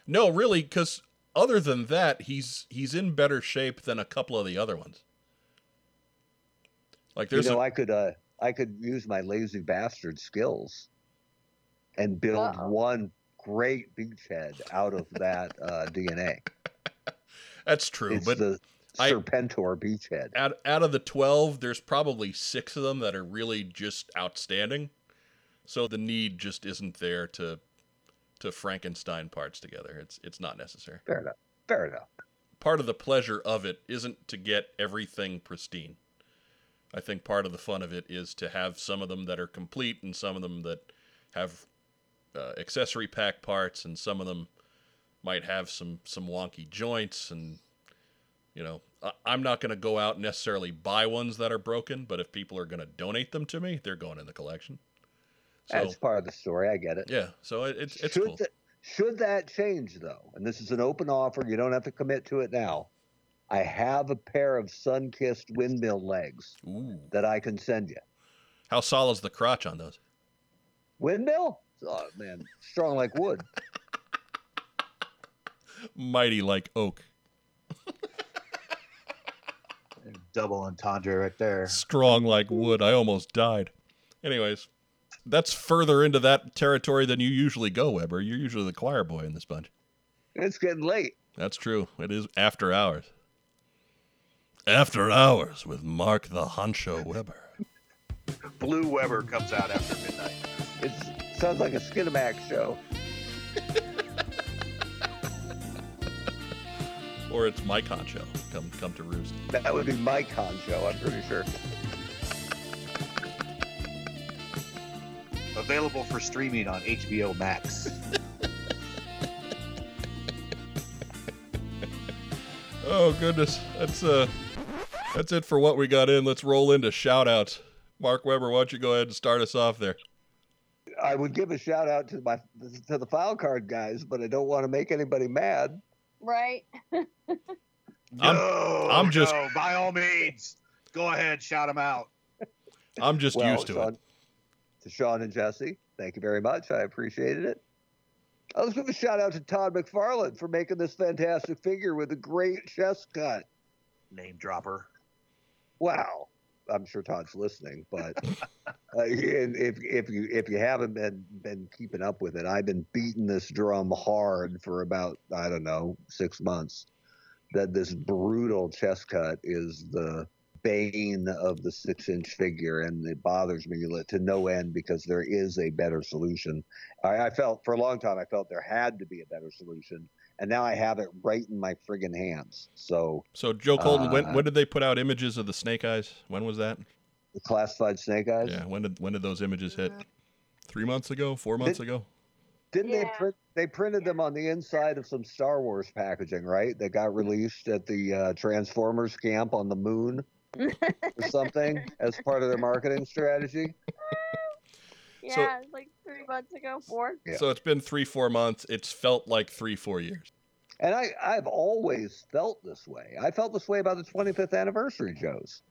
No, really, because other than that, he's he's in better shape than a couple of the other ones. Like there's you know, a, I could uh, I could use my lazy bastard skills and build Uh-oh. one great beachhead out of that uh, DNA. that's true, It's but the I- Serpentor beachhead. out out of the 12, there's probably 6 of them that are really just outstanding. So the need just isn't there to to Frankenstein parts together. It's it's not necessary. Fair enough. Fair enough. part of the pleasure of it isn't to get everything pristine. I think part of the fun of it is to have some of them that are complete and some of them that have uh, accessory pack parts and some of them might have some some wonky joints and you know I, I'm not going to go out and necessarily buy ones that are broken, but if people are going to donate them to me, they're going in the collection. So That's part of the story. I get it. yeah, so it, it's it's should, cool. th- should that change though, and this is an open offer, you don't have to commit to it now. I have a pair of sun-kissed windmill legs Ooh, that I can send you. how solid's the crotch on those? Windmill? Oh man, strong like wood. *laughs* Mighty like oak. Double entendre right there. strong like wood. I almost died. Anyways, that's further into that territory than you usually go, Weber. You're usually the choir boy in this bunch. It's getting late. That's true. It is after hours. After hours with Mark the Honcho Weber. Blue Weber comes out after midnight. It sounds like a Skinamax show. *laughs* Or it's my concho. Come come to roost. That would be my concho, I'm pretty sure. Available for streaming on HBO Max. *laughs* Oh goodness. That's uh that's it for what we got in. Let's roll into shout outs. Mark Weber, why don't you go ahead and start us off there? I would give a shout out to my to the file card guys, but I don't want to make anybody mad. Right? *laughs* I'm- no, I'm just- no, by all means, go ahead, shout them out. I'm just Well, used to Sean, it. To Sean and Jesse, thank you very much. I appreciated it. I was give a shout out to Todd McFarlane for making this fantastic figure with a great chest cut. Name dropper. Wow. I'm sure Todd's listening, but uh, if if you if you haven't been been keeping up with it, I've been beating this drum hard for about I don't know six months. That this brutal chest cut is the bane of the six inch figure, and it bothers me to no end because there is a better solution. I, I felt for a long time I felt there had to be a better solution, and now I have it right in my friggin' hands. So So Joe Colton, when Uh, when did they put out images of the snake eyes? When was that? the classified snake eyes. Yeah, when did when did those images hit? Three months ago, four months ago. Didn't they print? They printed them on the inside of some Star Wars packaging, right? That got released at the uh, Transformers camp on the moon *laughs* or something as part of their marketing strategy. Yeah, it's like three months ago, four. Yeah. So it's been three, four months. It's felt like three, four years. And I, I've always felt this way. I felt this way about the 25th anniversary Joes.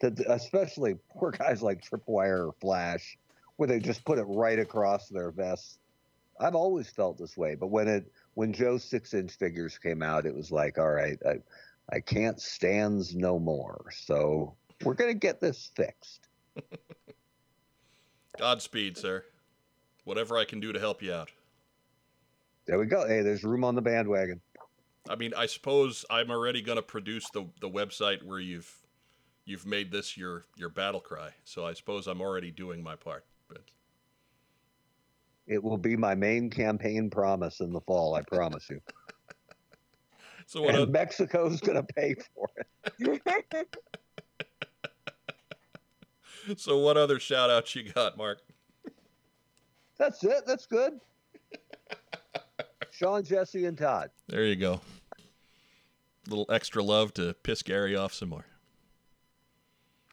that especially poor guys like Tripwire or Flash, where they just put it right across their vests. I've always felt this way, but when it when Joe's six inch figures came out, it was like, all right, I, I can't stands no more. So we're gonna get this fixed. *laughs* Godspeed, sir. Whatever I can do to help you out. There we go. Hey, there's room on the bandwagon. I mean, I suppose I'm already going to produce the the website where you've you've made this your your battle cry. So I suppose I'm already doing my part. But It will be my main campaign promise in the fall. I promise you. *laughs* so what? and oth- Mexico's gonna pay for it. *laughs* *laughs* so what other shout outs you got, Mark? That's it. That's good. Sean, Jesse, and Todd. There you go. A little extra love to piss Gary off some more.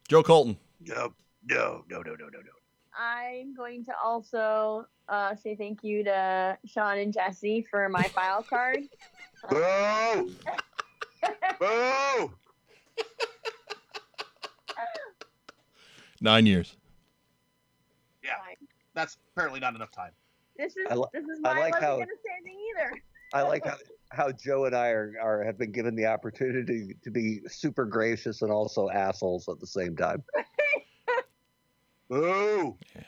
Joe Colton. No, no, no, no, no, no, no. I'm going to also uh, say thank you to Sean and Jesse for my file card. *laughs* Boo! *laughs* Boo! Nine years. Yeah, that's apparently not enough time. This is I li- this is I why I, like wasn't how- gonna say anything either. I like *laughs* how, how Joe and I are, are have been given the opportunity to be super gracious and also assholes at the same time. *laughs* Boo! Yeah.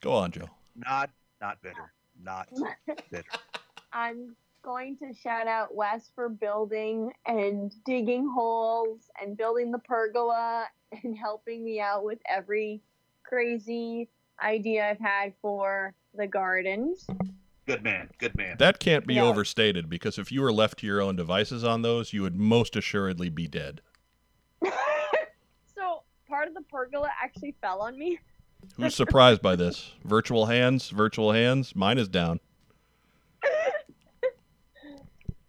Go on, Joe. Not, not bitter. Not *laughs* bitter. I'm going to shout out Wes for building and digging holes and building the pergola *laughs* and helping me out with every crazy idea I've had for the gardens. Good man. Good man. That can't be Yeah. overstated because if you were left to your own devices on those, you would most assuredly be dead. *laughs* so part of the pergola actually fell on me. Who's surprised by this? Virtual hands, virtual hands. Mine is down.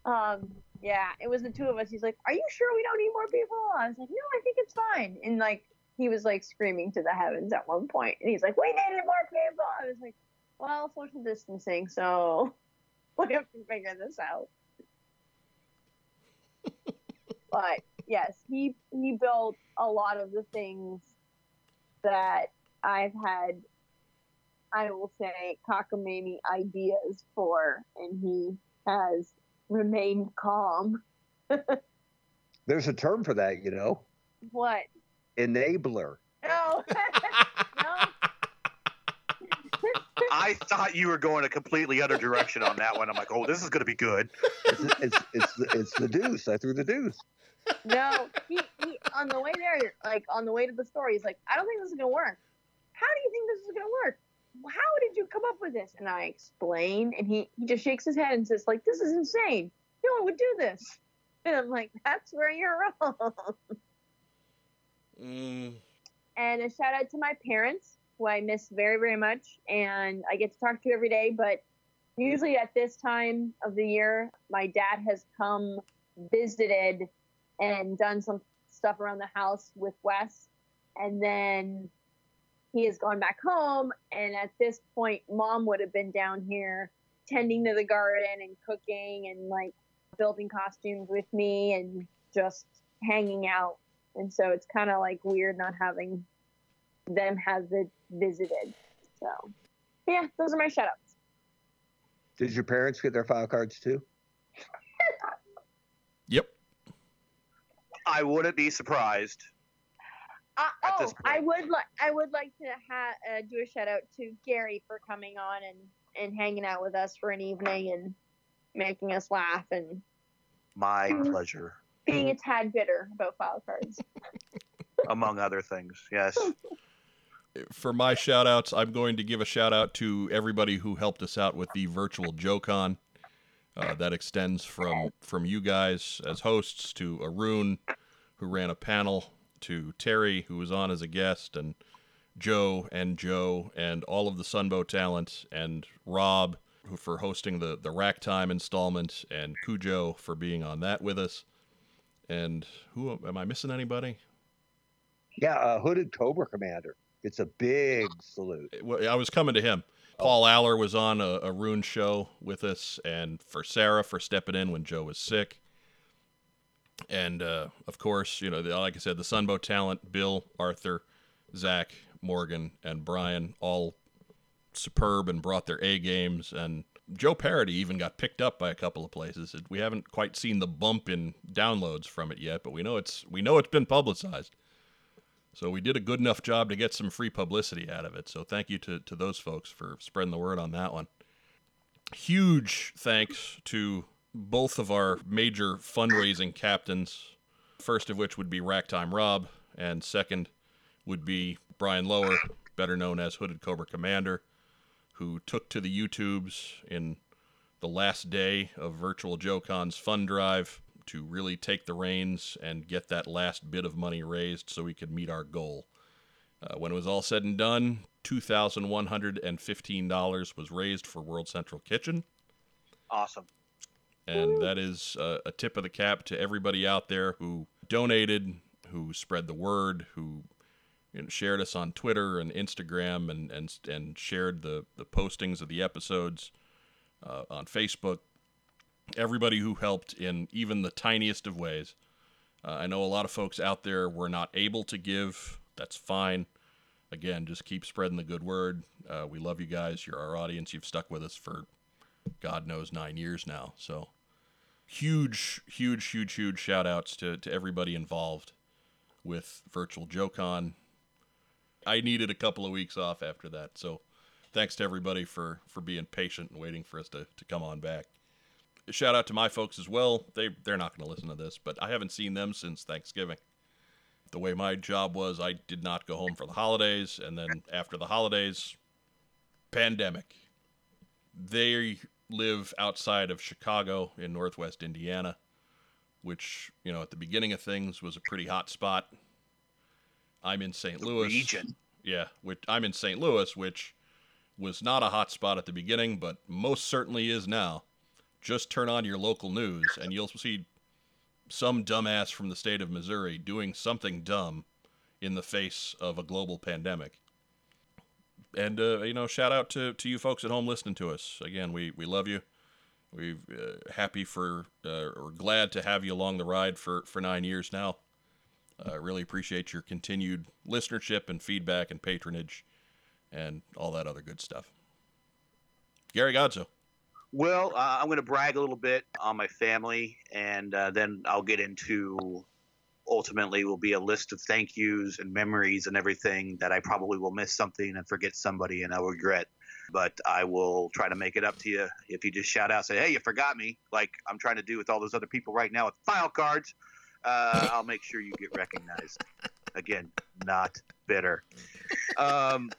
Um, yeah, it was the two of us. He's like, "Are you sure we don't need more people?" I was like, "No, I think it's fine." And like, he was like screaming to the heavens at one point, and he's like, "We needed more people." I was like, "Well, social distancing, so *laughs* we have to figure this out." *laughs* but yes, he he built a lot of the things that I've had. I will say cockamamie ideas for, and he has remained calm. *laughs* There's a term for that, you know, What? enabler. No. Oh. *laughs* no. I thought you were going a completely other direction on that one. I'm like, oh, this is going to be good. It's it's it's the, it's the deuce. I threw the deuce. No. He, he on the way there, like on the way to the store, he's like, I don't think this is gonna work. How do you think this is gonna work? How did you come up with this? And I explain, and he, he just shakes his head and says, like, this is insane. No one would do this. *laughs* And I'm like, that's where you're *laughs* wrong. Mm, and a shout out to my parents who I miss very, very much. And I get to talk to every day, but usually at this time of the year, my dad has come, visited, and done some stuff around the house with Wes. And then he has gone back home. And at this point, mom would have been down here tending to the garden and cooking and like building costumes with me and just hanging out. And so it's kind of like weird not having them have the visited. So yeah, those are my shout outs. Did your parents get their file cards too? *laughs* yep. I wouldn't be surprised. Uh, At oh, this point. I would like I would like to ha- uh, do a shout out to Gary for coming on and and hanging out with us for an evening and making us laugh and My pleasure, being a tad bitter about file cards. *laughs* among other things. Yes. For my shout outs, I'm going to give a shout out to everybody who helped us out with the virtual JoeCon. Uh, that extends from from you guys as hosts to Arun, who ran a panel, to Terry, who was on as a guest, and Joe and Joe and all of the Sunbow talent, and Rob who for hosting the the Rack Time installment, and Cujo for being on that with us. And who am I missing? Anybody? Yeah, uh, hooded Cobra Commander. It's a big salute. I was coming to him. Paul Allor was on a, a Rune show with us, and for Sarah for stepping in when Joe was sick. And uh, of course, you know, like I said, the Sunbow talent, Bill, Arthur, Zach, Morgan, and Brian, all superb and brought their A games. And Joe Parody even got picked up by a couple of places. We haven't quite seen the bump in downloads from it yet, but we know it's we know it's been publicized. So we did a good enough job to get some free publicity out of it. So thank you to, to those folks for spreading the word on that one. Huge thanks to both of our major fundraising captains, first of which would be Racktime Rob, and second would be Brian Lower, better known as Hooded Cobra Commander, who took to the YouTubes in the last day of Virtual JoeCon's fund drive to really take the reins and get that last bit of money raised so we could meet our goal. Uh, when it was all said and done, $2,115 was raised for World Central Kitchen. Awesome. And that is uh, a tip of the cap to everybody out there who donated, who spread the word, who you know, shared us on Twitter and Instagram, and and and shared the the postings of the episodes uh, on Facebook. Everybody who helped in even the tiniest of ways. Uh, I know a lot of folks out there were not able to give. That's fine. Again, just keep spreading the good word. Uh, we love you guys. You're our audience. You've stuck with us for God knows nine years now. So huge, huge, huge, huge shout outs to, to everybody involved with Virtual JoeCon. I needed a couple of weeks off after that. So thanks to everybody for, for being patient and waiting for us to, to come on back. Shout out to my folks as well. They they're not going to listen to this, but I haven't seen them since Thanksgiving. The way my job was, I did not go home for the holidays, and then after the holidays, pandemic. They live outside of Chicago in Northwest Indiana, which you know at the beginning of things was a pretty hot spot. I'm in St. Louis. Region. Yeah, which I'm in St. Louis, which was not a hot spot at the beginning, but most certainly is now. Just turn on your local news and you'll see some dumbass from the state of Missouri doing something dumb in the face of a global pandemic. And uh, you know, shout out to, to you folks at home listening to us. Again, we, we love you. We're uh, happy for uh, or glad to have you along the ride for, for nine years now. I really appreciate your continued listenership and feedback and patronage and all that other good stuff. Gary Gatto. Well, uh, I'm going to brag a little bit on my family, and uh, then I'll get into ultimately will be a list of thank yous and memories and everything that I probably will miss something and forget somebody and I'll regret. But I will try to make it up to you if you just shout out, say, "Hey, you forgot me," like I'm trying to do with all those other people right now with file cards. Uh, I'll make sure you get recognized. Again, not bitter. Um,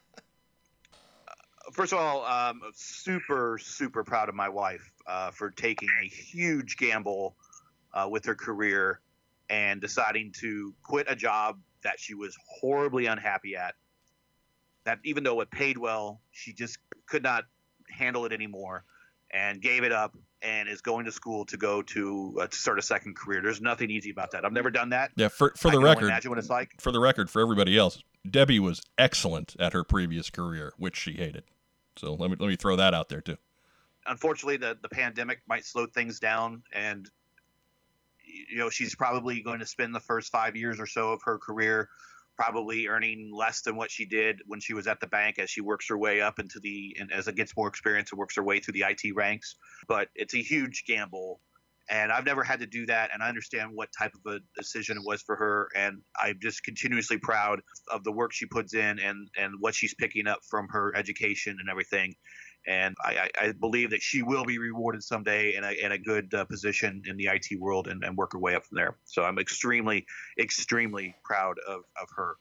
first of all, um, super, super proud of my wife uh, for taking a huge gamble uh, with her career and deciding to quit a job that she was horribly unhappy at. That even though it paid well, she just could not handle it anymore and gave it up and is going to school to go to, uh, to start a second career. There's nothing easy about that. I've never done that. Yeah, for for the record, imagine what it's like. for the record, for everybody else, Debbie was excellent at her previous career, which she hated. So let me let me throw that out there too. unfortunately the, the pandemic might slow things down and you know she's probably going to spend the first five years or so of her career probably earning less than what she did when she was at the bank as she works her way up into the and as it gets more experience and works her way through the IT ranks. But it's a huge gamble. And I've never had to do that and I understand what type of a decision it was for her. And I'm just continuously proud of the work she puts in and and what she's picking up from her education and everything and I, I believe that she will be rewarded someday in a, in a good uh, position in the IT world and, and work her way up from there. So I'm extremely, extremely proud of, of her.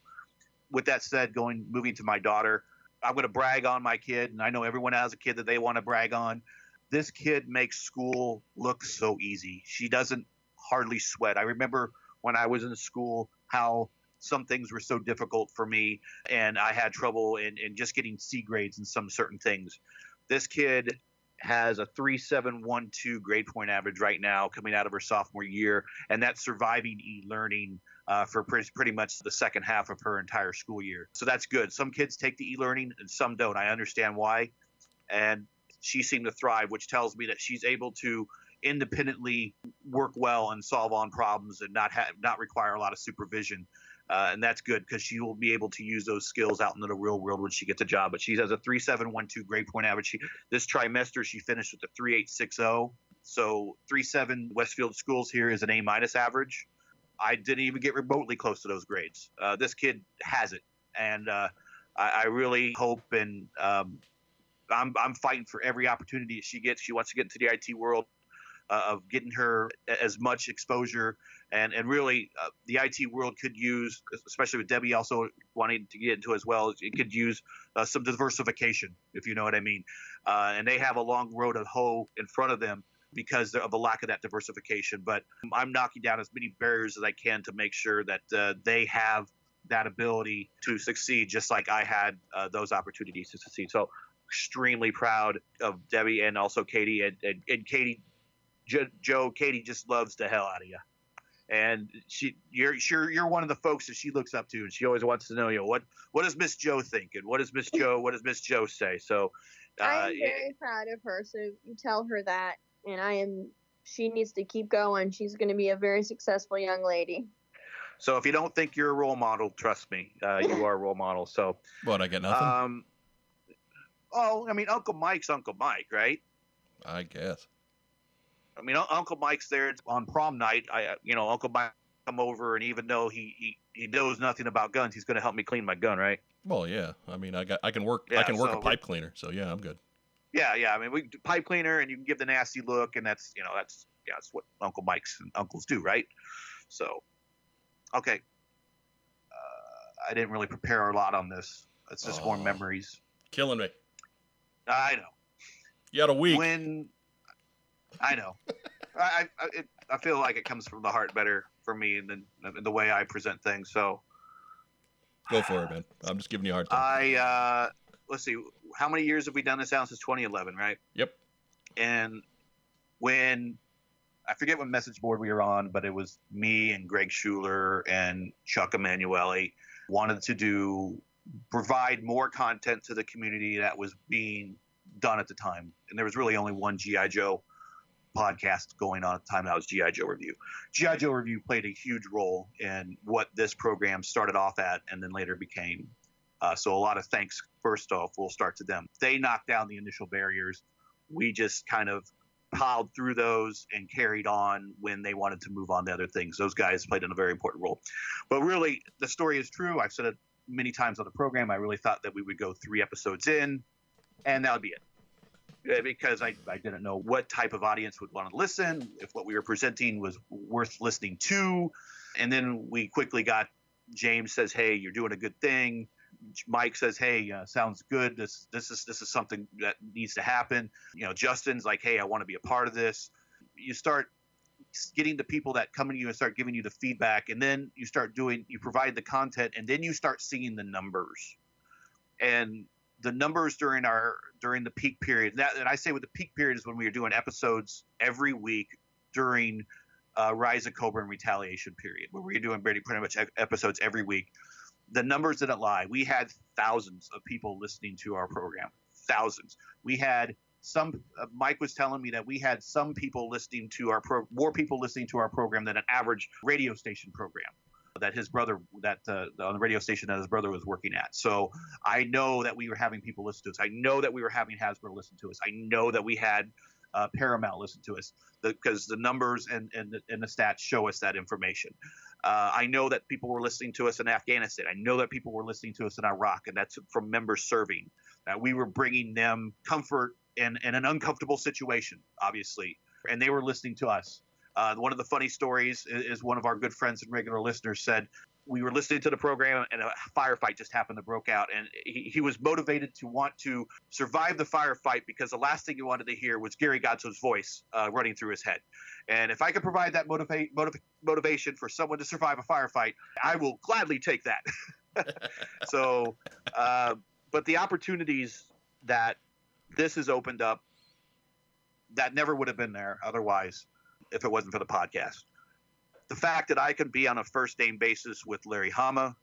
With that said, going moving to my daughter, I'm going to brag on my kid, and I know everyone has a kid that they want to brag on. This kid makes school look so easy. She doesn't hardly sweat. I remember when I was in school how some things were so difficult for me, and I had trouble in, in just getting C grades in some certain things. This kid has a 3712 grade point average right now coming out of her sophomore year, and that's surviving e learning uh, for pretty, much the second half of her entire school year. So that's good. Some kids take the e learning and some don't. I understand why. And she seemed to thrive, which tells me that she's able to independently work well and solve on problems and not have not require a lot of supervision. Uh, and that's good because she will be able to use those skills out into the real world when she gets a job. But she has a 3712 grade point average. She, this trimester, she finished with a 3860. So 37 Westfield Schools here is an A minus average. I didn't even get remotely close to those grades. Uh, this kid has it, and uh, I, I, really hope and um, I'm I'm fighting for every opportunity she gets. She wants to get into the IT world. Uh, of getting her as much exposure and and really uh, the IT world could use, especially with Debbie also wanting to get into as well. It could use uh, some diversification, if you know what I mean. Uh, and they have a long road of hoe in front of them because of the lack of that diversification. But I'm knocking down as many barriers as I can to make sure that uh, they have that ability to succeed, just like I had uh, those opportunities to succeed. So extremely proud of Debbie and also Katie and, and, and Katie. Joe, Katie just loves the hell out of you and she you're sure you're one of the folks that she looks up to and she always wants to know you know what what does miss joe think and what does miss *laughs* joe what does miss joe say? So uh, i'm very proud of her so you tell her that and i am she needs to keep going. She's going to be a very successful young lady. So if you don't think you're a role model trust me uh, you *laughs* are a role model. So what i get nothing? um oh i mean uncle mike's uncle mike right? I guess I mean, Uncle Mike's there on prom night. I, uh, you know, Uncle Mike come over, and even though he he, he knows nothing about guns, he's going to help me clean my gun, right? Well, yeah. I mean, I got I can work yeah, I can work so a pipe cleaner, so yeah, I'm good. Yeah, yeah. I mean, we pipe cleaner, and you can give the nasty look, and that's you know that's yeah, that's what Uncle Mike's and uncles do, right? So, okay. Uh, I didn't really prepare a lot on this. It's just oh, more memories. Killing me. I know. You had a week. When I know. I I, it, I feel like it comes from the heart better for me than the way I present things. So go for it, man. I'm just giving you a hard time. I uh, let's see. How many years have we done this out since 2011? Right. Yep. And when I forget what message board we were on, but it was me and Greg Schuler and Chuck Emanuele wanted to do provide more content to the community that was being done at the time. And there was really only one GI Joe podcast going on at the time that was GI Joe Review. GI Joe Review played a huge role in what this program started off at and then later became. Uh, so a lot of thanks first off we'll start to them. They knocked down the initial barriers. We just kind of piled through those and carried on when they wanted to move on to other things. Those guys played in a very important role. But really, the story is true. I've said it many times on the program. I really thought that we would go three episodes in, and that would be it. Uh, because I, I didn't know what type of audience would want to listen, if what we were presenting was worth listening to. And then we quickly got James says, "Hey, you're doing a good thing." Mike says, "Hey, uh, sounds good. This this is this is something that needs to happen." You know, Justin's like, "Hey, I want to be a part of this." You start getting the people that come to you and start giving you the feedback, and then you start doing, you provide the content, and then you start seeing the numbers. And the numbers during our during the peak period. That, and I say with the peak period is when we were doing episodes every week during uh, Rise of Cobra and Retaliation period, where we were doing pretty, pretty much episodes every week. The numbers didn't lie. We had thousands of people listening to our program. Thousands. We had some. Uh, Mike was telling me that we had some people listening to our pro, more people listening to our program than an average radio station program that his brother that uh, on the radio station that his brother was working at. So I know that we were having people listen to us. I know that we were having Hasbro listen to us. I know that we had uh, Paramount listen to us because the, the, numbers and, and, the, and the stats show us that information. Uh, I know that people were listening to us in Afghanistan. I know that people were listening to us in Iraq, and that's from members serving. That we were bringing them comfort in, in an uncomfortable situation, obviously, and they were listening to us. Uh, one of the funny stories is, one of our good friends and regular listeners said we were listening to the program and a firefight just happened to broke out and he, he was motivated to want to survive the firefight because the last thing he wanted to hear was Gary Gatto's voice uh, running through his head. And if I could provide that motiva- motiv- motivation for someone to survive a firefight, I will gladly take that. *laughs* so, uh, but the opportunities that this has opened up that never would have been there otherwise if it wasn't for the podcast. The fact that I could be on a first name basis with Larry Hama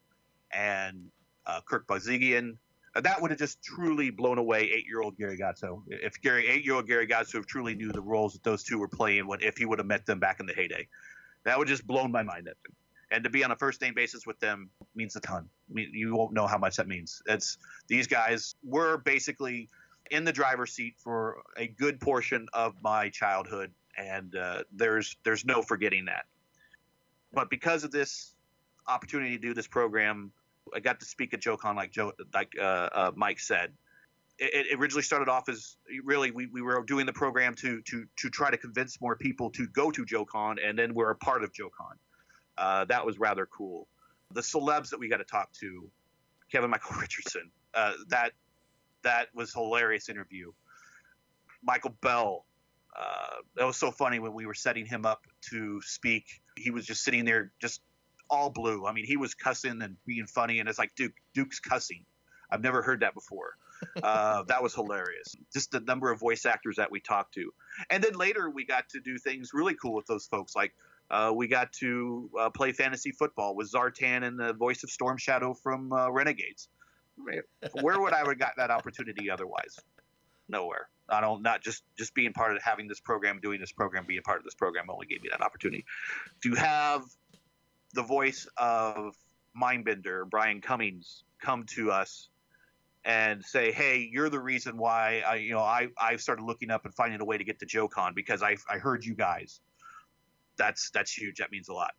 and uh, Kirk Bozigian Uh, That would have just truly blown away eight-year-old Gary Gatto. If Gary, eight-year-old Gary Gatto truly knew the roles that those two were playing, when if he would have met them back in the heyday, that would just blown my mind. And to be on a first name basis with them means a ton. I mean, you won't know how much that means. It's these guys were basically in the driver's seat for a good portion of my childhood, and uh, there's there's no forgetting that. But because of this opportunity to do this program, I got to speak at JoeCon like Joe, like uh, uh, Mike said. It, it originally started off as really we, we were doing the program to to to try to convince more people to go to JoeCon, and then we're a part of JoeCon. Uh, that was rather cool. The celebs that we got to talk to, Kevin Michael *laughs* Richardson, uh, that that was hilarious interview. Michael Bell, uh, that was so funny when we were setting him up to speak. He was just sitting there, just all blue. I mean, he was cussing and being funny, and it's like Duke, Duke's cussing. I've never heard that before. *laughs* Uh, that was hilarious. Just the number of voice actors that we talked to, and then later we got to do things really cool with those folks. Like uh, we got to uh, play fantasy football with Zartan and the voice of Storm Shadow from uh, Renegades. Where would I have got that opportunity otherwise? Nowhere. I don't. Not just just being part of having this program, doing this program, being part of this program only gave me that opportunity. To have the voice of Mindbender, Brian Cummings, come to us and say, "Hey, you're the reason why I, you know, I I started looking up and finding a way to get to JoeCon because I I heard you guys." That's that's huge. That means a lot.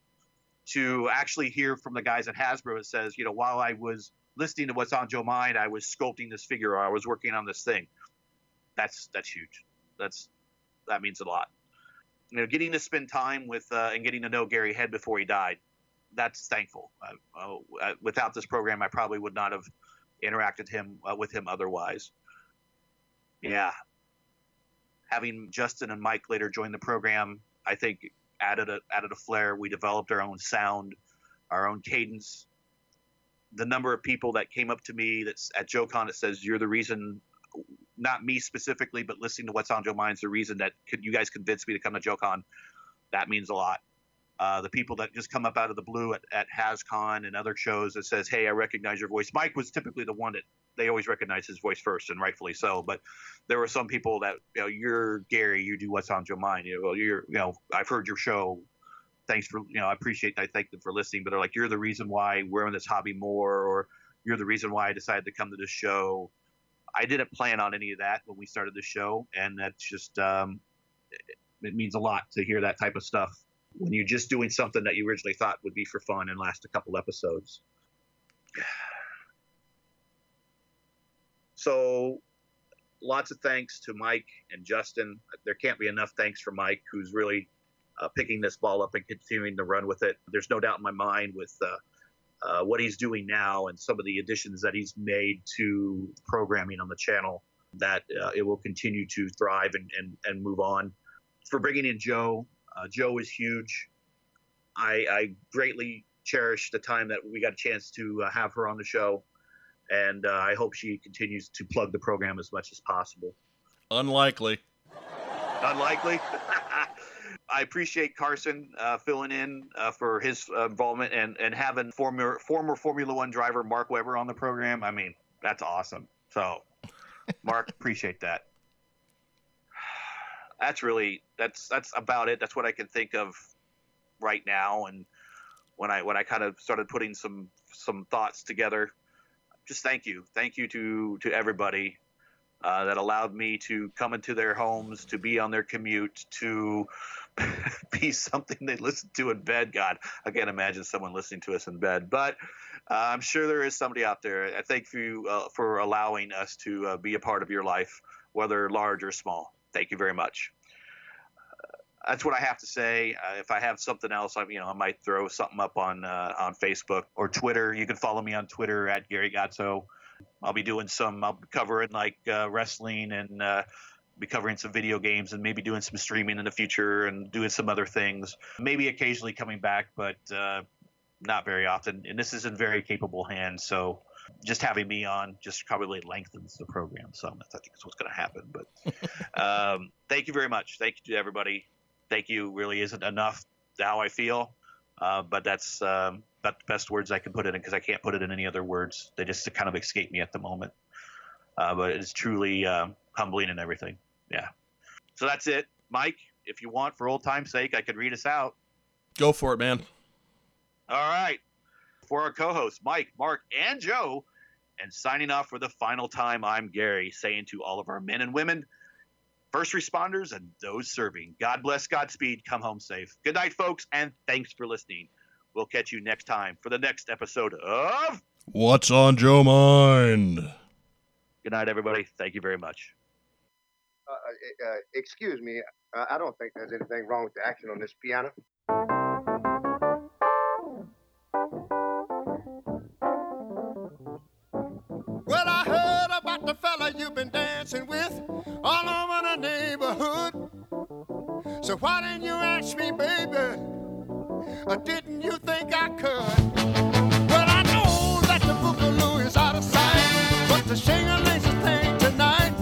To actually hear from the guys at Hasbro that says, you know, while I was listening to what's on Joe Mind, I was sculpting this figure or I was working on this thing. That's that's huge. That's that means a lot. You know, getting to spend time with uh, and getting to know Gary Head before he died. That's thankful. Uh, uh, without this program, I probably would not have interacted him uh, with him otherwise. Yeah, having Justin and Mike later join the program, I think added a added a flair. We developed our own sound, our own cadence. The number of people that came up to me that's at JoeCon that says you're the reason, not me specifically, but listening to what's on Joe Mind's the reason that could, you guys convinced me to come to JoeCon. That means a lot. Uh, the people that just come up out of the blue at, at HasCon and other shows that says, "Hey, I recognize your voice." Mike was typically the one that they always recognize his voice first, and rightfully so. But there were some people that, you know, you're Gary, you do what's on your mind. You know, well, you're, you know, I've heard your show. Thanks for, you know, I appreciate. I thank them for listening. But they're like, you're the reason why we're in this hobby more, or you're the reason why I decided to come to this show. I didn't plan on any of that when we started the show, and that's just um, it, it means a lot to hear that type of stuff when you're just doing something that you originally thought would be for fun and last a couple episodes. So, lots of thanks to Mike and Justin. There can't be enough thanks for Mike, who's really uh, picking this ball up and continuing to run with it. There's no doubt in my mind with uh, uh, what he's doing now and some of the additions that he's made to programming on the channel that uh, it will continue to thrive and, and, and move on. For bringing in Joe, uh, Joe is huge. I, I greatly cherish the time that we got a chance to uh, have her on the show, and uh, I hope she continues to plug the program as much as possible. Unlikely. Unlikely. *laughs* I appreciate Carson uh, filling in uh, for his involvement and, and having former former Formula One driver Mark Webber on the program. I mean, that's awesome. So, Mark, *laughs* appreciate that. *sighs* That's really that's that's about it. That's what I can think of right now. And when I when I kind of started putting some some thoughts together, just thank you, thank you to to everybody uh, that allowed me to come into their homes, to be on their commute, to *laughs* be something they listen to in bed. God, I can't imagine someone listening to us in bed, but uh, I'm sure there is somebody out there. I thank you uh, for allowing us to uh, be a part of your life, whether large or small. Thank you very much. Uh, That's what I have to say. Uh, if I have something else, I you know I might throw something up on uh, on Facebook or Twitter. You can follow me on Twitter at Gary Gatto. I'll be doing some. I'll be covering like wrestling and be covering some video games and maybe doing some streaming in the future and doing some other things. Maybe occasionally coming back, but uh, not very often. And this is in very capable hands, so just having me on just probably lengthens the program some. I think that's what's going to happen. But *laughs* um, thank you very much. Thank you to everybody. Thank you really isn't enough how I feel, uh, but that's um, about the best words I can put it in because I can't put it in any other words. They just kind of escape me at the moment. uh, but it's truly um, humbling and everything. Yeah. So that's it, Mike. If you want, for old time's sake, I could read us out. Go for it, man. All right. For our co-hosts, Mike, Mark, and Joe, and signing off for the final time, I'm Gary, saying to all of our men and women, first responders, and those serving, God bless, Godspeed, come home safe. Good night, folks, and thanks for listening. We'll catch you next time for the next episode of What's on Joe Mind? Good night, everybody. Thank you very much. Uh, excuse me. I don't think there's anything wrong with the action on this piano. Well, I heard about the fella you've been dancing with all over the neighborhood. So why didn't you ask me, baby? Or didn't you think I could? Well, I know that the boogaloo is out of sight, but the shingling a thing tonight.